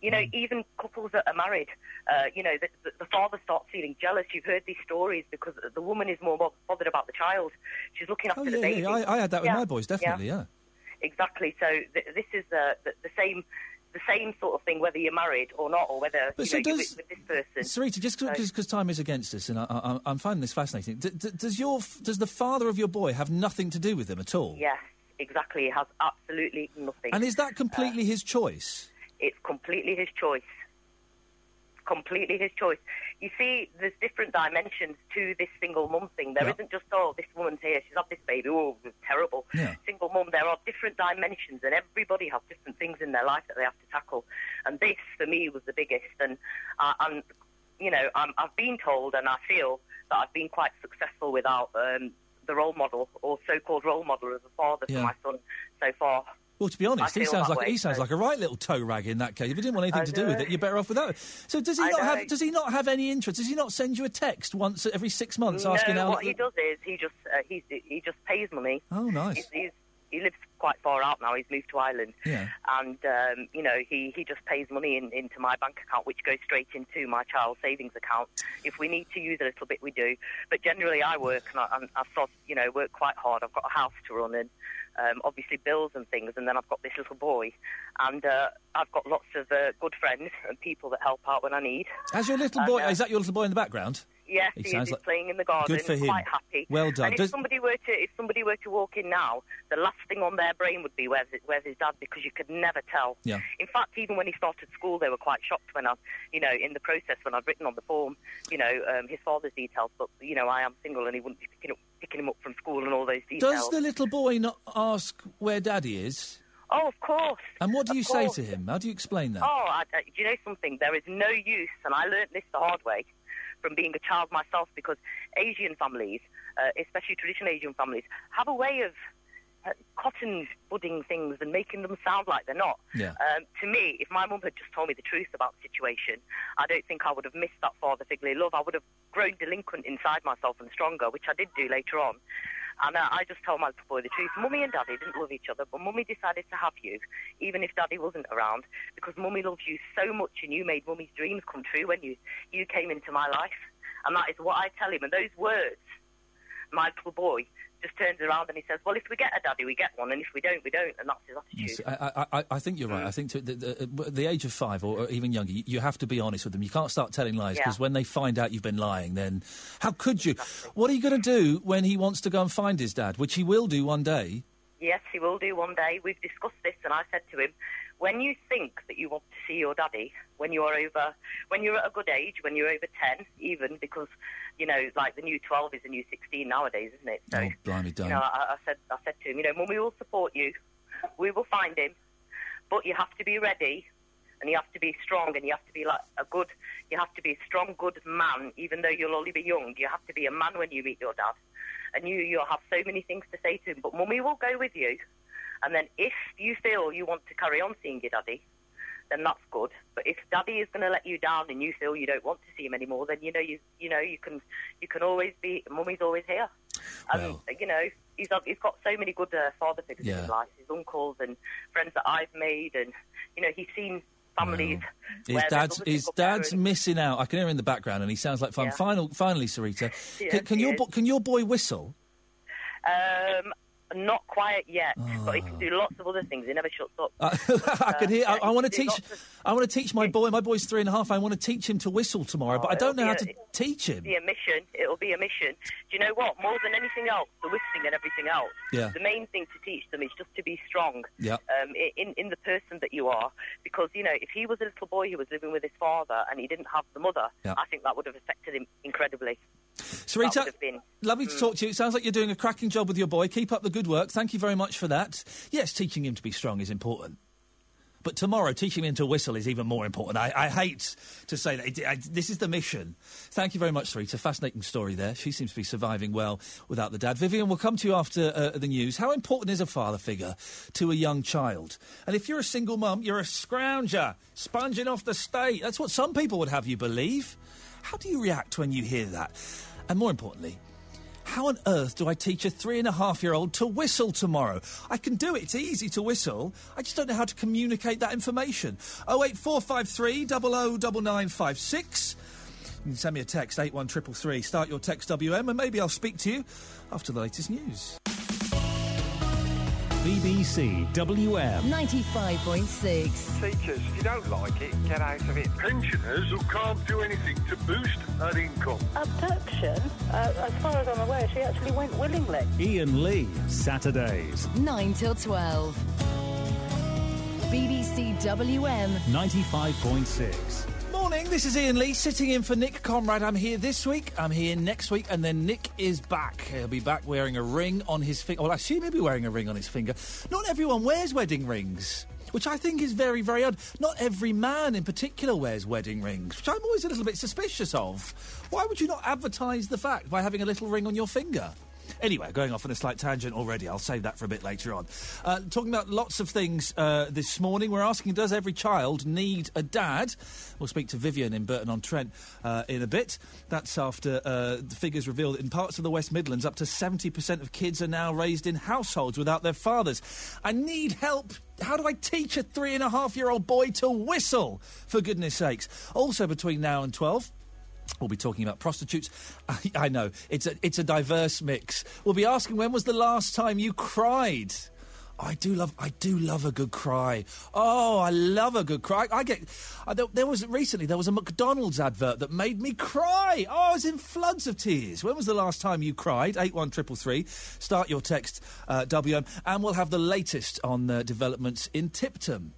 You know, Mm. even couples that are married, uh, you know, the, the, the father starts feeling jealous. You've heard these stories because the woman is more bo- bothered about the child. She's looking after Oh, the yeah, baby. yeah. I, I had that with Yeah, my boys, definitely, yeah. Exactly. So th- this is uh, the, the same the same sort of thing, whether you're married or not, or whether But you so know, you're does- with, with this person. Sarita, just because time is against us, and I, I, I'm finding this fascinating. D- d- does your does the father of your boy have nothing to do with him at all? Yes, exactly. It has absolutely nothing. And is that completely his choice? It's completely his choice. Completely his choice. You see, there's different dimensions to this single mum thing. There Yeah. not just, oh, this woman's here, she's had this baby, oh, terrible. Yeah. Single mum, there are different dimensions, and everybody has different things in their life that they have to tackle. And this, for me, was the biggest. And, uh, and you know, I'm, I've been told, and I feel that I've been quite successful without um, the role model, or so-called role model, as a father Yeah. for my son so far. Well, to be honest, he sounds like way, he sounds so- like a right little toe rag in that case. If you didn't want anything I to do with it, you're better off without it. So does he I not know. have does he not have any interest? Does he not send you a text once every six months no, asking how? what he does is he just uh, he he just pays money. Oh, nice. He's, he's, he lives quite far out now. He's moved to Ireland, Yeah. and um, you know he he just pays money in, into my bank account, which goes straight into my child savings account. If we need to use a little bit, we do. But generally, I work and I, and I sort you know work quite hard. I've got a house to run and. Um, obviously bills and things, and then I've got this little boy, and uh, I've got lots of uh, good friends and people that help out when I need. Has your little And, boy? uh, is that your little boy in the background? Yes, He he, is like- playing in the garden. Good for him. Quite happy. Well done. And if Does- somebody were to if somebody were to walk in now, the last thing on their brain would be where's it, where's his dad because you could never tell. Yeah. In fact, even when he started school, they were quite shocked when I, you know, in the process when I'd written on the form, you know, um, his father's details, but you know, I am single and he wouldn't be picking up picking him up from school and all those details. Does the little boy not ask where daddy is? Oh, of course. And what do you say to him? How do you explain that? Oh, I, I- do you know something? There is no use, and I learnt this the hard way from being a child myself, because Asian families, uh, especially traditional Asian families, have a way of uh, cotton budding things and making them sound like they're not. Yeah. Um, to me, if my mum had just told me the truth about the situation, I don't think I would have missed that father figurely love. I would have grown delinquent inside myself and stronger, which I did do later on. And uh, I just told my little boy the truth. Mummy and Daddy didn't love each other, but Mummy decided to have you, even if Daddy wasn't around, because Mummy loves you so much, and you made Mummy's dreams come true when you you came into my life. And that is what I tell him. And those words, my little boy just turns around and he says, "Well, if we get a daddy, we get one, and if we don't, we don't." And that's his attitude. Yes, I, I, I- think you're right. I think to the, the, uh, at the age of five or, or even younger, you, you have to be honest with them. You can't start telling lies Yeah. because when they find out you've been lying, then how could you? What are you going to do when he wants to go and find his dad, which he will do one day? Yes, he will do one day. We've discussed this, and I said to him, when you think that you want to see your daddy, when you are over, when you're at a good age, when you're over 10, even, because, you know, like the new 12 is the new 16 nowadays, isn't it? So, oh, blimey, don't. You know, I, I said, I said to him, you know, Mum, we will support you. We will find him, but you have to be ready, and you have to be strong, and you have to be like a good, you have to be a strong, good man, even though you'll only be young. You have to be a man when you meet your dad, and you you'll have so many things to say to him. But Mummy will go with you, and then if you feel you want to carry on seeing your daddy, then that's good. But if daddy is going to let you down and you feel you don't want to see him anymore, then you know you you know you can you can always be. Mummy's always here, and you know he's he's got so many good uh, father figures in his life, his uncles and friends that I've made, and you know he's seen families. His where dad's his dad's missing out. I can hear him in the background, and he sounds like fun. Yeah. Final, finally, Sarita, Yes, can, can your bo- can your boy whistle? Um, not quiet yet, but he can do lots of other things. He never shuts up. Uh, I can hear. I, yeah, I want to he can do teach. of- I want to teach my boy. My boy's three and a half. I want to teach him to whistle tomorrow, but I don't know how it'll to teach him. It'll be a mission. It'll be a mission. Do you know what? More than anything else, the whistling and everything else, Yeah. the main thing to teach them is just to be strong Yeah. um, in, in the person that you are. Because, you know, if he was a little boy who was living with his father and he didn't have the mother, Yeah. I think that would have affected him incredibly. Sarita, would have been. lovely to talk to you. It sounds like you're doing a cracking job with your boy. Keep up the good work. Thank you very much for that. Yes, teaching him to be strong is important. But tomorrow, teaching him to whistle is even more important. I, I hate to say that. It- I- this is the mission. Thank you very much, Sarita. Fascinating story there. She seems to be surviving well without the dad. Vivian, we'll come to you after uh, the news. How important is a father figure to a young child? And if you're a single mum, you're a scrounger, sponging off the state. That's what some people would have you believe. How do you react when you hear that? And more importantly, how on earth do I teach a three and a half year old to whistle tomorrow? I can do it, it's easy to whistle. I just don't know how to communicate that information. 08453 009956. You can send me a text, 81333. Start your text WM, and maybe I'll speak to you after the latest news. BBC WM. 95.6. Teachers, if you don't like it, get out of it. Pensioners who can't do anything to boost her income. Abduction, uh, as far as I'm aware, she actually went willingly. Iain Lee, Saturdays. 9 till 12. BBC WM. 95.6. Morning, this is Iain Lee sitting in for Nick Conrad. I'm here this week, I'm here next week, and then Nick is back. He'll be back wearing a ring on his finger. Well, I assume he'll be wearing a ring on his finger. Not everyone wears wedding rings. Which I think is very, very odd. Not every man in particular wears wedding rings, which I'm always a little bit suspicious of. Why would you not advertise the fact by having a little ring on your finger? Anyway, going off on a slight tangent already. I'll save that for a bit later on. Uh, talking about lots of things uh, this morning. We're asking, does every child need a dad? We'll speak to Vivian in Burton on Trent uh, in a bit. That's after uh, the figures reveal that in parts of the West Midlands, up to 70% of kids are now raised in households without their fathers. I need help. How do I teach a three and a half year old boy to whistle, for goodness sakes? Also, between now and 12, We'll be talking about prostitutes. I, I know it's a it's a diverse mix. We'll be asking when was the last time you cried. I do love I do love a good cry. Oh, I love a good cry. I get uh, there, was recently there was a McDonald's advert that made me cry. Oh, I was in floods of tears. When was the last time you cried? Eight one triple three. Start your text uh, WM, and we'll have the latest on uh, developments in Tipton.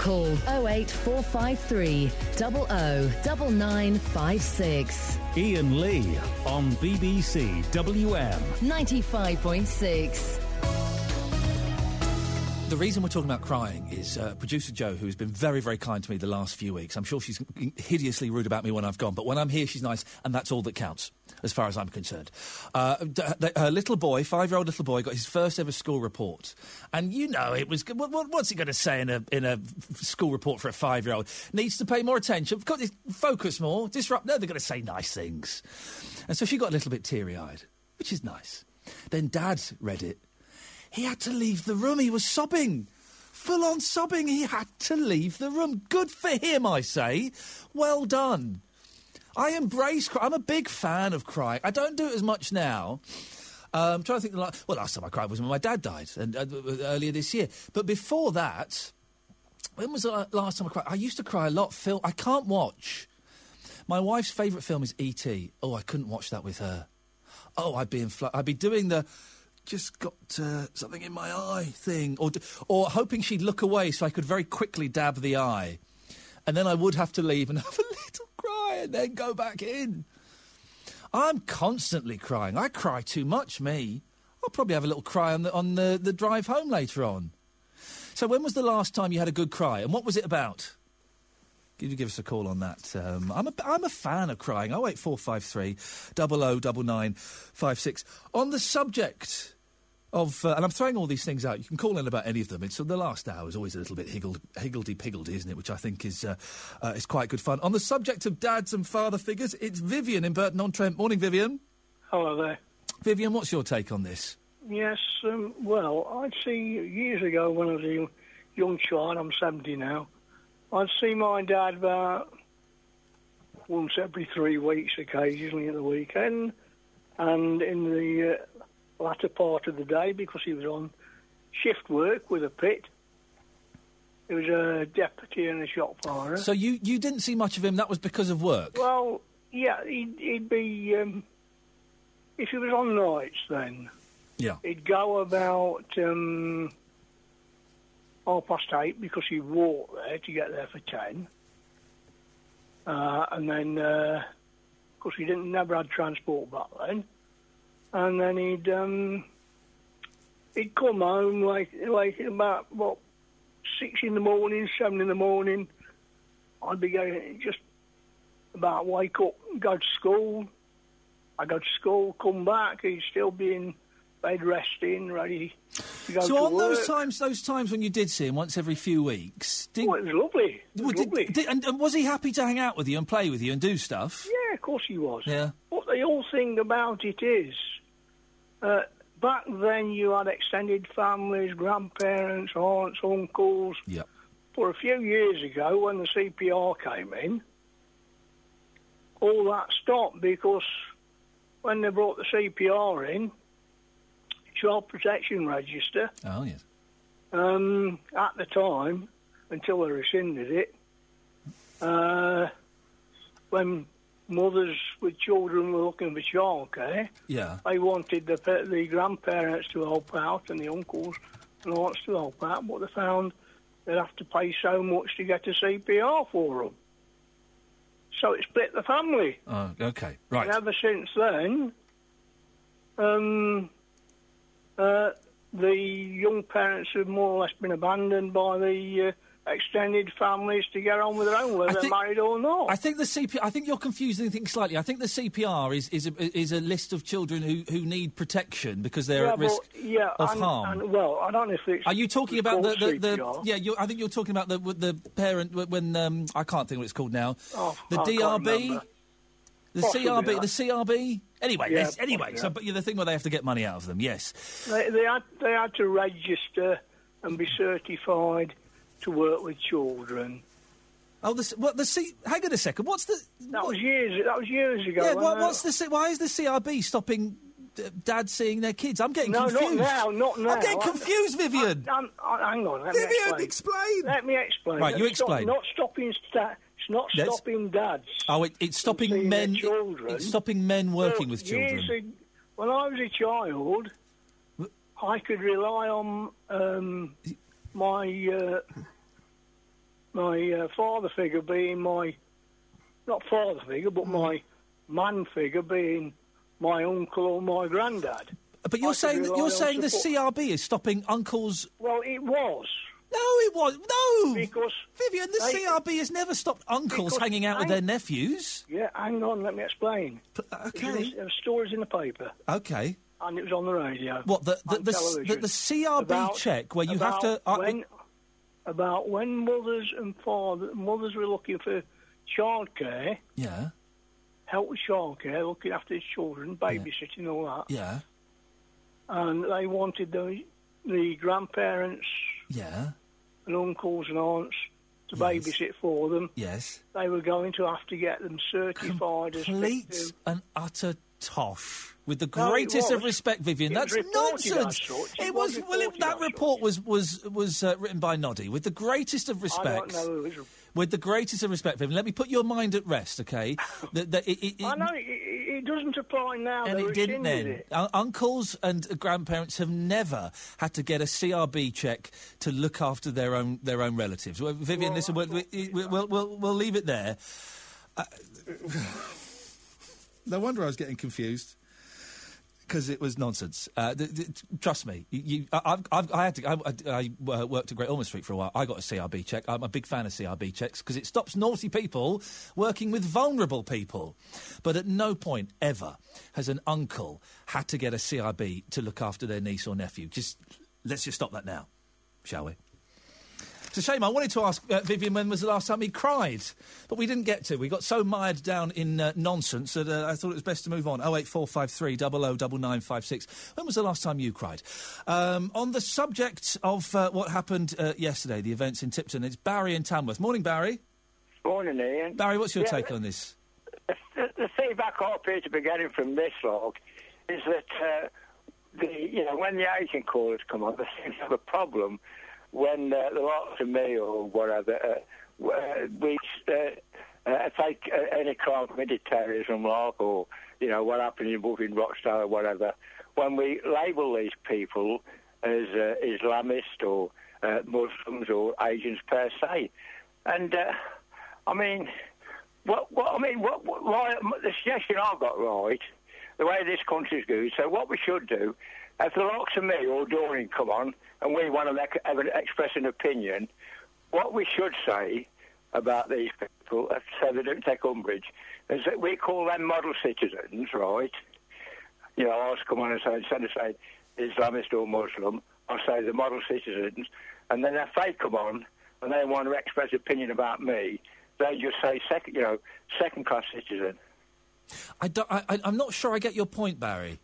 Call 08453 009956. Iain Lee on BBC WM. 95.6. the reason we're talking about crying is uh, producer Joe, who has been very, very kind to me the last few weeks. I'm sure she's hideously rude about me when I've gone, but when I'm here, she's nice, and that's all that counts, as far as I'm concerned. Uh, her little boy, five-year-old little boy, got his first ever school report, and you know it was. What, what, what's he going to say in a in a school report for a five-year-old? Needs to pay more attention, focus more, disrupt. No, they're going to say nice things, and so she got a little bit teary-eyed, which is nice. Then Dad read it. He had to leave the room. He was sobbing. Full on sobbing. He had to leave the room. Good for him, I say. Well done. I embrace cry. I'm a big fan of crying. I don't do it as much now. Um, I'm trying to think. The la- well, last time I cried was when my dad died, and uh, earlier this year. But before that, when was the last time I cried? I used to cry a lot. Phil, I can't watch. My wife's favourite film is E.T. Oh, I couldn't watch that with her. Oh, I'd be in fl- I'd be doing the just got uh, something in my eye thing, or or hoping she'd look away so I could very quickly dab the eye, and then I would have to leave and have a little cry and then go back in. I'm constantly crying. I cry too much. Me, I'll probably have a little cry on the on the, the drive home later on. So when was the last time you had a good cry, and what was it about? Could you give us a call on that? Um, I'm a I'm a fan of crying. Oh eight four five three double o double nine five six. On the subject of, uh, and I'm throwing all these things out. You can call in about any of them. It's the last hour is always a little bit higgled, higgledy piggledy, isn't it? Which I think is uh, uh, is quite good fun. On the subject of dads and father figures, it's Vivian in Burton on Trent. Morning, Vivian. Hello there. Vivian, what's your take on this? Yes, um, well, I'd see years ago when I was a young, young child, I'm 70 now, I'd see my dad about once every three weeks, occasionally at the weekend, and in the uh, latter part of the day because he was on shift work with a pit. He was a deputy and a shop fire. So you you didn't see much of him. That was because of work. Well, yeah, he'd, he'd be. Um, if he was on nights, then Yeah. he'd go about um, half past eight because he'd walk there to get there for ten, uh, and then of course he didn't never had transport back then, and then he'd um, he'd come home like like about what six in the morning, seven in the morning. I'd be going just about wake up, go to school. I go to school, come back. He'd still be in bed resting, ready to go so to on work. those times, those times when you did see him once every few weeks, did, Oh, it was lovely. It was did- lovely. did- and, and was he happy to hang out with you and play with you and do stuff? Yeah, of course he was. Yeah. But the whole thing about it is, uh, back then you had extended families, grandparents, aunts, uncles. Yep. For a few years ago, when the CPR came in, all that stopped because when they brought the CPR in, Child Protection Register, Oh yes. um, at the time, until they rescinded it, uh, when mothers with children were looking for childcare, Yeah. they wanted the, the grandparents to help out and the uncles and aunts to help out, but they found they'd have to pay so much to get a CPR for them. So it split the family. Oh, okay. Right. And ever since then, um, uh, the young parents have more or less been abandoned by the uh, extended families to get on with their own, whether they're think- married or not. I think the CPR. I think you're confusing things slightly. I think the CPR is is a, is a list of children who, who need protection because they're yeah, at risk but, yeah, of and, harm. And, well, I don't know if it's. Are you talking about the, the, the yeah? I think you're talking about the the parent when um, I can't think what it's called now. Oh, the I DRB, the Possibly CRB, that. the CRB. Anyway, Yeah, anyway. So, but yeah, the thing where they have to get money out of them. Yes. They, they had they had to register and be certified to work with children. Oh, the what the C? Hang on a second. What's the? That was years. That was years ago. Yeah. What, what's the? Why is the CRB stopping? uh, Dad seeing their kids. I'm getting no, confused. not now, not now. I'm getting confused, Vivian. I, I'm- hang on, let Vivian, me explain. Let me explain. Right, you It's stop- explain. not stopping. Sta- it's not Yes. stopping dads. Oh, it, it's stopping men. children. It's stopping men working Well, with children. ag- when I was a child, I could rely on um, my uh, my uh, father figure being my not father figure, but my man figure being my uncle or my granddad. But you're I saying that you're saying the support. CRB is stopping uncles. Well, it was. No, it was no. Because Vivian, the they- CRB has never stopped uncles hanging out with their nephews. Yeah, hang on, let me explain. okay. There were stories in the paper, Okay. and it was on the radio. What the the the, the, the CRB about- check where you have to uh, when, about when mothers and fathers mothers were looking for childcare, yeah. Help with childcare, looking after his children, babysitting, all that, yeah. And they wanted the the grandparents yeah. and uncles and aunts to Yes. babysit for them. yes. They were going to have to get them certified as complete and utter tosh. With the No, greatest of respect, Vivian, It that's was reported as nonsense. It, was was well. It, that report was was was uh, written by Noddy. With the greatest of respect, don't know. It was, with the greatest of respect, Vivian. Let me put your mind at rest, okay? that, that it, it, I know it, doesn't apply now. and it didn't then. Uncles and grandparents have never had to get a CRB check to look after their own their own relatives. Well, Vivian, listen, we'll, we- we'll, we'll, we'll leave it there. Uh, no wonder I was getting confused. Because it was nonsense. Uh, th- th- trust me, you, I, I've, I had to. I, I uh, worked at Great Ormond Street for a while. I got a CRB check. I'm a big fan of CRB checks because it stops naughty people working with vulnerable people. But at no point ever has an uncle had to get a CRB to look after their niece or nephew. Just let's just stop that now, shall we? It's a shame. I wanted to ask uh, Vivian when was the last time he cried, but we didn't get to. We got so mired down in uh, nonsense that uh, I thought it was best to move on. Oh eight four five three double oh double nine five six. When was the last time you cried? Um, on the subject of uh, what happened uh, yesterday, the events in Tipton, it's Barry in Tamworth. Morning, Barry. Morning, Iain. Barry, what's your Yeah, take on this? The, the feedback I appear to be getting from this log is that uh, the you know when the agent callers come on, they seem to have a problem when uh, the likes of me or whatever uh, w- uh, we uh, uh, take uh, any crime committed terrorism like or you know what happened in Woolwich Rochdale or whatever. When we label these people as uh, Islamist or Muslims or agents per se, and I mean. What, what I mean, what, what, why, the suggestion I've got right, the way this country's going. So what we should do, if the likes of me or Doreen come on and we want to have an, express an opinion, what we should say about these people, uh, so they don't take umbrage, is that we call them model citizens, right? You know, I'll come on and say, instead of saying Islamist or Muslim, I'll say the model citizens, and then if they come on and they want to express opinion about me, they just say second, you know, second class citizen. I I, I, I'm not sure I get your point, Barry.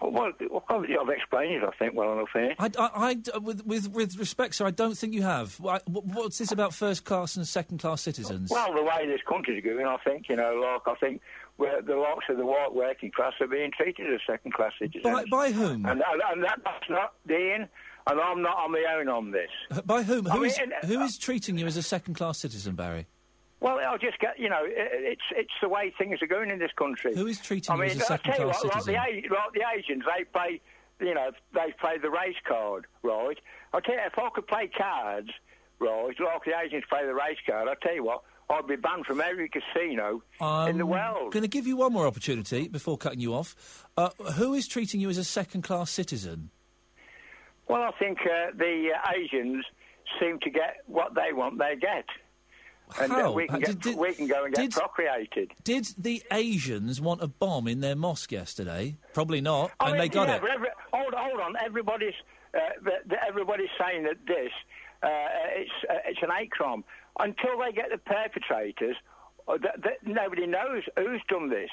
Well, I've explained it, I think, well enough here. I, I- I- with, with, with respect, sir, I don't think you have. What's this about first class and second class citizens? Well, the way this country's going, I think, you know, like, I think where the likes of the white working class are being treated as second class citizens. By, by whom? And, and, and that, that's not Dean, and I'm not on my own on this. By whom? I Who is mean, uh, who is treating you as a second class citizen, Barry? Well, I'll just get, you know, it's it's the way things are going in this country. Who is treating I you mean, as a you second-class what, like citizen? the, a- like the agents, they play, you know, they play the race card, right? I'll tell you, if I could play cards, right, like the Asians play the race card, I'll tell you what, I'd be banned from every casino in the world. I'm going to give you one more opportunity before cutting you off. Uh, who is treating you as a second class citizen? Well, I think uh, the uh, Asians seem to get what they want, they get. And uh, How? we, can get, did- we can go and get did- procreated. Did the Asians want a bomb in their mosque yesterday? Probably not, and they got yeah, it. every, hold, hold on. Everybody's uh, everybody's saying that this uh, it's uh, it's an hate until they get the perpetrators. Uh, nobody knows who's done this.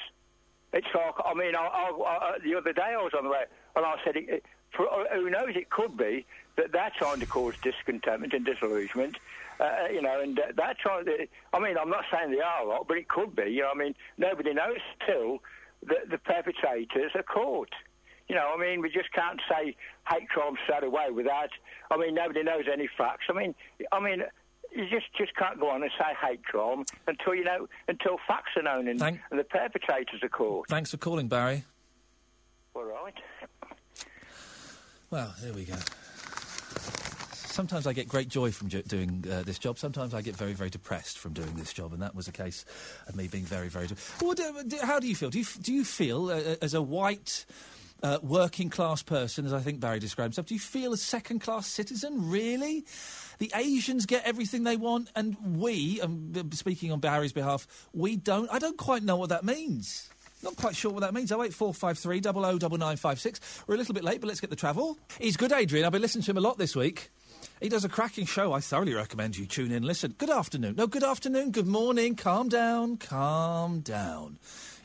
It's like I mean, I, I, I, the other day I was on the way and I said, it, it, for, uh, who knows? It could be that they're trying to cause discontentment and disillusionment. Uh, you know, and uh, they're. I mean, I'm not saying they are a lot, but it could be. You know, I mean, nobody knows till the, the perpetrators are caught. You know, I mean, we just can't say hate crime straight away without. I mean, nobody knows any facts. I mean, I mean, you just just can't go on and say hate crime until you know until facts are known and, and the perpetrators are caught. Thanks for calling, Barry. All right. Well, there we go. Sometimes I get great joy from jo- doing uh, this job. Sometimes I get very, very depressed from doing this job, and that was a case of me being very, very. De- what, do- do- how do you feel? Do you do you feel uh, as a white uh, working class person, as I think Barry described himself. Do you feel a second class citizen? Really? The Asians get everything they want, and we, um, speaking on Barry's behalf, we don't. I don't quite know what that means. Not quite sure what that means. 08453 009956. We're a little bit late, but let's get the travel. He's good, Adrian. I've been listening to him a lot this week. He does a cracking show. I thoroughly recommend you tune in. Listen, good afternoon. No, good afternoon. Good morning. Calm down. Calm down.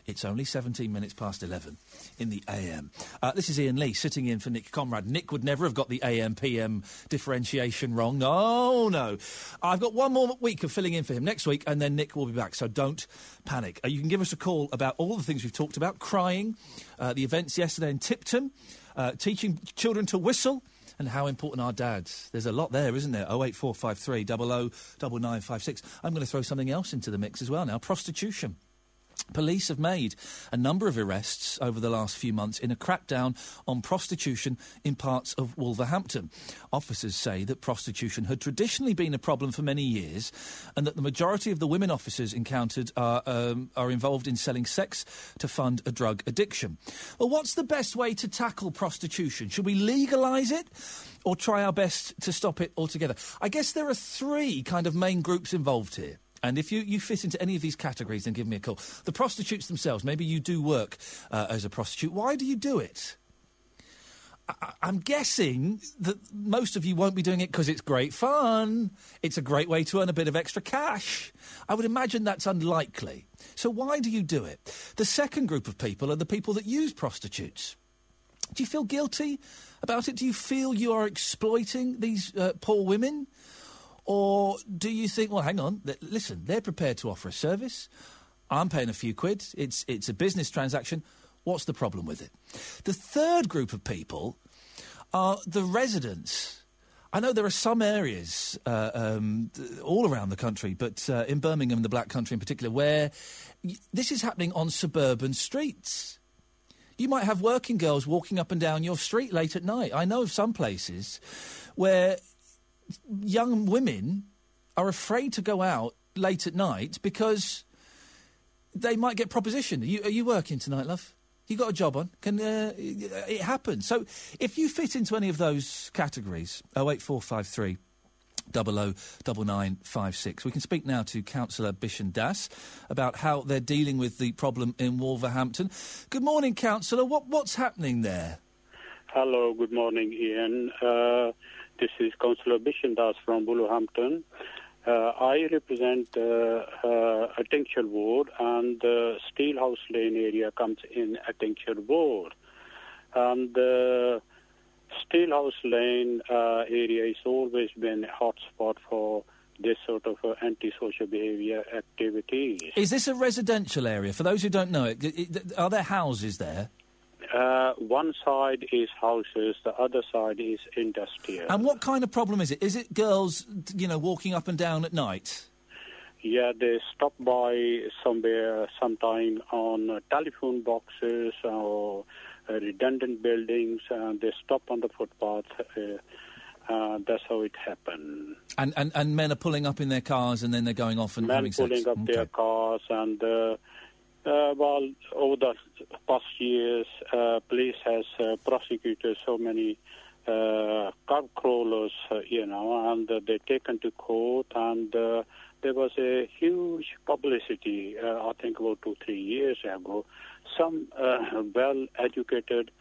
It's only 17 minutes past 11 in the AM. Uh, this is Iain Lee sitting in for Nick Conrad. Nick would never have got the AM PM differentiation wrong. No, no. I've got one more week of filling in for him next week, and then Nick will be back. So don't panic. Uh, you can give us a call about all the things we've talked about crying, uh, the events yesterday in Tipton, uh, teaching children to whistle and how important are dads. There's a lot there, isn't there? 08453 009956. I'm going to throw something else into the mix as well now prostitution. Police have made a number of arrests over the last few months in a crackdown on prostitution in parts of Wolverhampton. Officers say that prostitution had traditionally been a problem for many years and that the majority of the women officers encountered are, um, are involved in selling sex to fund a drug addiction. Well, what's the best way to tackle prostitution? Should we legalise it? Or try our best to stop it altogether? I guess there are three kind of main groups involved here. And if you, you fit into any of these categories, then give me a call. The prostitutes themselves, maybe you do work uh, as a prostitute. Why do you do it? I, I'm guessing that most of you won't be doing it because it's great fun. It's a great way to earn a bit of extra cash. I would imagine that's unlikely. So why do you do it? The second group of people are the people that use prostitutes. Do you feel guilty about it? Do you feel you are exploiting these uh, poor women? Or do you think, well, hang on, th- listen, they're prepared to offer a service. I'm paying a few quid. It's, it's a business transaction. What's the problem with it? The third group of people are the residents. I know there are some areas uh, um, all around the country, but uh, in Birmingham, the Black Country in particular, where y- this is happening on suburban streets. You might have working girls walking up and down your street late at night. I know of some places where young women are afraid to go out late at night because they might get propositioned. Are you, are you working tonight, love? You got a job on? Can uh, it happens? So if you fit into any of those categories, oh eight four five three. Double double nine five six. We can speak now to Councillor Bishan Dass about how they're dealing with the problem in Wolverhampton. Good morning, Councillor. What what's happening there? Hello, good morning, Iain. Uh, this is Councillor Bishan Dass from Wolverhampton. Uh, I represent uh, uh, Ward, and the Steelhouse Lane area comes in Ettingshall Ward. And the Steelhouse Lane uh, area has always been a hotspot for this sort of uh, antisocial behaviour activities. Is this a residential area? For those who don't know it, are there houses there? Uh, one side is houses, the other side is industrial. And what kind of problem is it? Is it girls, you know, walking up and down at night? Yeah, they stop by somewhere, sometime on uh, telephone boxes or uh, redundant buildings, and they stop on the footpath. Uh, uh, that's how it happened. And, and and men are pulling up in their cars and then they're going off and Men having sex. pulling up their cars, and uh, well, over the past years, uh, police has uh, prosecuted so many uh, car crawlers, uh, you know, and uh, they're taken to court, and uh, there was a huge publicity, I think about two, three years ago. Some well-educated,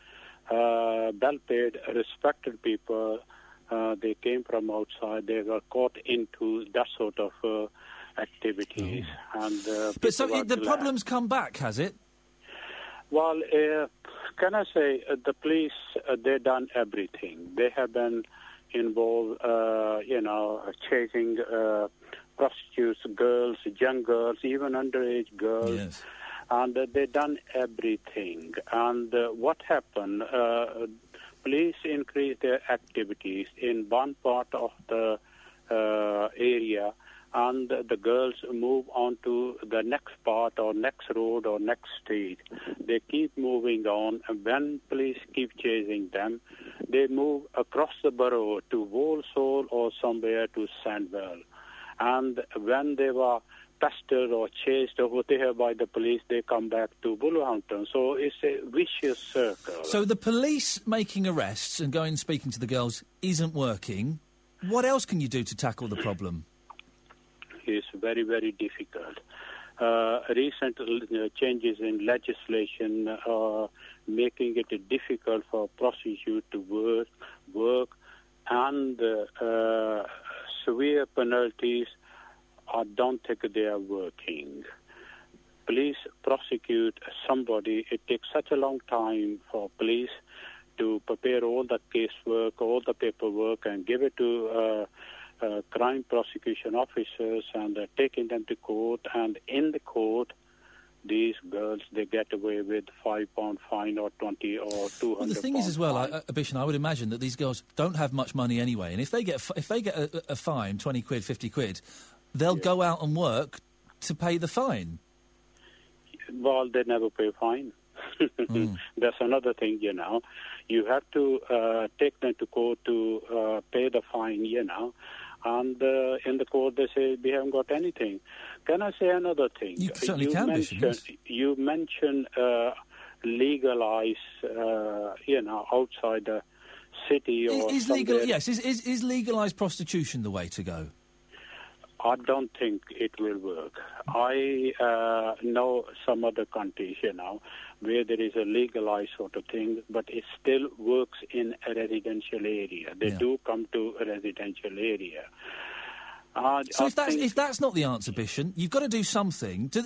uh, well-paid, respected people, they came from outside, they were caught into that sort of activities. And uh, But so it, the problem's come back, has it? Well, uh, can I say uh, the police? Uh, they done everything. They have been involved, uh, you know, chasing uh, prostitutes, girls, young girls, even underage girls, and uh, they done everything. And uh, what happened? Uh, police increased their activities in one part of the uh, area and the girls move on to the next part or next road or next street. They keep moving on, and when police keep chasing them, they move across the borough to Walsall or somewhere to Sandwell. And when they were pestered or chased over there by the police, they come back to Wolverhampton. So it's a vicious circle. So the police making arrests and going and speaking to the girls isn't working. What else can you do to tackle the problem? Is very, very difficult. Uh, recent uh, changes in legislation are making it difficult for prostitutes to work, work and uh, uh, severe penalties. I don't think they are working. Police prosecute somebody. It takes such a long time for police to prepare all the casework, all the paperwork, and give it to uh, uh, crime prosecution officers and uh, taking them to court. And in the court, these girls they get away with five pound fine or twenty or two hundred. Well, the thing is, as well, I, uh, Bishan, I would imagine that these girls don't have much money anyway, and if they get if they get a, a fine, twenty quid, fifty quid, they'll go out and work to pay the fine. Well, they never pay fine. That's another thing, you know. You have to uh, take them to court to uh, pay the fine, you know. And uh, in the court, they say we haven't got anything. Can I say another thing? You certainly can, Bishan, mentioned, You mentioned uh, legalize, uh, you know, outside the city or Is legal? Yes, is, is is legalised prostitution the way to go? I don't think it will work. I uh, know some other countries, you know, where there is a legalized sort of thing, but it still works in a residential area. They do come to a residential area. Uh, So I if that's if that's not the answer, Bishan, you've got to do something. Do,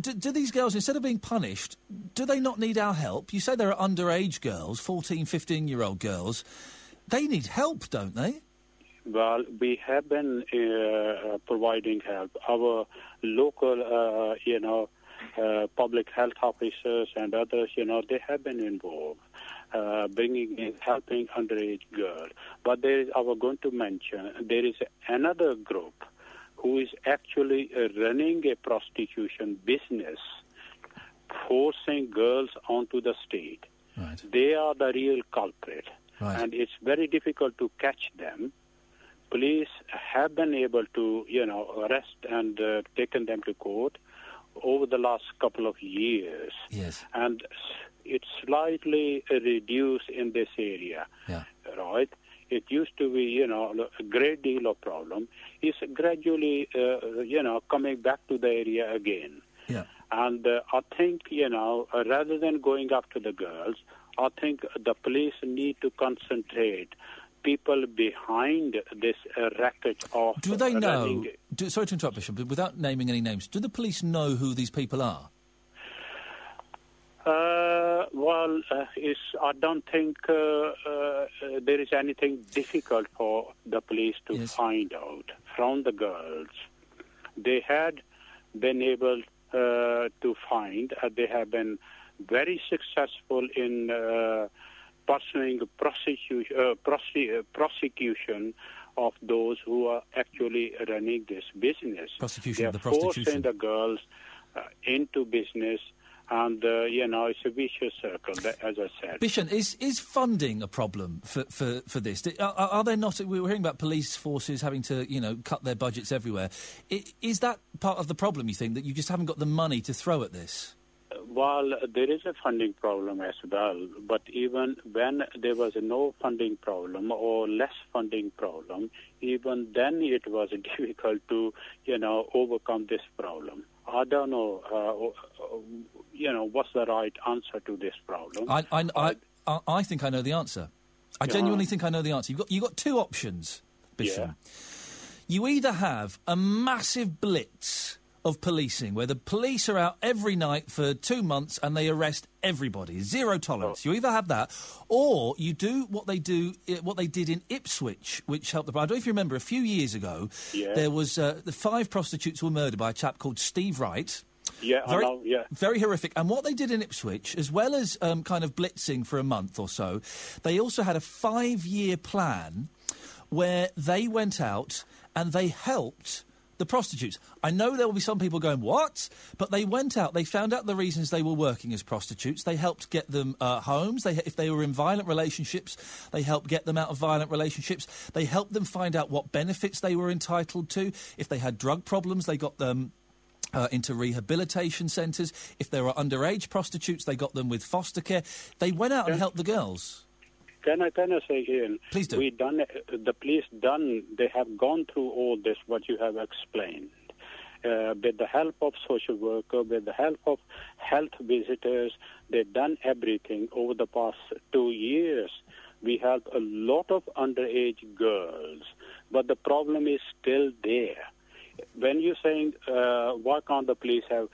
do, do these girls, instead of being punished, do they not need our help? You say there are underage girls, 14, 15 year old girls. They need help, don't they? Well, we have been uh, providing help. Our local, uh, you know, uh, public health officers and others, you know, they have been involved, uh, bringing in, helping underage girls. But there is, I was going to mention, there is another group who is actually uh, running a prostitution business, forcing girls onto the street. They are the real culprit. And it's very difficult to catch them. Police have been able to, you know, arrest and uh, taken them to court over the last couple of years. Yes. And it's slightly reduced in this area, Yeah. right? It used to be, you know, a great deal of problem. It's gradually, uh, you know, coming back to the area again. Yeah. And uh, I think, you know, uh, rather than going after the girls, I think the police need to concentrate people behind this uh, racket of Do they know? running- Do, sorry to interrupt, Bishan, but without naming any names, do the police know who these people are? Uh, well, uh, I don't think uh, uh, there is anything difficult for the police to find out from the girls. They had been able uh, to find, uh, they have been very successful in uh, pursuing prosecution, uh, uh, prosecution of those who are actually running this business. Prosecution they of the are forcing prostitution. the girls uh, into business, and uh, you know it's a vicious circle, as I said. Bishan, is is funding a problem for, for, for this? Are, are there not? We were hearing about police forces having to, you know, cut their budgets everywhere. Is that part of the problem? You think that you just haven't got the money to throw at this? Well, there is a funding problem as well, but even when there was no funding problem or less funding problem, even then it was difficult to, you know, overcome this problem. I don't know, uh, you know, what's the right answer to this problem. I, I, I, I, think I know the answer. I Yeah. genuinely think I know the answer. You've got, you've got two options, Bishan. You either have a massive blitz of policing where the police are out every night for two months and they arrest everybody, zero tolerance. You either have that, or you do what they do, eh, what they did in Ipswich, which helped the. I don't know if you remember a few years ago. Yeah. There was uh, the five prostitutes were murdered by a chap called Steve Wright. Yeah, I very, know, yeah. very horrific. And what they did in Ipswich, as well as um, kind of blitzing for a month or so, they also had a five-year plan where they went out and they helped the prostitutes. I know there will be some people going, what? But they went out, they found out the reasons they were working as prostitutes. They helped get them uh, homes. They, if they were in violent relationships, they helped get them out of violent relationships. They helped them find out what benefits they were entitled to. If they had drug problems, they got them Uh, into rehabilitation centres. If there are underage prostitutes, they got them with foster care. They went out and helped the girls. Can I can I say here? Please do. We done the police done. They have gone through all this what you have explained. Uh, with the help of social worker, with the help of health visitors, they've done everything over the past two years. We have a lot of underage girls, but the problem is still there. When you're saying uh, why can't the police have,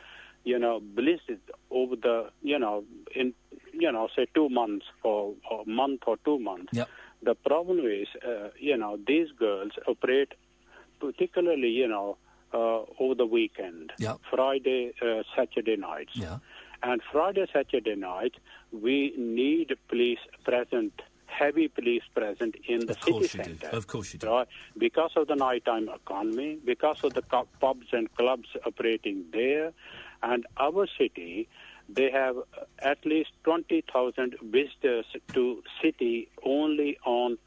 you know, blizzard over the, you know, in, you know, say two months or a month or two months. Yep. The problem is, uh, you know, these girls operate particularly, you know, uh, over the weekend, Yep. Friday, uh, Saturday nights. Yeah. And Friday, Saturday night, we need police present, heavy police present in the Of city center. Of course you do. Right? Because of the nighttime economy, because of the pubs and clubs operating there, and our city, they have at least 20,000 visitors to city only on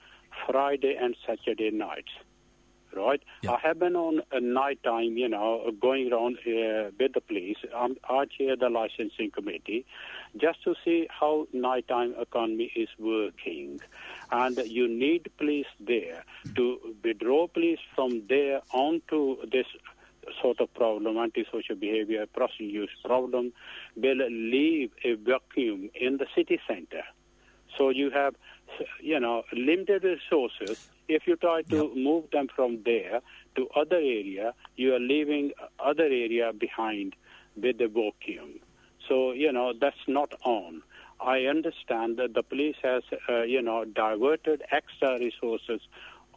Friday and Saturday nights. Right? I have been on a night time, you know, going around uh, with the police. I'm, I chair the licensing committee just to see how nighttime economy is working. And you need police there to withdraw police from there onto this sort of problem, antisocial behavior, prostitute problem, will leave a vacuum in the city center. So you have, you know, limited resources. If you try to move them from there to other area, you are leaving other area behind with the vacuum. So you know that's not on. I understand that the police has, uh, you know, diverted extra resources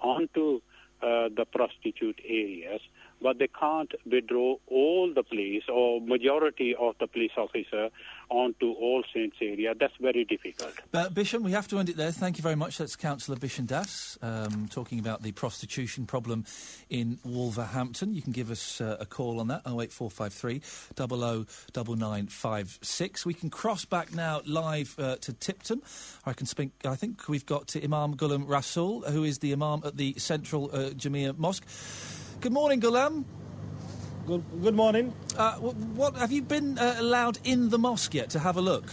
onto uh, the prostitute areas, but they can't withdraw all the police or majority of the police officer onto All Saints area. That's very difficult. Uh, Bishan, we have to end it there. Thank you very much. That's Councillor Bishan Dass um, talking about the prostitution problem in Wolverhampton. You can give us uh, a call on that, 08453 009956. We can cross back now live uh, to Tipton. I can speak, I think we've got Imam Ghulam Rasul, who is the Imam at the Central uh, Jamia Mosque. Good morning, Ghulam. Good, good morning. Uh, wh- what have you been uh, allowed in the mosque yet to have a look?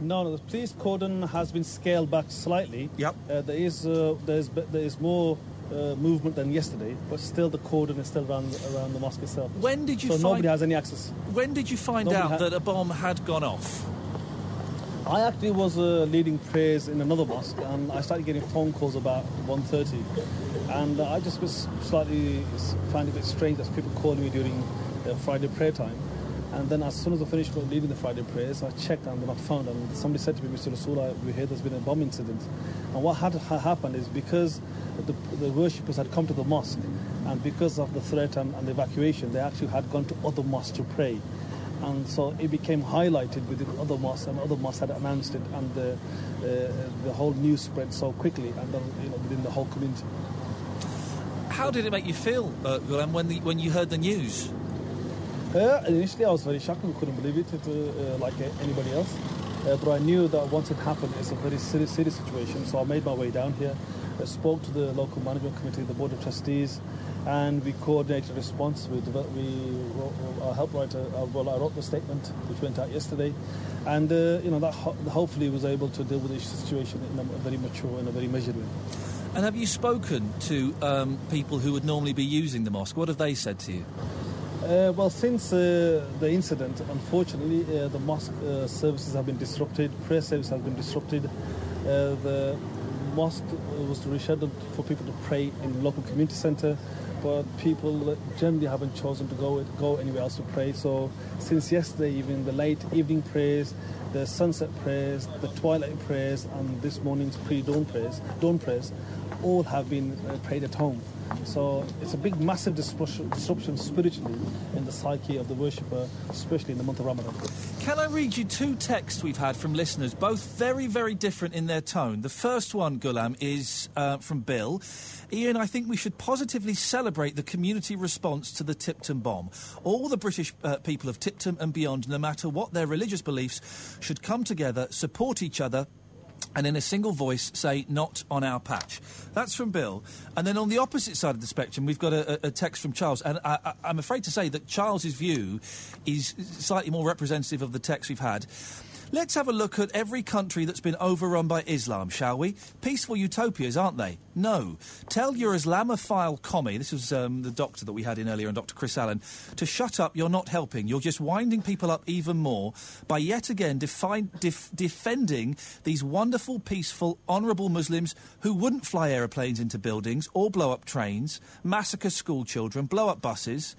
No, no, the police cordon has been scaled back slightly. Yep. Uh, there is uh, there's there is more uh, movement than yesterday, but still the cordon is still around around the mosque itself. When did you so find- nobody has any access. When did you find Nobody out ha- that a bomb had gone off? I actually was uh, leading prayers in another mosque, and I started getting phone calls about 1.30. and uh, I just was slightly found it a bit strange that people calling me during uh, Friday prayer time. And then as soon as I finished leading the Friday prayers, I checked and they're not found. And somebody said to me, Mr. Rasul, we hear there's been a bomb incident. And what had ha- happened is because the, the worshippers had come to the mosque, and because of the threat and, and the evacuation, they actually had gone to other mosques to pray. And so it became highlighted within other mosques, and other mosques had announced it, and the, uh, the whole news spread so quickly, and then, you know, within the whole community. How did it make you feel, uh, when, the, when you heard the news? Uh, initially, I was very shocked and couldn't believe it, it uh, uh, like uh, anybody else. Uh, but I knew that once it happened, it's a very serious, serious situation. So I made my way down here, uh, spoke to the local management committee, the board of trustees, and we coordinated a response. We, we wrote, our help writer, uh, well, I wrote the statement which went out yesterday, and uh, you know that ho- hopefully was able to deal with the situation in a very mature and a very measured way. And have you spoken to um, people who would normally be using the mosque? What have they said to you? Uh, well, since uh, the incident, unfortunately, uh, the mosque uh, services have been disrupted, prayer service has been disrupted. Uh, the mosque was rescheduled for people to pray in the local community centre, but people generally haven't chosen to go go anywhere else to pray. So, since yesterday evening, the late evening prayers, the sunset prayers, the twilight prayers, and this morning's pre-dawn prayers, dawn prayers, all have been uh, prayed at home. So it's a big, massive disruption, spiritually in the psyche of the worshipper, especially in the month of Ramadan. Can I read you two texts we've had from listeners, both very, very different in their tone? The first one, Ghulam, is uh, from Bill. Iain, I think we should positively celebrate the community response to the Tipton bomb. All the British uh, people of Tipton and beyond, no matter what their religious beliefs, should come together, support each other, and in a single voice say, not on our patch. That's from Bill. And then on the opposite side of the spectrum, we've got a, a- text from Charles. And I, I'm afraid to say that Charles's view is slightly more representative of the text we've had. Let's have a look at every country that's been overrun by Islam, shall we? Peaceful utopias, aren't they? No. Tell your Islamophile commie, this was um, the doctor that we had in earlier, and Dr. Chris Allen, to shut up, you're not helping. You're just winding people up even more by yet again def- defending these wonderful, peaceful, honourable Muslims who wouldn't fly aeroplanes into buildings or blow up trains, massacre school children, blow up buses.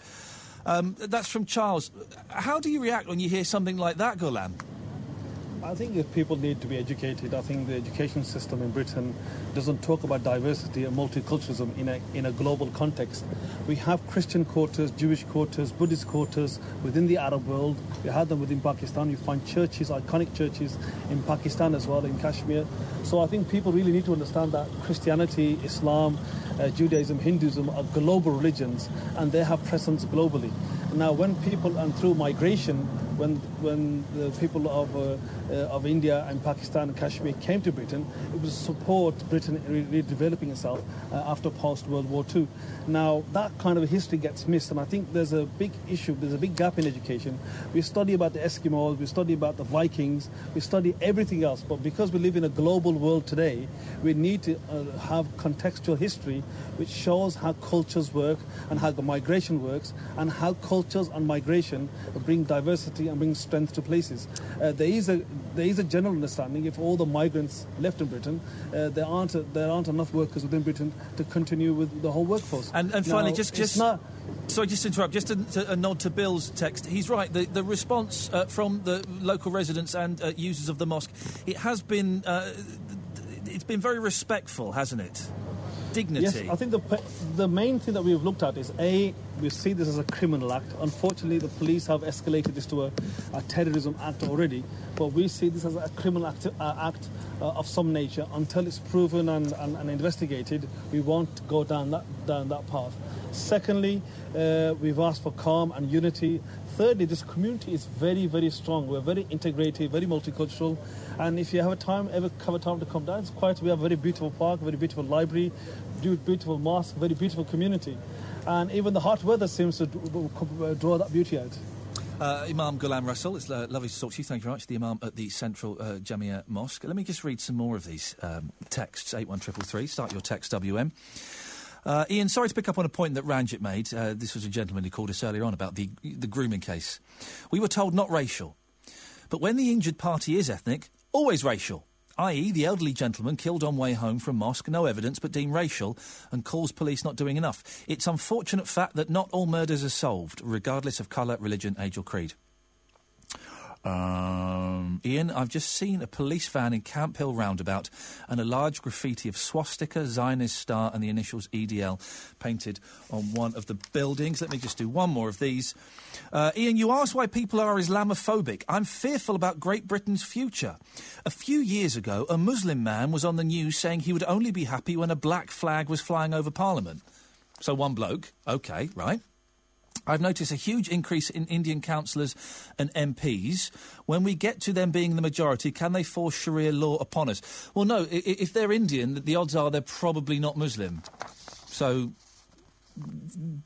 Um, that's from Charles. How do you react when you hear something like that, Ghulam? I think people need to be educated, I think the education system in Britain doesn't talk about diversity and multiculturalism in a, in a global context. We have Christian quarters, Jewish quarters, Buddhist quarters within the Arab world. We have them within Pakistan. You find churches, iconic churches in Pakistan as well, in Kashmir. So I think people really need to understand that Christianity, Islam, uh, Judaism, Hinduism are global religions and they have presence globally. Now, when people, and through migration, when when the people of uh, of India and Pakistan and Kashmir came to Britain, it was support Britain re- redeveloping itself uh, after post World War II. Now that kind of history gets missed, and I think there's a big issue. There's a big gap in education. We study about the Eskimos, we study about the Vikings, we study everything else, but because we live in a global world today, we need to uh, have contextual history which shows how cultures work and how the migration works and how cultures and migration bring diversity and bring strength to places. Uh, there is a there is a general understanding if all the migrants left in Britain, uh, there aren't there aren't enough workers within Britain to continue with the whole workforce. And, and finally, Now, just just not, sorry, just to interrupt. Just a, to- a nod to Bill's text. He's right. The the response uh, from the local residents and uh, users of the mosque, it has been uh, it's been very respectful, hasn't it? Dignity. Yes, I think the the main thing that we've looked at is a we see this as a criminal act. Unfortunately, the police have escalated this to a, a terrorism act already, but we see this as a criminal act, uh, act uh, of some nature. Until it's proven and, and, and investigated, we won't go down that down that path. Secondly, uh, we've asked for calm and unity. Thirdly, this community is very, very strong. We're very integrated, very multicultural. And if you have a time, ever have a time to come down, it's quite. We have a very beautiful park, very beautiful library, beau- beautiful mosque, very beautiful community. And even the hot weather seems to d- draw that beauty out. Uh, Imam Ghulam Rasul, it's uh, lovely to talk to you. Thank you very much. The Imam at the Central uh, Jamia Mosque. Let me just read some more of these um, texts. One triple three. Start your text WM. Uh, Iain, sorry to pick up on a point that Ranjit made. Uh, this was a gentleman who called us earlier on about the the grooming case. We were told not racial, but when the injured party is ethnic, always racial. I.e., the elderly gentleman killed on way home from mosque, no evidence but deemed racial, and calls police not doing enough. It's unfortunate fact that not all murders are solved, regardless of colour, religion, age, or creed. Um, Iain, I've just seen a police van in Camp Hill roundabout and a large graffiti of swastika, Zionist star, and the initials EDL painted on one of the buildings. Let me just do one more of these. Uh, Iain, you asked why people are Islamophobic. I'm fearful about Great Britain's future. A few years ago, a Muslim man was on the news saying he would only be happy when a black flag was flying over Parliament. So one bloke, okay, right. I've noticed a huge increase in Indian councillors and MPs. When we get to them being the majority, can they force Sharia law upon us? Well, no. If they're Indian, the odds are they're probably not Muslim. So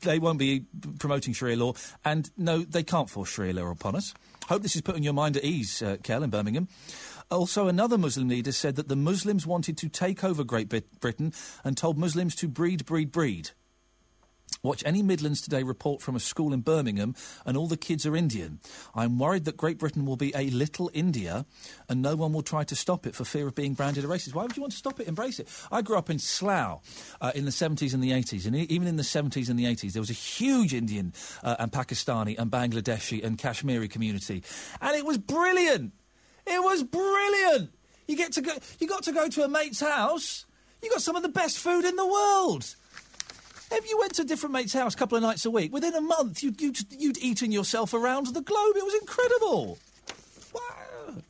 they won't be promoting Sharia law. And no, they can't force Sharia law upon us. Hope this is putting your mind at ease, uh, Kel, in Birmingham. Also, another Muslim leader said that the Muslims wanted to take over Great Brit- Britain and told Muslims to breed, breed, breed. Watch any Midlands Today report from a school in Birmingham, and all the kids are Indian. I'm worried that Great Britain will be a little India, and no one will try to stop it for fear of being branded a racist. Why would you want to stop it? Embrace it. I grew up in Slough uh, in the 70s and the 80s, and even in the 70s and the 80s, there was a huge Indian uh, and Pakistani and Bangladeshi and Kashmiri community, and it was brilliant. It was brilliant. You get to go. You got to go to a mate's house. You got some of the best food in the world. If you went to a different mate's house a couple of nights a week, within a month you'd, you'd, you'd eaten yourself around the globe. It was incredible. Wow.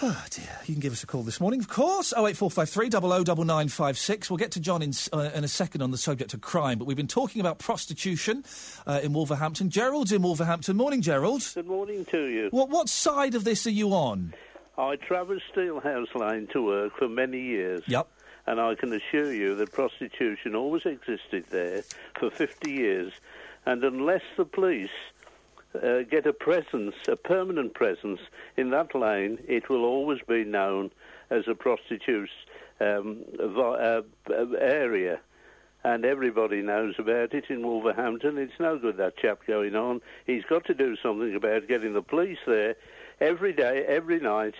Oh dear. You can give us a call this morning, of course. 08453 009956. We'll get to John in, uh, in a second on the subject of crime, but we've been talking about prostitution uh, in Wolverhampton. Gerald's in Wolverhampton. Morning, Gerald. Good morning to you. What, what side of this are you on? I travelled Steelhouse Lane to work for many years. Yep. And I can assure you that prostitution always existed there for 50 years. And unless the police uh, get a presence, a permanent presence in that lane, it will always be known as a prostitutes um, uh, area. And everybody knows about it in Wolverhampton. It's no good that chap going on. He's got to do something about getting the police there every day, every night,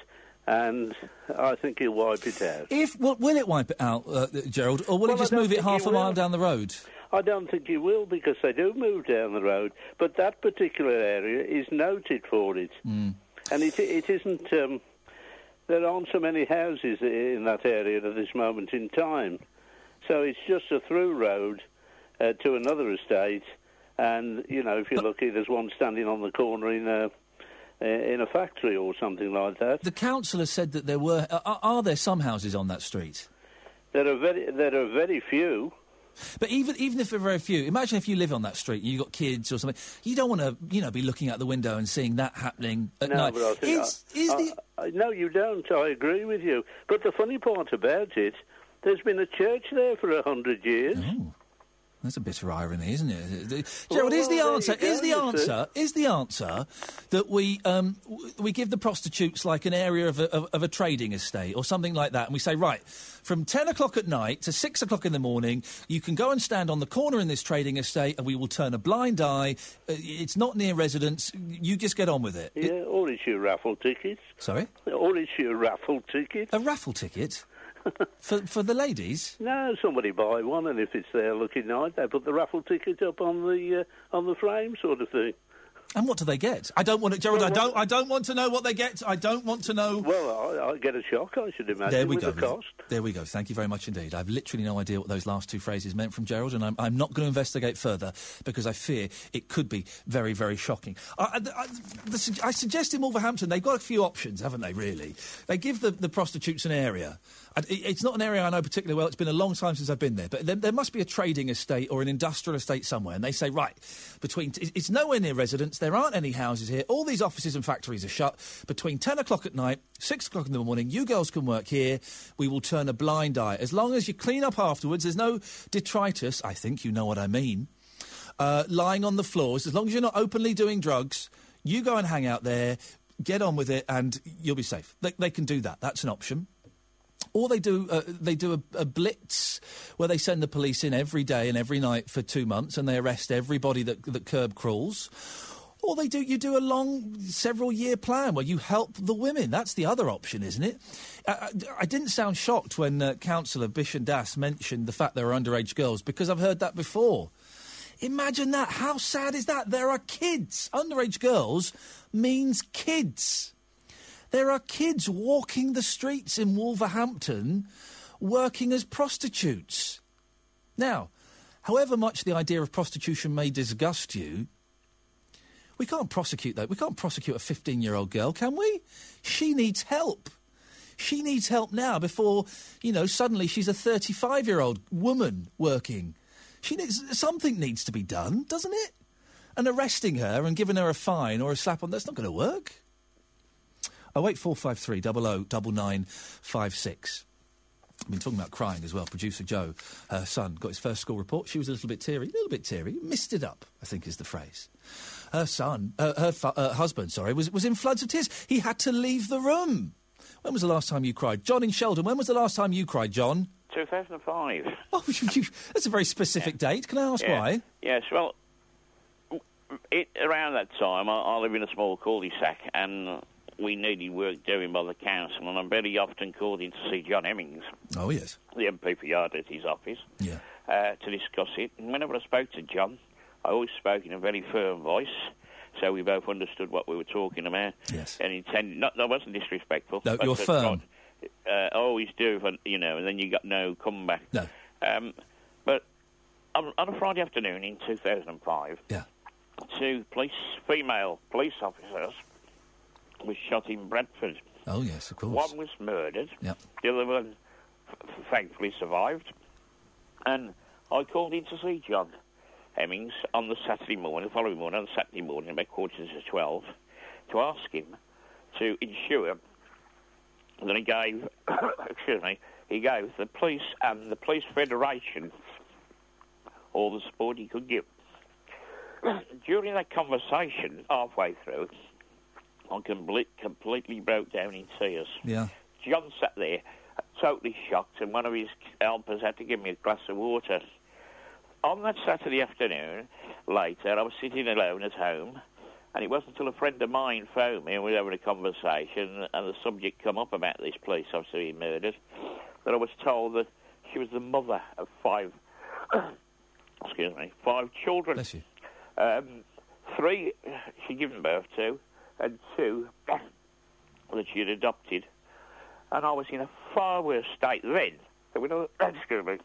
and I think he'll wipe it out. If will, will it wipe it out, uh, Gerald, or will Well, it just move it half a mile down the road? I don't think he will because they do move down the road, but that particular area is noted for it, Mm. and it it isn't. Um, there aren't so many houses in that area at this moment in time, so it's just a through road uh, to another estate, and you know if you're lucky, there's one standing on the corner in a in a factory or something like that. The councillor said that there were. Are, are there some houses on that street? There are very there are very few. But even even if there are very few, imagine if you live on that street and you've got kids or something. You don't want to, you know, be looking out the window and seeing that happening at no, night. but I think Is- I- is I- the I- no, you don't. I agree with you. But the funny part about it, there's been a church there for a hundred years. Oh. That's a bitter irony, isn't it? The- Gerald, is the well, answer? Is the answer? Is the answer that we um, we give the prostitutes like an area of a, of, a trading estate or something like that, and we say, right, from ten o'clock at night to six o'clock in the morning, you can go and stand on the corner in this trading estate, and we will turn a blind eye. Uh, It's not near residents. You just get on with it. Yeah, or issue raffle tickets. Sorry, Or issue raffle ticket. a raffle ticket for for the ladies. No, somebody buy one, and if it's there looking nice, they put the raffle ticket up on the uh, on the frame, sort of thing. And what do they get? I don't want to, Gerald. Well, I don't. I don't want to know what they get. I don't want to know. Well, I, I get a shock, I should imagine, There we go. the cost. There we go. Thank you very much indeed. I've literally no idea what those last two phrases meant from Gerald, and I'm, I'm not going to investigate further because I fear it could be very, very shocking. I, I, I suggest in Wolverhampton they've got a few options, haven't they? Really, they give the, the prostitutes an area. It's not an area I know particularly well. It's been a long time since I've been there, but there, there must be a trading estate or an industrial estate somewhere, and they say right between it's- it's nowhere near residents. There aren't any houses here. All these offices and factories are shut between ten o'clock at night, six o'clock in the morning. You girls can work here. We will turn a blind eye as long as you clean up afterwards. There's no detritus. I think you know what I mean. Uh, lying on the floors, as long as you're not openly doing drugs, you go and hang out there. Get on with it, and you'll be safe. They, they can do that. That's an option. Or they do uh, they do a, a blitz where they send the police in every day and every night for two months, and they arrest everybody that that curb crawls. Or they do you do a long several year plan where you help the women. That's the other option, isn't it? I, I, didn't sound shocked when uh, Councillor Bishan Dass mentioned the fact there are underage girls because I've heard that before. Imagine that. How sad is that? There are kids. Underage girls means kids. There are kids walking the streets in Wolverhampton working as prostitutes. Now, however much the idea of prostitution may disgust you, we can't prosecute that. We can't prosecute a 15 year old girl, can we? She needs help. She needs help now before, you know, suddenly she's a 35 year old woman working. She needs, something needs to be done, doesn't it? And arresting her and giving her a fine or a slap on, that's not going to work. 08453 009956. I've been talking about crying as well. Producer Joe, her son, got his first school report. She was a little bit teary, a little bit teary, missed it up, I think is the phrase. Her son, uh, her fu- uh, husband, sorry, was, was in floods of tears. He had to leave the room. When was the last time you cried? John in Sheldon, when was the last time you cried, John? 2005. Oh, you, you, that's a very specific yeah. date. Can I ask yeah. why? Yes, well, it, around that time, I, I live in a small cul-de-sac and we needed work doing by the council, and I'm very often called in to see John Hemmings, Oh yes. the MP for Yard, at his office, Yeah. uh, to discuss it. And whenever I spoke to John, I always spoke in a very firm voice, so we both understood what we were talking about. Yes. And intended, not, I wasn't disrespectful. No, you're I firm. "Right, Uh, I always do, but, you know, and then you got no comeback. No. Um, but on, on a Friday afternoon in 2005, yeah. two police, female police officers was shot in Bradford. Oh yes, of course. One was murdered. Yeah. The other one, f- thankfully, survived. And I called in to see John Hemmings on the Saturday morning, the following morning, on Saturday morning, about quarter to twelve, to ask him to ensure that he gave, excuse me, he gave the police and the police federation all the support he could give. During that conversation, halfway through, I complete, completely broke down in tears. Yeah. John sat there, totally shocked, and one of his helpers had to give me a glass of water. On that Saturday afternoon, later, I was sitting alone at home, and it wasn't until a friend of mine phoned me and we were having a conversation, and the subject come up about this police officer being murdered, that I was told that she was the mother of five, excuse me, five children. Bless you. Um, three she'd given birth to, and two that she had adopted. And I was in a far worse state then. than when I was, excuse me.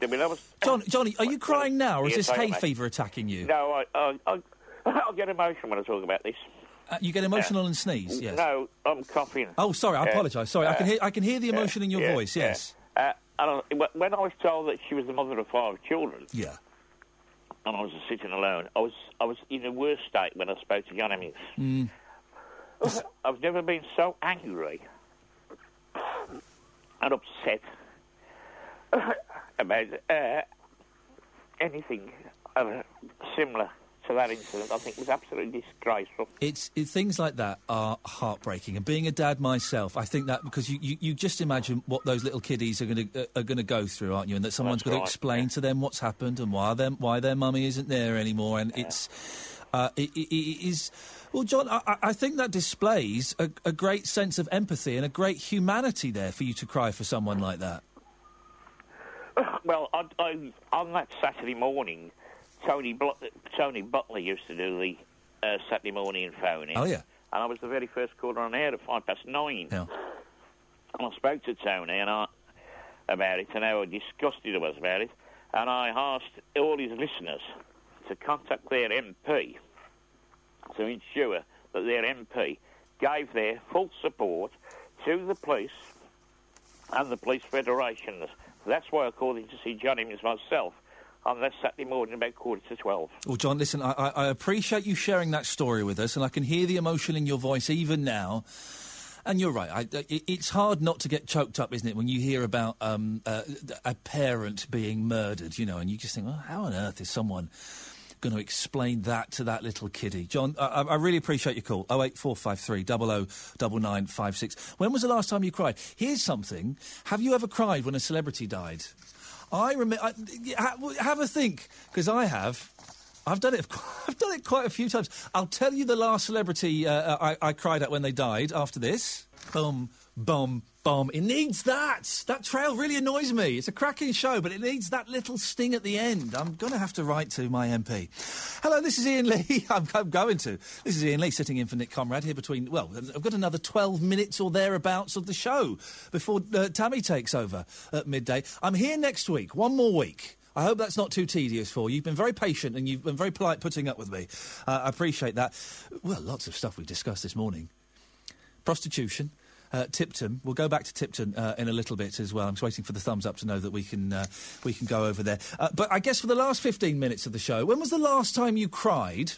than when I was, John, Johnny, are you crying now, or is this hay fever attacking you? No, I, I, I, I'll get emotional when I talk about this. Uh, you get emotional and sneeze. Yes. No, I'm coughing. Oh, sorry. I Uh, apologise. Sorry, I can hear. I can hear the yeah, emotion in your yeah, voice. yeah. Yes. Uh, and I, when I was told that she was the mother of five children, Yeah. and I was sitting alone, I was I was in a worse state when I spoke to Jan Mm. I've never been so angry and upset about uh, anything uh, similar to that incident. I think it was absolutely disgraceful. It's it, things like that are heartbreaking. And being a dad myself, I think that because you, you, you just imagine what those little kiddies are going to uh, are going to go through, aren't you? And that someone's going right, to explain to them what's happened and why their why their mummy isn't there anymore. And it's uh, is. Well, John, I, I- think that displays a, a great sense of empathy and a great humanity there for you to cry for someone like that. Well, I, I, on that Saturday morning, Tony Bl- Tony Butler used to do the uh, Saturday morning phoning. Oh, yeah. And I was the very first caller on air at five past nine. Yeah. And I spoke to Tony and I about it and how disgusted I was about it. And I asked all his listeners to contact their MP to ensure that their MP gave their full support to the police and the police federations. That's why I called in to see Johnny Emmons myself on that Saturday morning about quarter to twelve. Well, John, listen, I, I, appreciate you sharing that story with us, and I can hear the emotion in your voice even now. And you're right. I, it, it's hard not to get choked up, isn't it, when you hear about um, uh, a parent being murdered, you know, and you just think, well, how on earth is someone going to explain that to that little kiddie? John, I, I really appreciate your call. 08453 009956. When was the last time you cried? Here's something. Have you ever cried when a celebrity died? I remember. Ha- have a think, because I have. I've done it. I've done it quite a few times. I'll tell you the last celebrity uh, I, I cried at when they died. After this, boom, boom, boom. It needs that. That trail really annoys me. It's a cracking show, but it needs that little sting at the end. I'm going to have to write to my MP. Hello, this is Iain Lee. I'm, I'm going to. This is Iain Lee sitting in for Nick Conrad here between. Well, I've got another 12 minutes or thereabouts of the show before uh, Tammy takes over at midday. I'm here next week. One more week. I hope that's not too tedious for you. You've been very patient and you've been very polite putting up with me. Uh, I appreciate that. Well, lots of stuff we discussed this morning. Prostitution. Uh, Tipton. We'll go back to Tipton uh, in a little bit as well. I'm just waiting for the thumbs up to know that we can uh, we can go over there. Uh, but I guess for the last 15 minutes of the show, when was the last time you cried?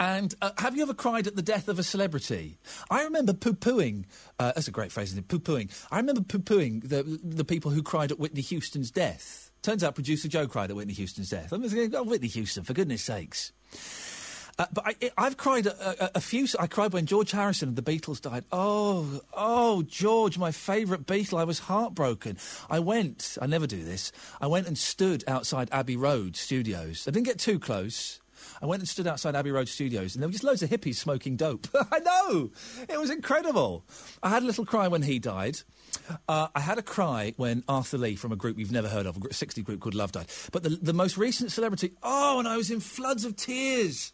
And uh, have you ever cried at the death of a celebrity? I remember poo-pooing. Uh, that's a great phrase, isn't it? Poo-pooing. I remember poo-pooing the the people who cried at Whitney Houston's death. Turns out producer Joe cried at Whitney Houston's death. I was thinking, oh, Whitney Houston, for goodness sakes. Uh, but I, I've cried a, a, a few. I cried when George Harrison of the Beatles died. Oh, oh, George, my favourite Beatle. I was heartbroken. I went. I never do this. I went and stood outside Abbey Road Studios. I didn't get too close. I went and stood outside Abbey Road Studios, and there were just loads of hippies smoking dope. I know it was incredible. I had a little cry when he died. Uh, I had a cry when Arthur Lee from a group you've never heard of, a gr- 60 group called Love died. But the, the most recent celebrity, oh, and I was in floods of tears.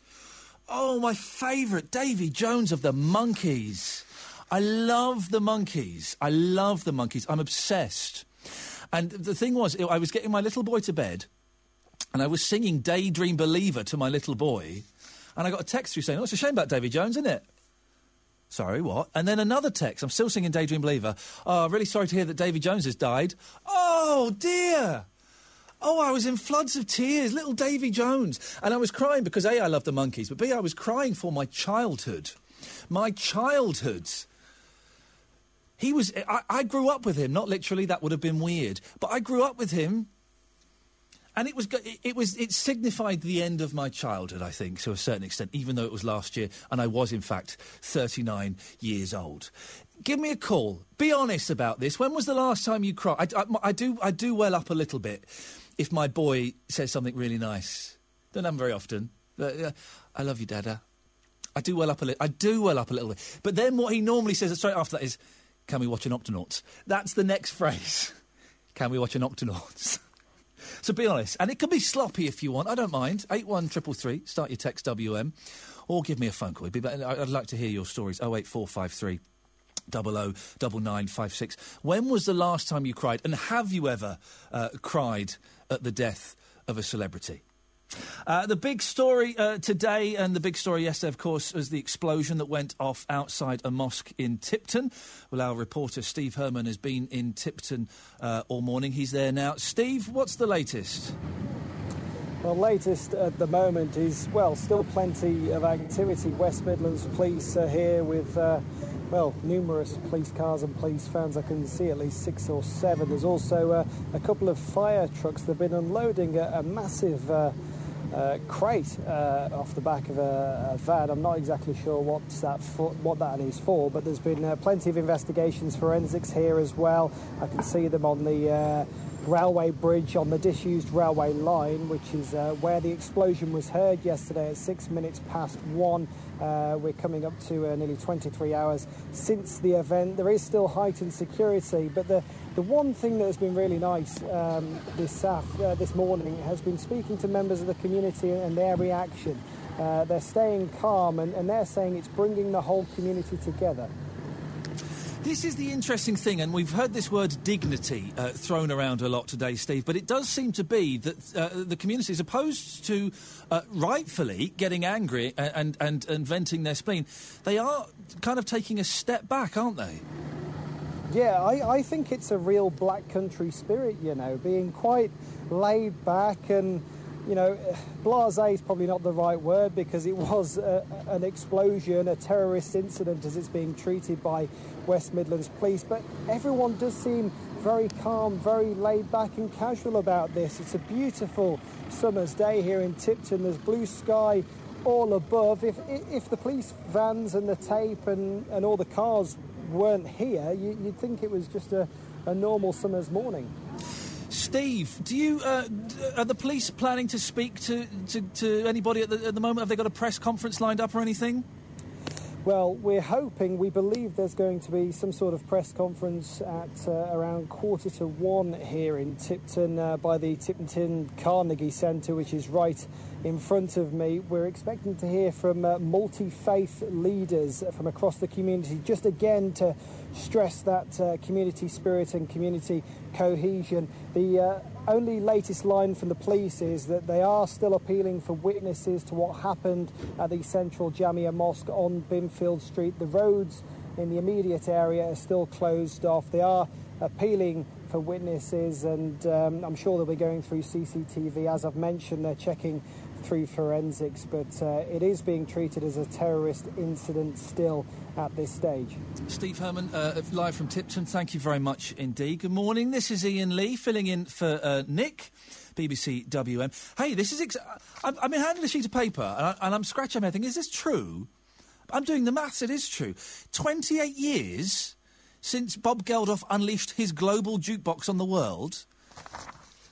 Oh, my favourite, Davy Jones of the Monkees. I love the Monkees. I love the Monkees. I'm obsessed. And the thing was, I was getting my little boy to bed, and I was singing Daydream Believer to my little boy, and I got a text through saying, "Oh, it's a shame about Davy Jones, isn't it?" Sorry, what? And then another text. I'm still singing Daydream Believer. Oh, really sorry to hear that Davy Jones has died. Oh dear. Oh, I was in floods of tears, little Davy Jones. And I was crying because A, I love the Monkees, but B, I was crying for my childhood. My childhood. He was. I, I grew up with him. Not literally. That would have been weird. But I grew up with him. And it was—it it was, it signified the end of my childhood, I think, to a certain extent, even though it was last year, and I was, in fact, 39 years old. Give me a call. Be honest about this. When was the last time you cried? I, I- I do, I do well up a little bit if my boy says something really nice. Don't happen very often. But, uh, I love you, Dada. I do well up a little. I do well up a little bit. But then what he normally says straight after that is, "Can we watch an Octonauts?" That's the next phrase. Can we watch an Octonauts? so be honest, and it can be sloppy if you want. I don't mind. Eight one triple three. Start your text WM, or give me a phone call. I'd like to hear your stories. Oh eight four five three. Double O double nine five six. When was the last time you cried, and have you ever uh, cried at the death of a celebrity? Uh, the big story uh, today and the big story yesterday, of course, was the explosion that went off outside a mosque in Tipton. Well, our reporter Steve Herman has been in Tipton uh, all morning. He's there now. Steve, what's the latest? Well, latest at the moment is, well, still plenty of activity. West Midlands Police are here with, uh, well, numerous police cars and police vans. I can see at least six or seven. There's also uh, a couple of fire trucks that have been unloading a, a massive uh, uh, crate uh, off the back of a, a van. I'm not exactly sure what's that for, what that is for, but there's been uh, plenty of investigations, forensics here as well. I can see them on the uh, railway bridge on the disused railway line, which is uh, where the explosion was heard yesterday at six minutes past one. Uh, we're coming up to uh, nearly 23 hours since the event. There is still heightened security, but the the one thing that has been really nice um, this uh, this morning has been speaking to members of the community and their reaction. Uh, they're staying calm and, and they're saying it's bringing the whole community together. This is the interesting thing, and we've heard this word dignity uh, thrown around a lot today, Steve, but it does seem to be that uh, the community, is opposed to uh, rightfully getting angry and, and, and, and venting their spleen, they are kind of taking a step back, aren't they? Yeah, I, I think it's a real black country spirit, you know, being quite laid back and, you know, blase is probably not the right word because it was a, an explosion, a terrorist incident as it's being treated by West Midlands Police. But everyone does seem very calm, very laid back and casual about this. It's a beautiful summer's day here in Tipton. There's blue sky all above. If, if the police vans and the tape and, and all the cars weren't here, you, you'd think it was just a, a normal summer's morning. Steve, do you uh, are the police planning to speak to, to, to anybody at the, at the moment? Have they got a press conference lined up or anything? Well, we're hoping, we believe there's going to be some sort of press conference at uh, around quarter to one here in Tipton uh, by the Tipton Carnegie Centre, which is right in front of me. We're expecting to hear from uh, multi faith leaders from across the community, just again to stress that uh, community spirit and community cohesion. The uh, only latest line from the police is that they are still appealing for witnesses to what happened at the Central Jamia Mosque on Binfield Street. The roads in the immediate area are still closed off. They are appealing for witnesses, and um, I'm sure they'll be going through CCTV. As I've mentioned, they're checking through forensics, but uh, it is being treated as a terrorist incident still at this stage. Steve Herman, uh, live from Tipton. Thank you very much indeed. Good morning. This is Iain Lee filling in for uh, Nick, BBC WM. Hey, this is. Ex- I'm, I'm handling a sheet of paper and, I, and I'm scratching my head thinking, is this true? I'm doing the maths. It is true. 28 years since Bob Geldof unleashed his global jukebox on the world.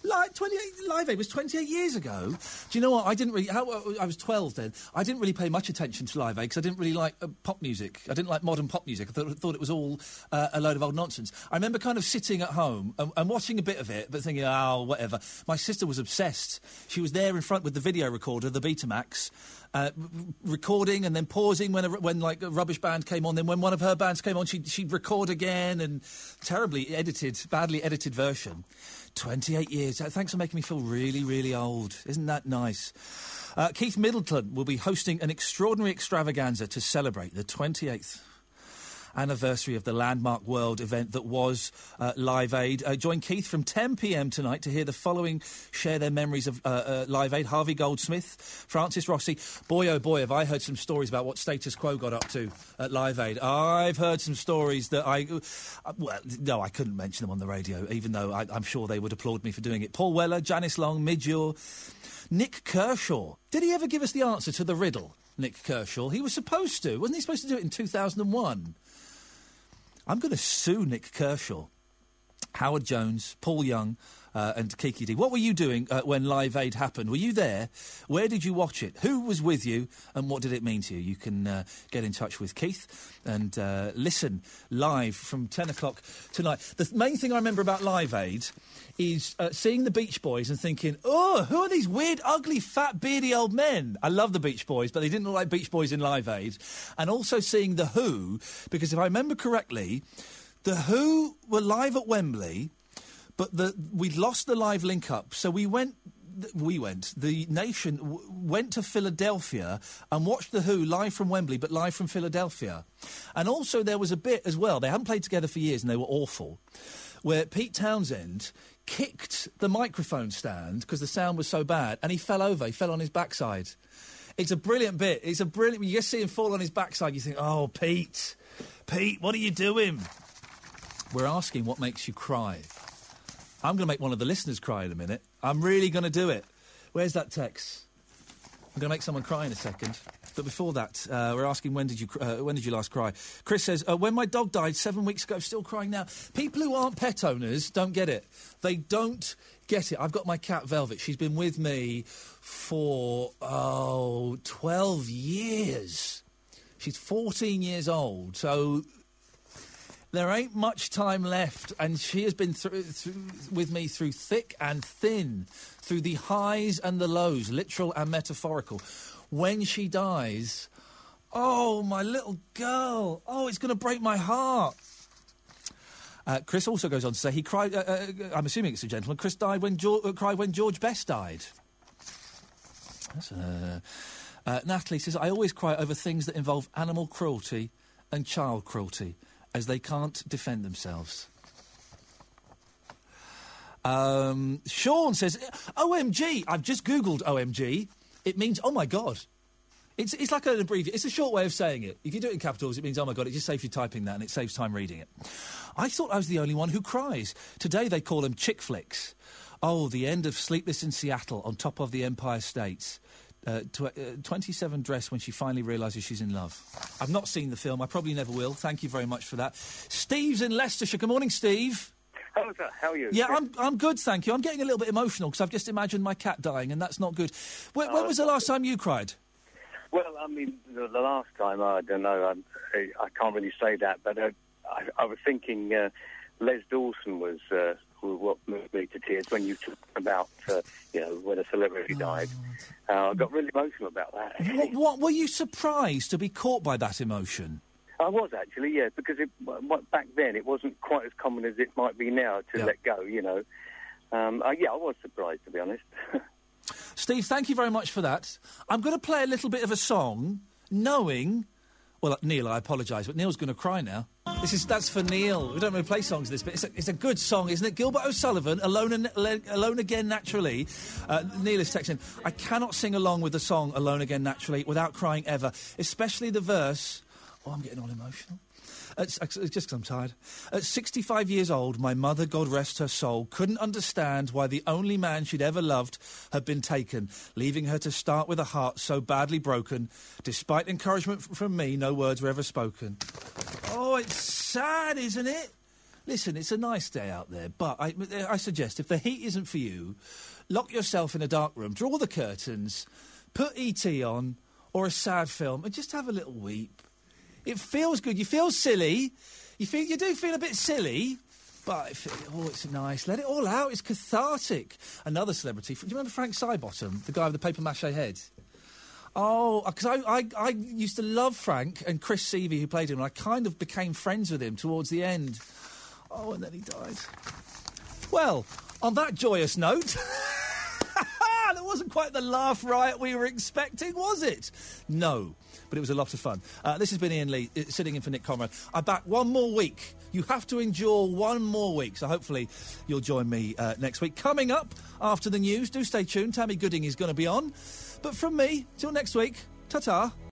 Like 28 Live Aid was 28 years ago. Do you know what? I didn't really. How, I was 12 then. I didn't really pay much attention to Live Aid because I didn't really like uh, pop music. I didn't like modern pop music. I thought, thought it was all uh, a load of old nonsense. I remember kind of sitting at home and, and watching a bit of it, but thinking, oh, whatever. My sister was obsessed. She was there in front with the video recorder, the Betamax. Uh, recording and then pausing when a, when like a rubbish band came on. Then when one of her bands came on, she'd, she'd record again and terribly edited, badly edited version. 28 years. Uh, Thanks for making me feel really, really old. Isn't that nice? Uh, Keith Middleton will be hosting an extraordinary extravaganza to celebrate the 28th anniversary of the landmark world event that was uh, Live Aid. Uh, join Keith from 10 pm tonight to hear the following share their memories of uh, uh, Live Aid Harvey Goldsmith, Francis Rossi. Boy, oh boy, have I heard some stories about what Status Quo got up to at Live Aid. I've heard some stories that I. Uh, well, no, I couldn't mention them on the radio, even though I, I'm sure they would applaud me for doing it. Paul Weller, Janice Long, Midure, Nik Kershaw. Did he ever give us the answer to the riddle? Nik Kershaw. He was supposed to. Wasn't he supposed to do it in 2001? I'm going to sue Nik Kershaw. Howard Jones, Paul Young, uh, and Kiki Dee. What were you doing uh, when Live Aid happened? Were you there? Where did you watch it? Who was with you? And what did it mean to you? You can uh, get in touch with Keith and uh, listen live from 10 o'clock tonight. The th- main thing I remember about Live Aid is uh, seeing the Beach Boys and thinking, oh, who are these weird, ugly, fat, beardy old men? I love the Beach Boys, but they didn't look like Beach Boys in Live Aid. And also seeing The Who, because if I remember correctly, The Who were live at Wembley but the, we'd lost the live link up, so we went. We went. The nation w- went to Philadelphia and watched the Who live from Wembley, but live from Philadelphia. And also there was a bit as well. They hadn't played together for years, and they were awful. Where Pete Townshend kicked the microphone stand because the sound was so bad, and he fell over. He fell on his backside. It's a brilliant bit. It's a brilliant. You just see him fall on his backside. You think, "Oh, Pete, Pete, what are you doing?" We're asking what makes you cry. I'm going to make one of the listeners cry in a minute. I'm really going to do it. Where's that text? I'm going to make someone cry in a second. But before that, uh, we're asking when did you uh, when did you last cry? Chris says uh, when my dog died seven weeks ago, still crying now. People who aren't pet owners don't get it. They don't get it. I've got my cat Velvet. She's been with me for oh 12 years. She's 14 years old. So there ain't much time left, and she has been with me through thick and thin, through the highs and the lows, literal and metaphorical. When she dies, oh, my little girl, oh, it's going to break my heart. Uh, Chris also goes on to say he cried. Uh, uh, I'm assuming it's a gentleman. Chris died when George, uh, cried when George Best died. Uh, uh, Natalie says I always cry over things that involve animal cruelty and child cruelty as they can't defend themselves. Um, Sean says, OMG. I've just Googled OMG. It means, oh my God. It's, it's like an abbreviation. It's a short way of saying it. If you do it in capitals, it means, oh my God. It just saves you typing that and it saves time reading it. I thought I was the only one who cries. Today they call them chick flicks. Oh, the end of Sleepless in Seattle on top of the Empire States. Uh, tw- uh, 27 dress when she finally realises she's in love. I've not seen the film. I probably never will. Thank you very much for that. Steve's in Leicestershire. Good morning, Steve. Hello, sir. How are you? Yeah, I'm, I'm good, thank you. I'm getting a little bit emotional because I've just imagined my cat dying, and that's not good. When, when was the last time you cried? Well, I mean, the, the last time, I don't know, I, I can't really say that, but uh, I, I was thinking uh, Les Dawson was uh, who- what moved me to tears when you talked about, uh, you know, when a celebrity died. Uh, I got really emotional about that. What, what were you surprised to be caught by that emotion? I was actually, yeah, because it, back then it wasn't quite as common as it might be now to let go, you know. Um, uh, yeah, I was surprised, to be honest. Steve, thank you very much for that. I'm going to play a little bit of a song, knowing. Well, Neil, I apologise, but Neil's going to cry now. This is that's for Neil. We don't really play songs this, but it's a, it's a good song, isn't it? Gilbert O'Sullivan, "Alone, and, Alone Again Naturally." Uh, Neil is texting. I cannot sing along with the song "Alone Again Naturally" without crying ever, especially the verse. Oh, I'm getting all emotional. It's just because I'm tired. At 65 years old, my mother, God rest her soul, couldn't understand why the only man she'd ever loved had been taken, leaving her to start with a heart so badly broken. Despite encouragement from me, no words were ever spoken. Oh, it's sad, isn't it? Listen, it's a nice day out there, but I, I suggest if the heat isn't for you, lock yourself in a dark room, draw the curtains, put E.T. on, or a sad film, and just have a little weep. It feels good. You feel silly. You feel you do feel a bit silly, but it oh, it's nice. Let it all out. It's cathartic. Another celebrity. Do you remember Frank Sidebottom, the guy with the paper mache head? Oh, uh, because I, I, I used to love Frank and Chris Sievey, who played him, and I kind of became friends with him towards the end. Oh, and then he died. Well, on that joyous note, the wasn't quite the laugh riot we were expecting, was it? No, but it was a lot of fun. Uh, this has been Iain Lee uh, sitting in for Nick Conrad. I'm back one more week. You have to endure one more week, so hopefully you'll join me uh, next week. Coming up after the news, do stay tuned. Tammy Gooding is going to be on. But from me, till next week, ta ta.